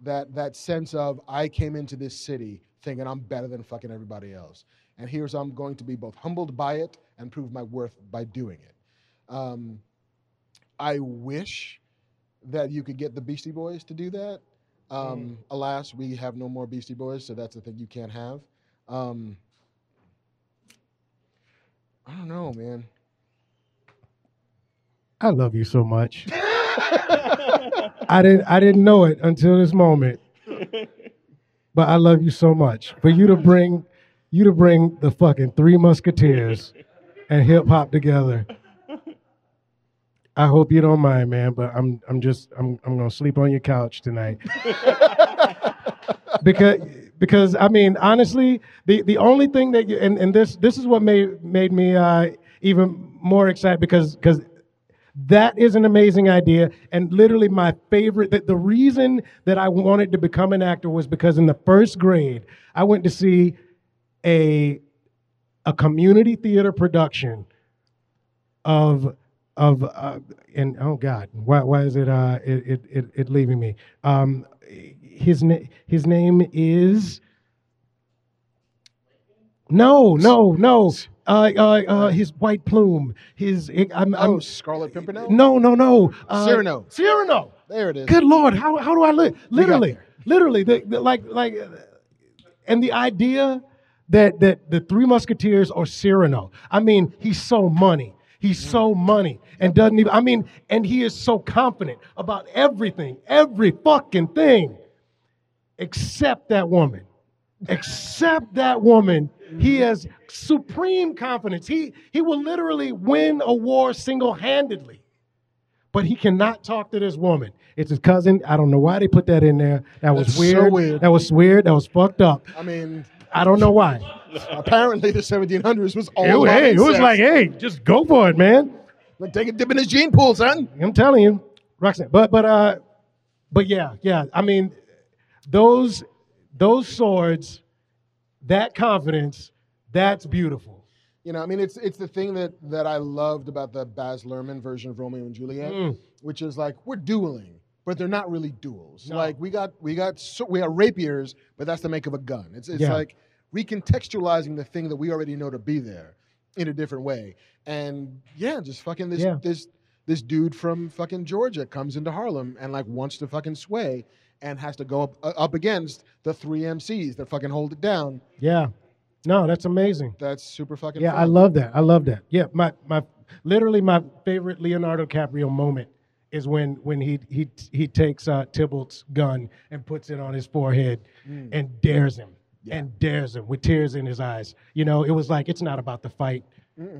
that that sense of I came into this city thinking I'm better than fucking everybody else, and here's I'm going to be both humbled by it and prove my worth by doing it. Um, I wish that you could get the Beastie Boys to do that. Um, Alas, we have no more Beastie Boys, so that's the thing you can't have. Um, I don't know, man. I love you so much. I didn't I didn't know it until this moment. But I love you so much. For you to bring you to bring the fucking three musketeers and hip hop together. I hope you don't mind, man, but I'm I'm just I'm I'm gonna sleep on your couch tonight. because because I mean honestly, the, the only thing that you and, and this this is what made made me uh, even more excited because because that is an amazing idea. And literally, my favorite, the, the reason that I wanted to become an actor was because in the first grade, I went to see a, a community theater production of, of uh, and oh God, why, why is it, uh, it, it, it, it leaving me? Um, his, na- his name is. No, no, no. Uh, uh, uh, his white plume. His. I'm, I'm, Oh, Scarlet Pimpernel? no, no, no. Uh, Cyrano. Cyrano. There it is. Good Lord, how, how do I live? Literally, literally, the, the, like, like, and the idea that that the Three Musketeers are Cyrano. I mean, he's so money. He's so money and doesn't even. I mean, and he is so confident about everything, every fucking thing, except that woman. Except that woman, he has supreme confidence. He he will literally win a war single-handedly but he cannot talk to this woman. It's his cousin. I don't know why they put that in there. That was That's so weird. weird. That was weird. That was fucked up. I mean, I don't know why. Apparently the 1700s was all It, about hey, it was like, hey, just go for it, man. Like, take a dip in his gene pool, son. I'm telling you, Roxanne. But but uh, but yeah, yeah. I mean, those those swords, that confidence, that's beautiful. You know, I mean, it's it's the thing that that I loved about the Baz Luhrmann version of Romeo and Juliet, Mm. which is like we're dueling, but they're not really duels. No. Like we got we got so, we have rapiers, but that's the make of a gun. It's it's Yeah. like recontextualizing the thing that we already know to be there in a different way. And yeah, just fucking this Yeah. this this dude from fucking Georgia comes into Harlem and like wants to fucking sway and has to go up uh, up against the three MCs that fucking hold it down. Yeah. No, that's amazing. That's super fucking. Yeah, fun. I love that. I love that. Yeah, my my literally my favorite Leonardo DiCaprio moment is when when he he he takes uh, Tybalt's gun and puts it on his forehead Mm. and dares him and dares him with tears in his eyes. You know, it was like it's not about the fight.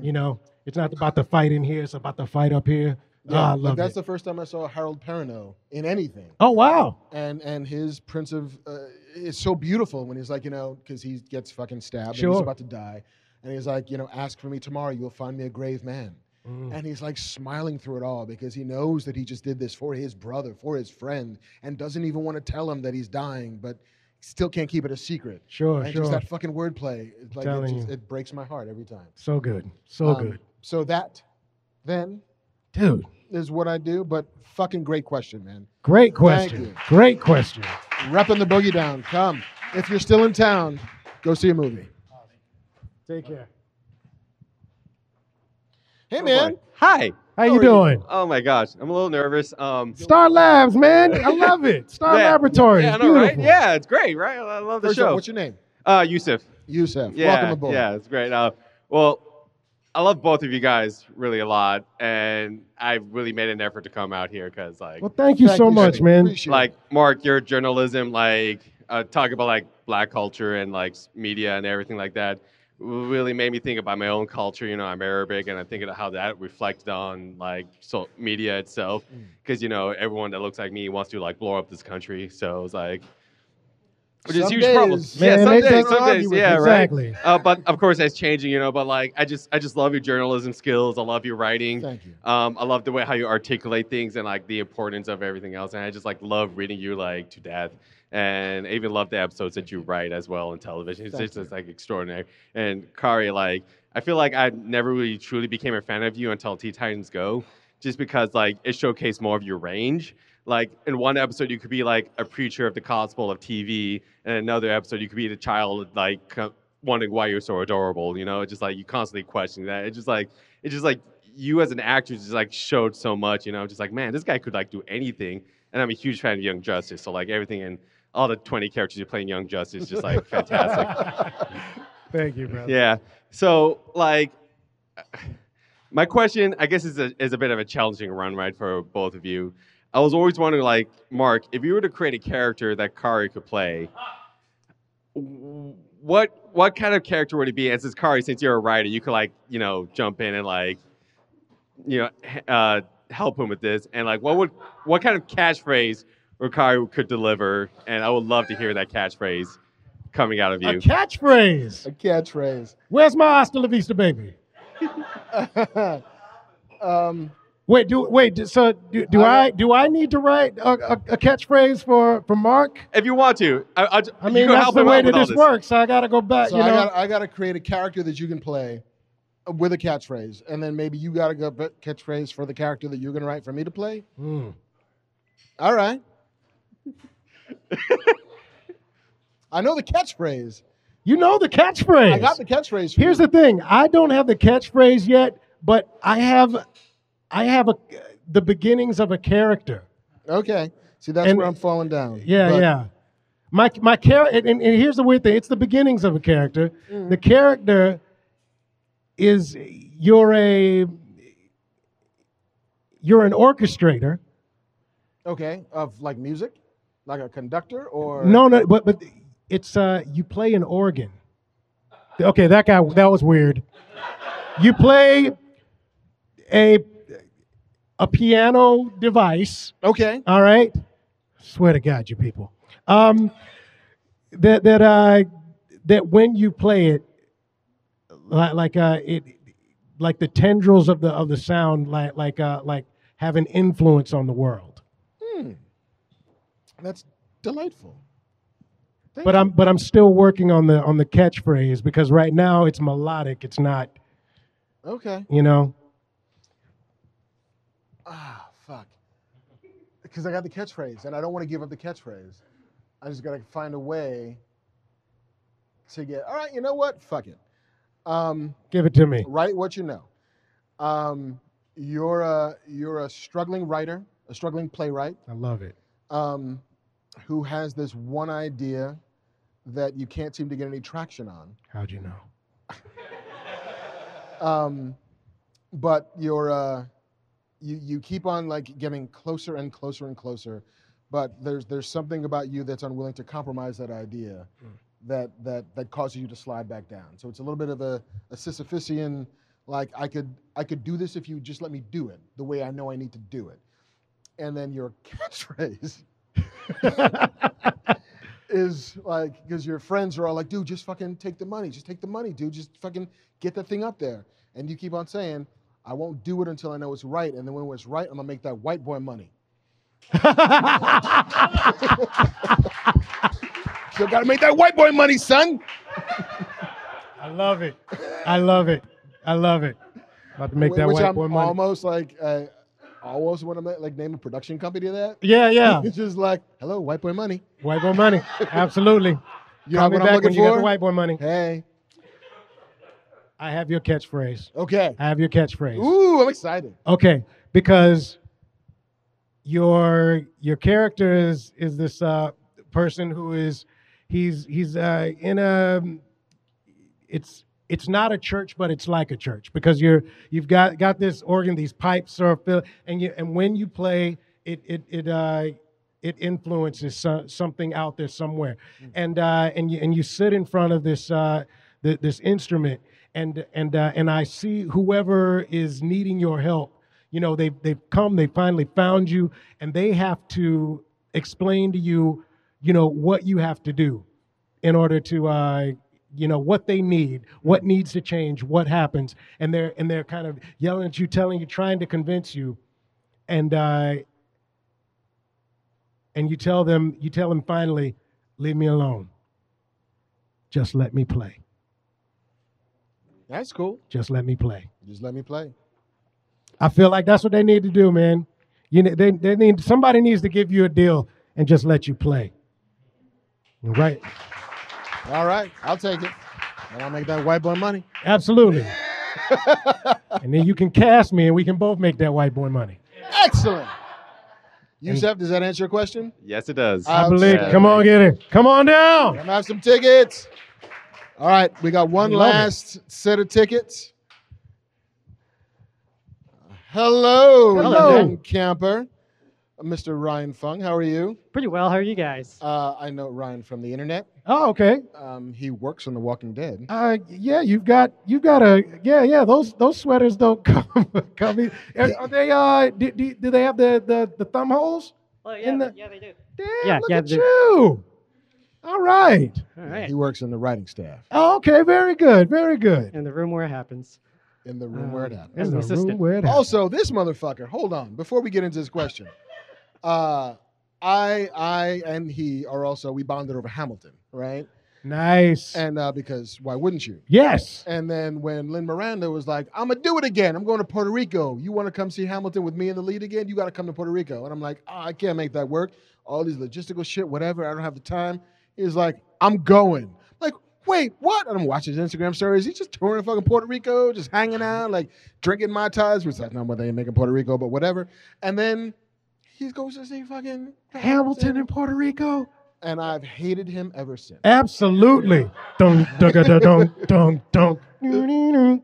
You know, it's not about the fight in here. It's about the fight up here. Yeah, Ah, like, love that's it. the first time I saw Harold Perrineau in anything, oh wow. and and his Prince of uh, it's so beautiful when he's like, you know, because he gets fucking stabbed and he's about to die, and he's like, you know, ask for me tomorrow, you'll find me a grave man, Mm. and he's like smiling through it all because he knows that he just did this for his brother, for his friend, and doesn't even want to tell him that he's dying, but still can't keep it a secret. Sure, and sure. just that fucking wordplay, it's like it, just, it breaks my heart every time. So good. So Um, good. So that, then, Dude, is what I do. But fucking great question, man. great Thank question. you. Great question. Repping the boogie down. Come. If you're still in town, go see a movie. Take care. Hey, Oh, man. boy. Hi. How you are you? doing? Oh my gosh, I'm a little nervous. Um, Star Labs, man. I love it. Star yeah, Laboratories. Yeah, I know, right? Yeah, it's great, right? I love the First of all, show. what's your name? Uh, Yusuf. Yusef. Yeah, Welcome aboard. yeah, it's great. Uh, well, I love both of you guys really a lot, and I really made an effort to come out here because, like, Well, thank you Thank so you, much, man. Appreciate like Marc, your journalism, like uh, talk about like black culture and like media and everything like that, really made me think about my own culture. You know, I'm Arabic, and I think about how that reflected on like so media itself, Mm. because you know everyone that looks like me wants to like blow up this country. So it's like. Which is a Some huge problem. Yeah, some days, some days, yeah, you. right. Exactly. Uh, but of course, that's changing, you know. But like, I just, I just love your journalism skills. I love your writing. Thank you. Um, I love the way how you articulate things and like the importance of everything else. And I just like love reading you like to death. And I even love the episodes that you write as well in television. It's Thank just it's, like extraordinary. And Khary, like, I feel like I never really truly became a fan of you until Teen Titans Go, just because like it showcased more of your range. Like in one episode, you could be like a preacher of the gospel of TV, and another episode, you could be the child like co- wondering why you're so adorable. You know, it's just like you constantly questioning that. It's just like it's just like you as an actor just like showed so much. You know, just like man, this guy could like do anything. And I'm a huge fan of Young Justice, so like everything in all the 20 characters you play in Young Justice is just like fantastic. Thank you, brother. Yeah. So like my question, I guess, is a, is a bit of a challenging run, right, for both of you. I was always wondering, like, Marc, if you were to create a character that Khary could play, what what kind of character would it be? And since Khary, since you're a writer, you could like, you know, jump in and like, you know, uh, help him with this. And like, what would what kind of catchphrase or could deliver? And I would love to hear that catchphrase coming out of you. A catchphrase. A catchphrase. Where's my hasta la vista, baby? um, Wait, do wait. do- So do, do I I do I need to write a, a, a catchphrase for for Marc? If you want to, I, I, I mean, you can that's the way that with all this works. So I got to go back. so you I know, got I got to create a character that you can play uh, with a catchphrase, and then maybe you got to go catchphrase for the character that you're gonna write for me to play. Hmm. All right. I know the catchphrase. you know the catchphrase. I got the catchphrase. Here's you. the thing. I don't have the catchphrase yet, but I have, I have a the beginnings of a character. Okay. See, that's And- where I'm falling down. Yeah, But- yeah. My my character, and, and here's the weird thing: it's the beginnings of a character. Mm. The character is you're a you're an orchestrator. Okay. Of like music, like a conductor, or No, no, but but it's uh you play an organ. Okay, that guy that was weird. You play a a piano device. Okay. All right. Swear to God, you people. Um, that that uh that when you play it, like like uh it like the tendrils of the of the sound like like uh like have an influence on the world. That's delightful. Thank But you. I'm but I'm still working on the on the catchphrase because right now it's melodic. It's not okay. you know. Ah, fuck. Because I got the catchphrase, and I don't want to give up the catchphrase. I just gotta find a way to get. All right, you know what? Fuck it. Um, Give it to me. write what you know. Um, you're a you're a struggling writer, a struggling playwright, I love it. um, who has this one idea that you can't seem to get any traction on. How'd you know? um, but you're uh, you you keep on like getting closer and closer and closer, but there's there's something about you that's unwilling to compromise that idea, that that that causes you to slide back down. So it's a little bit of a, a Sisyphusian, like I could I could do this if you just let me do it the way I know I need to do it, and then your catchphrase. is like because your friends are all like, dude, just fucking take the money, just take the money, dude, just fucking get that thing up there. And you keep on saying, I won't do it until I know it's right, and then when it's right, I'm gonna make that white boy money. Still gotta make that white boy money, son. I love it. I love it. I love it. About to make Wh- that Which white I'm boy money. almost like, uh, almost want to like name a production company of that. Yeah, yeah. It's just like, hello, white boy money. White boy money. Absolutely. You Call know me what back I'm looking when you got for? white boy money. Hey, I have your catchphrase. Okay. I have your catchphrase. Ooh, I'm excited. Okay, because your your character is is this uh, person who is he's he's uh, in a it's it's not a church, but it's like a church because you're you've got got this organ, these pipes are filled, and you and when you play, it it it uh, it influences so, something out there somewhere, and uh, and you and you sit in front of this uh, th- this instrument, and and uh, and I see whoever is needing your help. You know, they've they've come, they finally found you, and they have to explain to you, you know, what you have to do in order to uh, you know what they need what needs to change what happens and they're and they're kind of yelling at you telling you trying to convince you. And uh and you tell them you tell them finally leave me alone. Just let me play. That's cool. just let me play. Just let me play. i feel like that's what they need to do man. You know they, they need somebody needs to give you a deal and just let you play. Right All right, I'll take it. And I'll make that white boy money. absolutely and then you can cast me and we can both make that white boy money Excellent. Yusef, does that answer your question? Yes, it does. I believe. Outstanding. Come on, get it. Come on down. Come have some tickets. All right, we got one Love it. last set of tickets. Hello, Hello. young camper. Mr. Ryan Fung, how are you? Pretty well. How are you guys? Uh, I know Ryan from the internet. Oh, okay. Um, he works on The Walking Dead. Uh, yeah, you've got you've got a yeah yeah those those sweaters don't come come in. Are, are they uh do, do, do they have the, the the thumb holes? Oh, in the- yeah, they do. Damn, Yeah, look yeah, at they- you. All right. All right. He works in the writing staff Oh, okay. Very good. Very good. In the room where it happens. in the room where it Um, happens. In the assistant. room where it happens. Also, this motherfucker. Hold on, before we get into this question, uh, I, I, and he are also we bonded over Hamilton, right? Nice. And uh, because why wouldn't you? yes. And then when Lin Miranda was like, "I'm gonna do it again. I'm going to Puerto Rico. You want to come see Hamilton with me in the lead again? You got to come to Puerto Rico." And I'm like, oh, "I can't make that work. All these logistical shit, whatever. I don't have the time." He's like, "I'm going." Like, wait, what? And I'm watching his Instagram stories. He's just touring fucking Puerto Rico, just hanging out, like drinking mai tais, which that's not what they make in Puerto Rico, but whatever. And then he goes to see fucking Hamilton in Puerto Rico. and I've hated him ever since. Absolutely. Dun dun dun dun dun dun. dun.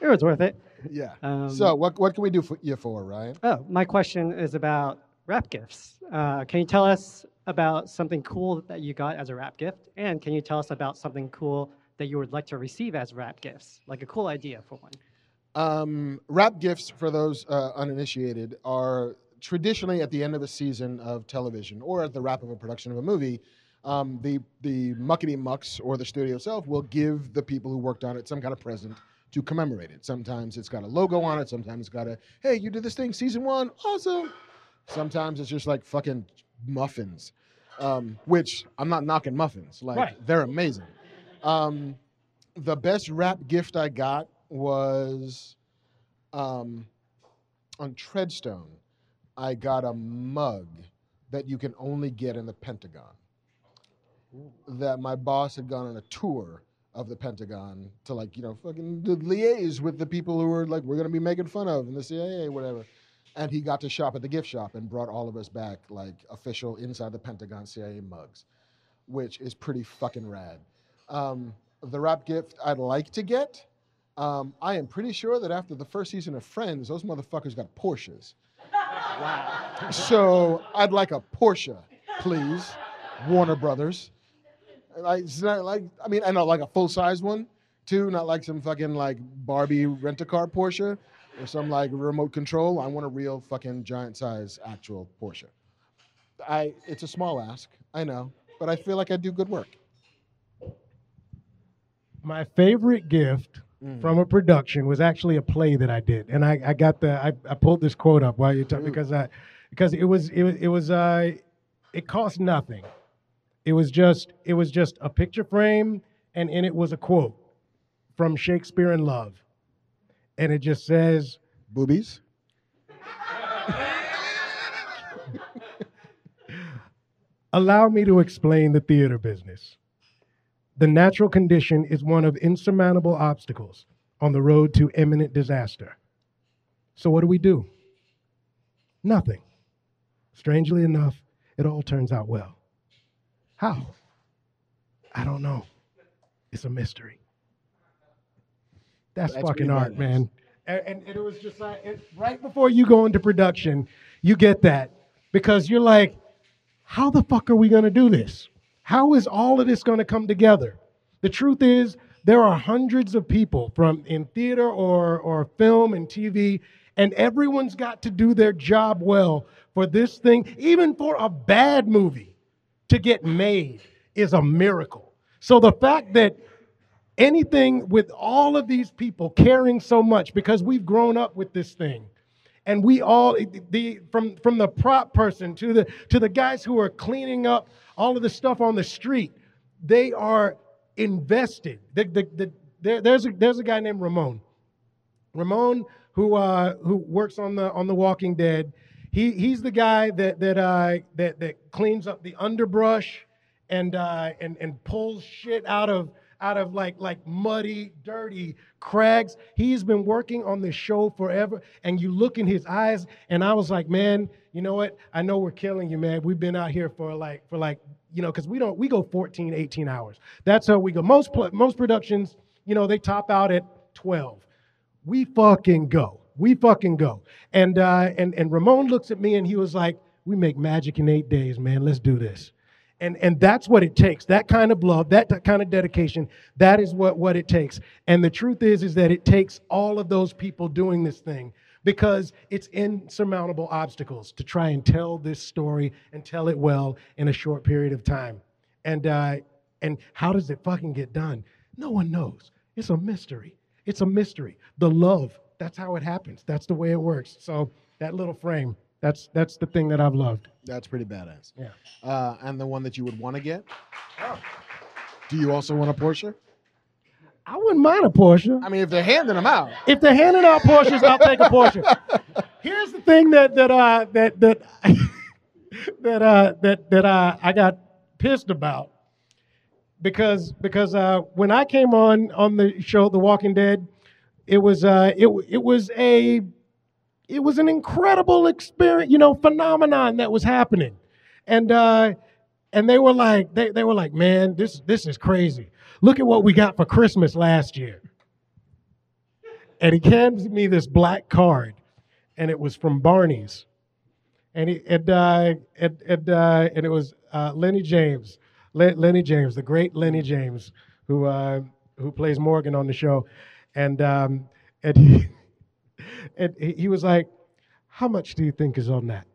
It was worth it. Yeah. Um, so what what can we do for you for, Ryan? Oh, my question is about wrap gifts. Uh, can you tell us about something cool that you got as a wrap gift? And can you tell us about something cool that you would like to receive as wrap gifts? Like a cool idea for one. Um, wrap gifts for those uh, uninitiated are traditionally at the end of a season of television or at the wrap of a production of a movie. Um, the the muckety mucks or the studio itself will give the people who worked on it some kind of present to commemorate it. Sometimes it's got a logo on it. Sometimes it's got a hey, you did this thing, season one, awesome. Sometimes it's just like fucking muffins, um, which I'm not knocking muffins. Like Right. they're amazing. Um, the best wrap gift I got was um, on Treadstone. I got a mug that you can only get in the Pentagon. That my boss had gone on a tour of the Pentagon to like you know fucking liaise with the people who were like we're gonna be making fun of in the CIA whatever, and he got to shop at the gift shop and brought all of us back like official inside the Pentagon CIA mugs, which is pretty fucking rad. Um, the wrap gift I'd like to get. Um, I am pretty sure that after the first season of Friends, those motherfuckers got Porsches. Wow. So I'd like a Porsche, please, Warner Brothers. Like, like I mean, I know like a full size one too, not like some fucking like Barbie rent a car Porsche or some like remote control. I want a real fucking giant size actual Porsche. I it's a small ask, I know, but I feel like I do good work. My favorite gift Mm. from a production was actually a play that I did, and I, I got the I, I pulled this quote up while you talk Ooh. because I because it was it was it was uh it cost nothing. It was just it was just a picture frame, and in it was a quote from Shakespeare in Love, and it just says, Boobies. Allow me to explain the theater business. The natural condition is one of insurmountable obstacles. on the road to imminent disaster. So, what do we do? Nothing. Strangely enough, it all turns out well. How? I don't know. It's a mystery. That's, That's fucking art, badass. man. And, and it was just like, it, right before you go into production, you get that because you're like, how the fuck are we going to do this? How is all of this going to come together? The truth is, there are hundreds of people from in theater or, or film and TV, and everyone's got to do their job well for this thing, even for a bad movie to get made is a miracle. So the fact that anything with all of these people caring so much because we've grown up with this thing and we all the from from the prop person to the to the guys who are cleaning up all of the stuff on the street they are invested. The, the, the, there, there's a there's a guy named ramon. Ramon who uh who works on the on the walking dead he he's the guy that that uh that that cleans up the underbrush and uh and and pulls shit out of out of like like muddy dirty crags he's been working on this show forever and you look in his eyes and i was like man you know what i know we're killing you man we've been out here for like for like you know because we don't we go 14 18 hours that's how we go most most productions you know they top out at 12 we fucking go. We fucking go. And uh, and and Ramon looks at me and he was like, "We make magic in eight days, man. Let's do this." And and that's what it takes. That kind of love, that, kind of dedication. That is what what it takes. And the truth is, is that it takes all of those people doing this thing because it's insurmountable obstacles to try and tell this story and tell it well in a short period of time. And uh, and how does it fucking get done? No one knows. It's a mystery. It's a mystery. The love, that's how it happens. That's the way it works. So that little frame, that's that's the thing that I've loved. That's pretty badass. Yeah. Uh, and the one that you would want to get? Do you also want a Porsche? I wouldn't mind a Porsche. I mean, if they're handing them out. If they're handing out Porsches, I'll take a Porsche. Here's the thing that that uh that that that uh that that uh, I got pissed about because because uh, when I came on on the show The Walking Dead, it was uh it it was a it was an incredible experience, you know, phenomenon that was happening, and uh, and they were like they they were like, man, this this is crazy. Look at what we got for Christmas last year. And he hands me this black card, and it was from Barney's, and he and uh, and and, uh, and it was uh, Lenny James, Le- Lenny James, the great Lenny James, who uh, who plays Morgan on the show, and um, and he and he was like, "How much do you think is on that?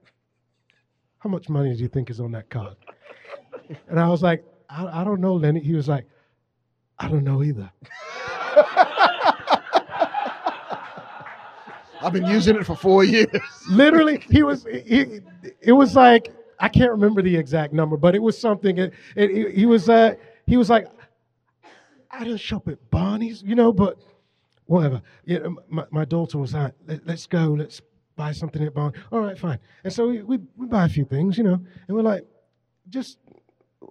How much money do you think is on that card?" And I was like, "I, I don't know, Lenny." He was like, "I don't know either." I've been using it for four years. literally he was he, it was like i can't remember the exact number but it was something it, it, he was uh he was like i didn't shop at barney's you know but whatever yeah, my, my daughter was like Let, let's go let's buy something at barney all right fine and so we, we, we buy a few things you know and we're like just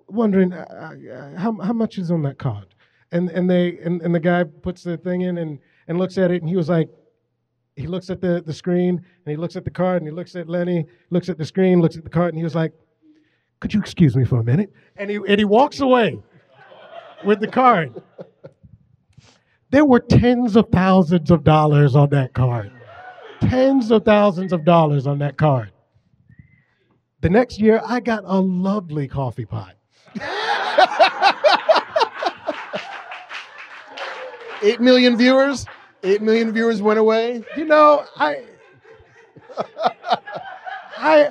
wondering uh, uh, how, how much is on that card and and they and, and the guy puts the thing in and and looks at it and he was like he looks at the, the screen and he looks at the card and he looks at Lenny, looks at the screen, looks at the card, and he was like, Could you excuse me for a minute? And he and he walks away with the card. There were tens of thousands of dollars on that card. Tens of thousands of dollars on that card. The next year, I got a lovely coffee pot. Eight million viewers. Eight million viewers went away. You know, I, I,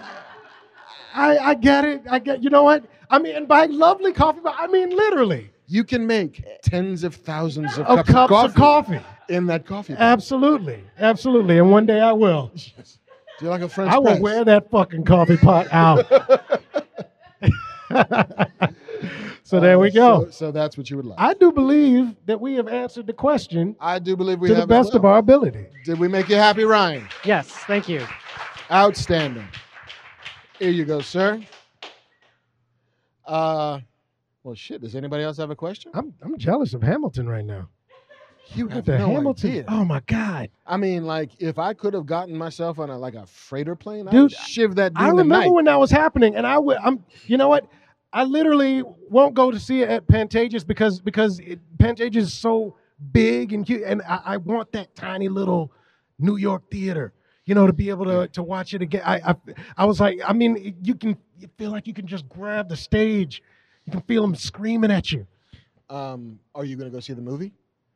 I, I get it. I get. You know what? I mean, and by lovely coffee, pot, I mean literally You can make tens of thousands of, of cups, cups of coffee. in that coffee. pot. Absolutely, absolutely. And one day I will. Do you like a French I will wear that fucking coffee pot out. so there we Uh, go. So, so that's what you would like. I do believe that we have answered the question I do believe we to have the as best of our ability. Did we make you happy, Ryan? Yes, thank you. Outstanding. Here you go, sir. Uh, well, shit. Does anybody else have a question? I'm I'm jealous of Hamilton right now. You have the no Hamilton. idea. Oh my God. I mean, like if I could have gotten myself on a like a freighter plane, I'd Dude, shiv that dude I remember when that was happening, and I would. I'm. You know what? I literally won't go to see it at Pantages because because it, Pantages is so big and huge, and I, I want that tiny little New York theater. You know, to be able to to watch it again. I I, I was like, I mean, you can you feel like you can just grab the stage. You can feel them screaming at you. Um, are you going to go see the movie?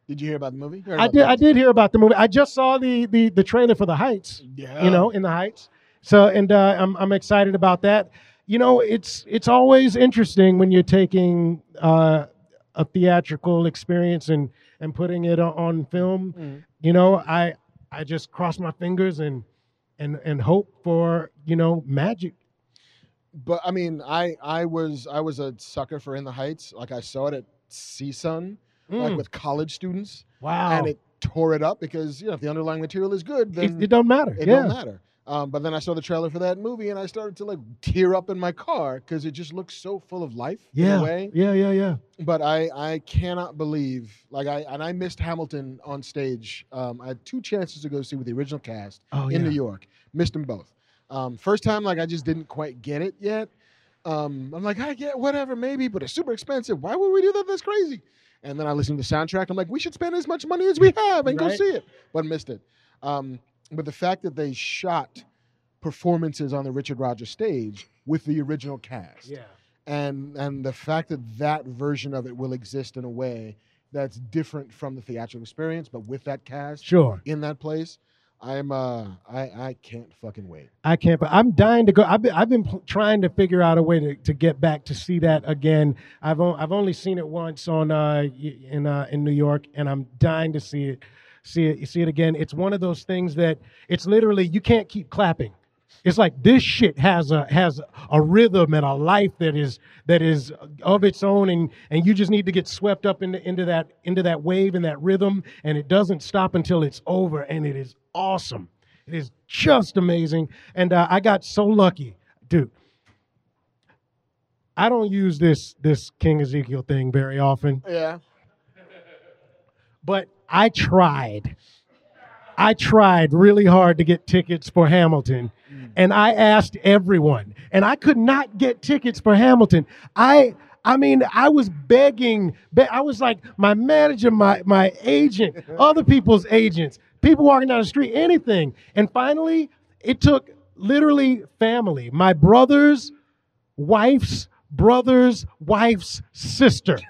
Did you hear about the movie? I did. I did hear about the movie. I just saw the the the trailer for the Heights. Yeah. you know, in the Heights. So, and uh, I'm I'm excited about that. You know, it's it's always interesting when you're taking uh, a theatrical experience and and putting it on, film. Mhm. You know, I I just cross my fingers and and and hope for you know magic. But I mean, I I was I was a sucker for In the Heights. Like I saw it at CSUN, like Mm, with college students, wow, and it tore it up because you know if the underlying material is good, it, then it don't matter. it yeah, don't matter. Um, but then I saw the trailer for that movie, and I started to like tear up in my car because it just looks so full of life in yeah, a way. yeah, yeah, yeah. But I I cannot believe like I and I missed Hamilton on stage. Um, I had two chances to go see with the original cast Oh in yeah. New York. Missed them both. Um, first time, like I just didn't quite get it yet. Um, I'm like, I get whatever, maybe, but it's super expensive. Why would we do that? That's crazy. And then I listened to the soundtrack. I'm like, we should spend as much money as we have and go see it. But missed it. Um, but the fact that they shot performances on the Richard Rodgers stage with the original cast, Yeah. and and the fact that that version of it will exist in a way that's different from the theatrical experience, but with that cast Sure. in that place, I'm uh I I can't fucking wait. I can't. But I'm dying to go. I've been I've been pl- trying to figure out a way to, to get back to see that again. I've I've only seen it once on uh in uh in New York, and I'm dying to see it see it see it again. It's one of those things that it's literally you can't keep clapping. It's like this shit has a has a rhythm and a life that is that is of its own, and and you just need to get swept up into into that into that wave and that rhythm, and it doesn't stop until it's over, and it is awesome. It is just amazing, and uh, I got so lucky, dude. I don't use this this King Ezekiel thing very often, Yeah. but I tried. I tried really hard to get tickets for Hamilton, and I asked everyone, and I could not get tickets for Hamilton. I I mean, I was begging. Be- I was like, my manager, my my agent, other people's agents, people walking down the street, anything. And finally, it took literally family, my brother's wife's brother's wife's sister.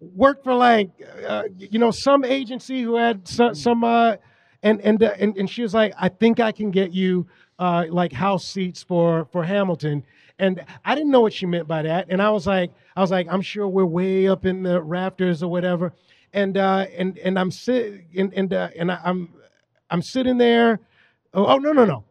Worked for like, uh, you know, some agency who had some, some uh, and and, uh, and and she was like, I think I can get you uh, like house seats for for Hamilton. And I didn't know what she meant by that. And I was like, I was like, I'm sure we're way up in the rafters or whatever. And uh, and and I'm sitting and and uh, and I, I'm I'm sitting there. Oh, oh no no no.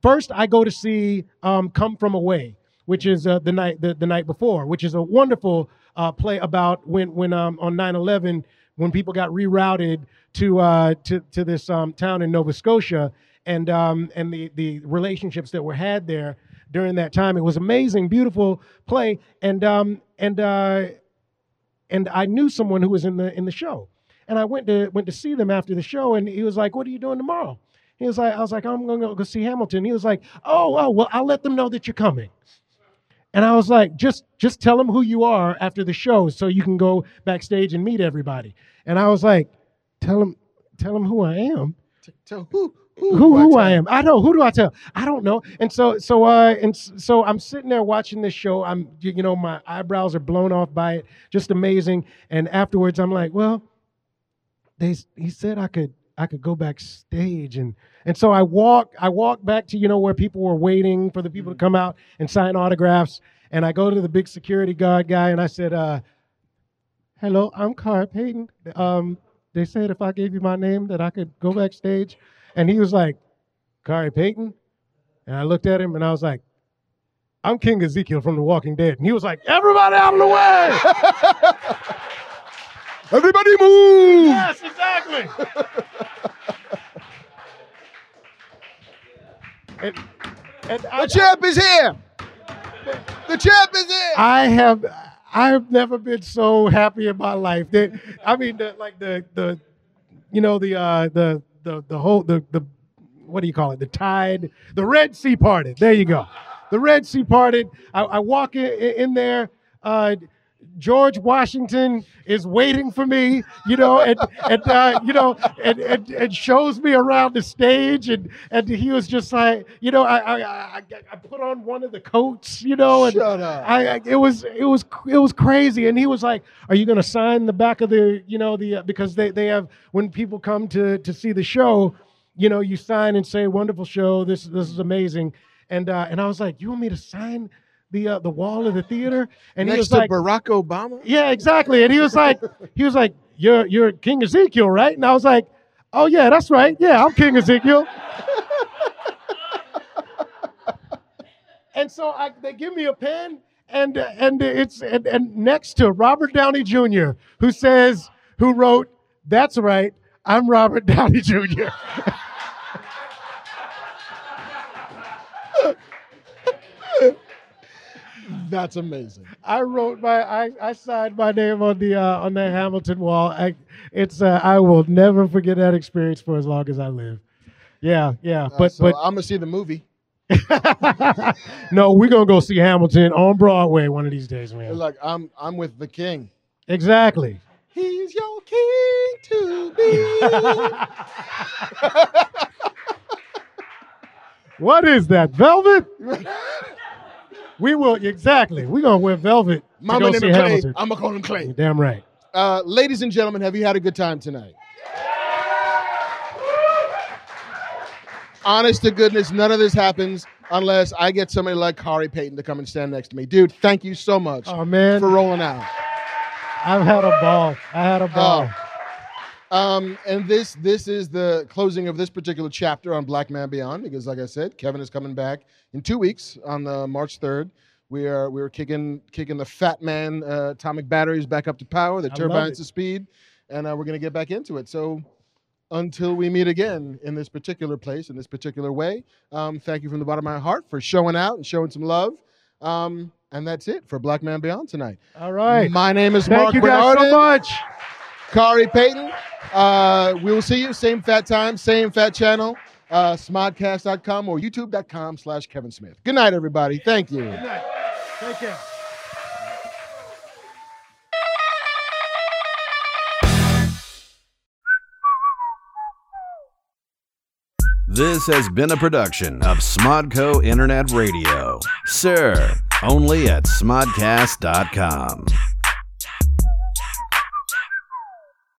First, I go to see um, "Come From Away," which is uh, the night the, the night before, which is a wonderful uh, play about when when um, on 9/11 when people got rerouted to uh, to to this um, town in Nova Scotia and um, and the the relationships that were had there during that time. It was amazing, beautiful play, and um, and uh, and I knew someone who was in the in the show, and I went to went to see them after the show, and he was like, "What are you doing tomorrow?" He was like, "I was like, I'm going to go see Hamilton." He was like, "Oh, oh, well, I'll let them know that you're coming." And I was like, "Just just tell them who you are after the show, so you can go backstage and meet everybody." And I was like, "Tell them, tell them who I am." T- tell who who who, who do I am. I know. Who do I tell? I don't know. And so so uh and so I'm sitting there watching this show. I'm you know my eyebrows are blown off by it. Just amazing. And afterwards I'm like, well, they he said I could I could go backstage and and so I walk I walk back to you know where people were waiting for the people to come out and sign autographs. And I go to the big security guard guy and I said, uh, hello, I'm Khary Payton. Um, they said if I gave you my name that I could go backstage. And he was like, Khary Payton? And I looked at him and I was like, I'm King Ezekiel from The Walking Dead. And he was like, everybody out of the way! Everybody move! yes, exactly. and, and I, The champ is here. The champ is here. I have I've never been so happy in my life. That I mean, the, like the the, you know the uh the the the whole the the what do you call it? The tide, the Red Sea parted. There you go. The Red Sea parted. I, I walk in, in there. Uh, George Washington is waiting for me, you know, and, and uh, you know, and, and, and shows me around the stage, and and he was just like, you know, I I, I, I put on one of the coats, you know, and. I, I it was it was it was crazy, and he was like, "Are you going to sign the back of the, you know, the uh, because they they have when people come to to see the show, you know, you sign and say, "Wonderful show, this this is amazing," and uh, and I was like, "You want me to sign?" The, uh, the wall of the theater and he Next was to like Barack Obama. yeah, exactly. And he was like, he was like, you're you're King Ezekiel, right? And I was like, oh yeah, that's right. Yeah, I'm King Ezekiel. and so I, they give me a pen, and and it's and, and next to Robert Downey Jr., who says, who wrote, that's right, I'm Robert Downey Jr. That's amazing. I wrote my I, I signed my name on the uh, on the Hamilton wall. I, it's uh, I will never forget that experience for as long as I live. Yeah, yeah, Uh, but so but I'm gonna see the movie. no, we're gonna go see Hamilton on Broadway one of these days, man. Like I'm I'm with the king. Exactly. He's your king to be. What is that? Velvet? We will exactly. We're gonna wear velvet to go name see Clay. Hamilton. I'm gonna call him Clay. You're damn right. Uh, ladies and gentlemen, have you had a good time tonight? Honest to goodness, none of this happens unless I get somebody like Khary Payton to come and stand next to me. Dude, thank you so much Oh man, for rolling out. I've had a ball. I had a ball. Um, and this this is the closing of this particular chapter on Blackman Beyond because, like I said, Kevin is coming back in two weeks on the March third. We are we are kicking kicking the Fat Man uh, atomic batteries back up to power, the I turbines to speed, and uh, we're gonna get back into it. So. Until we meet again in this particular place, in this particular way, um, thank you from the bottom of my heart for showing out and showing some love. Um, and that's it for Blackman Beyond tonight. All right. My name is Thank Marc you guys Bernardin. so much. Khary Payton. Uh, we will see you same fat time, same fat channel, uh, smodcast.com or youtube.com slash Kevin Smith. Good night, everybody. Thank you. Good night. Take care. This has been a production of Smodco Internet Radio. Sir, only at smodcast.com.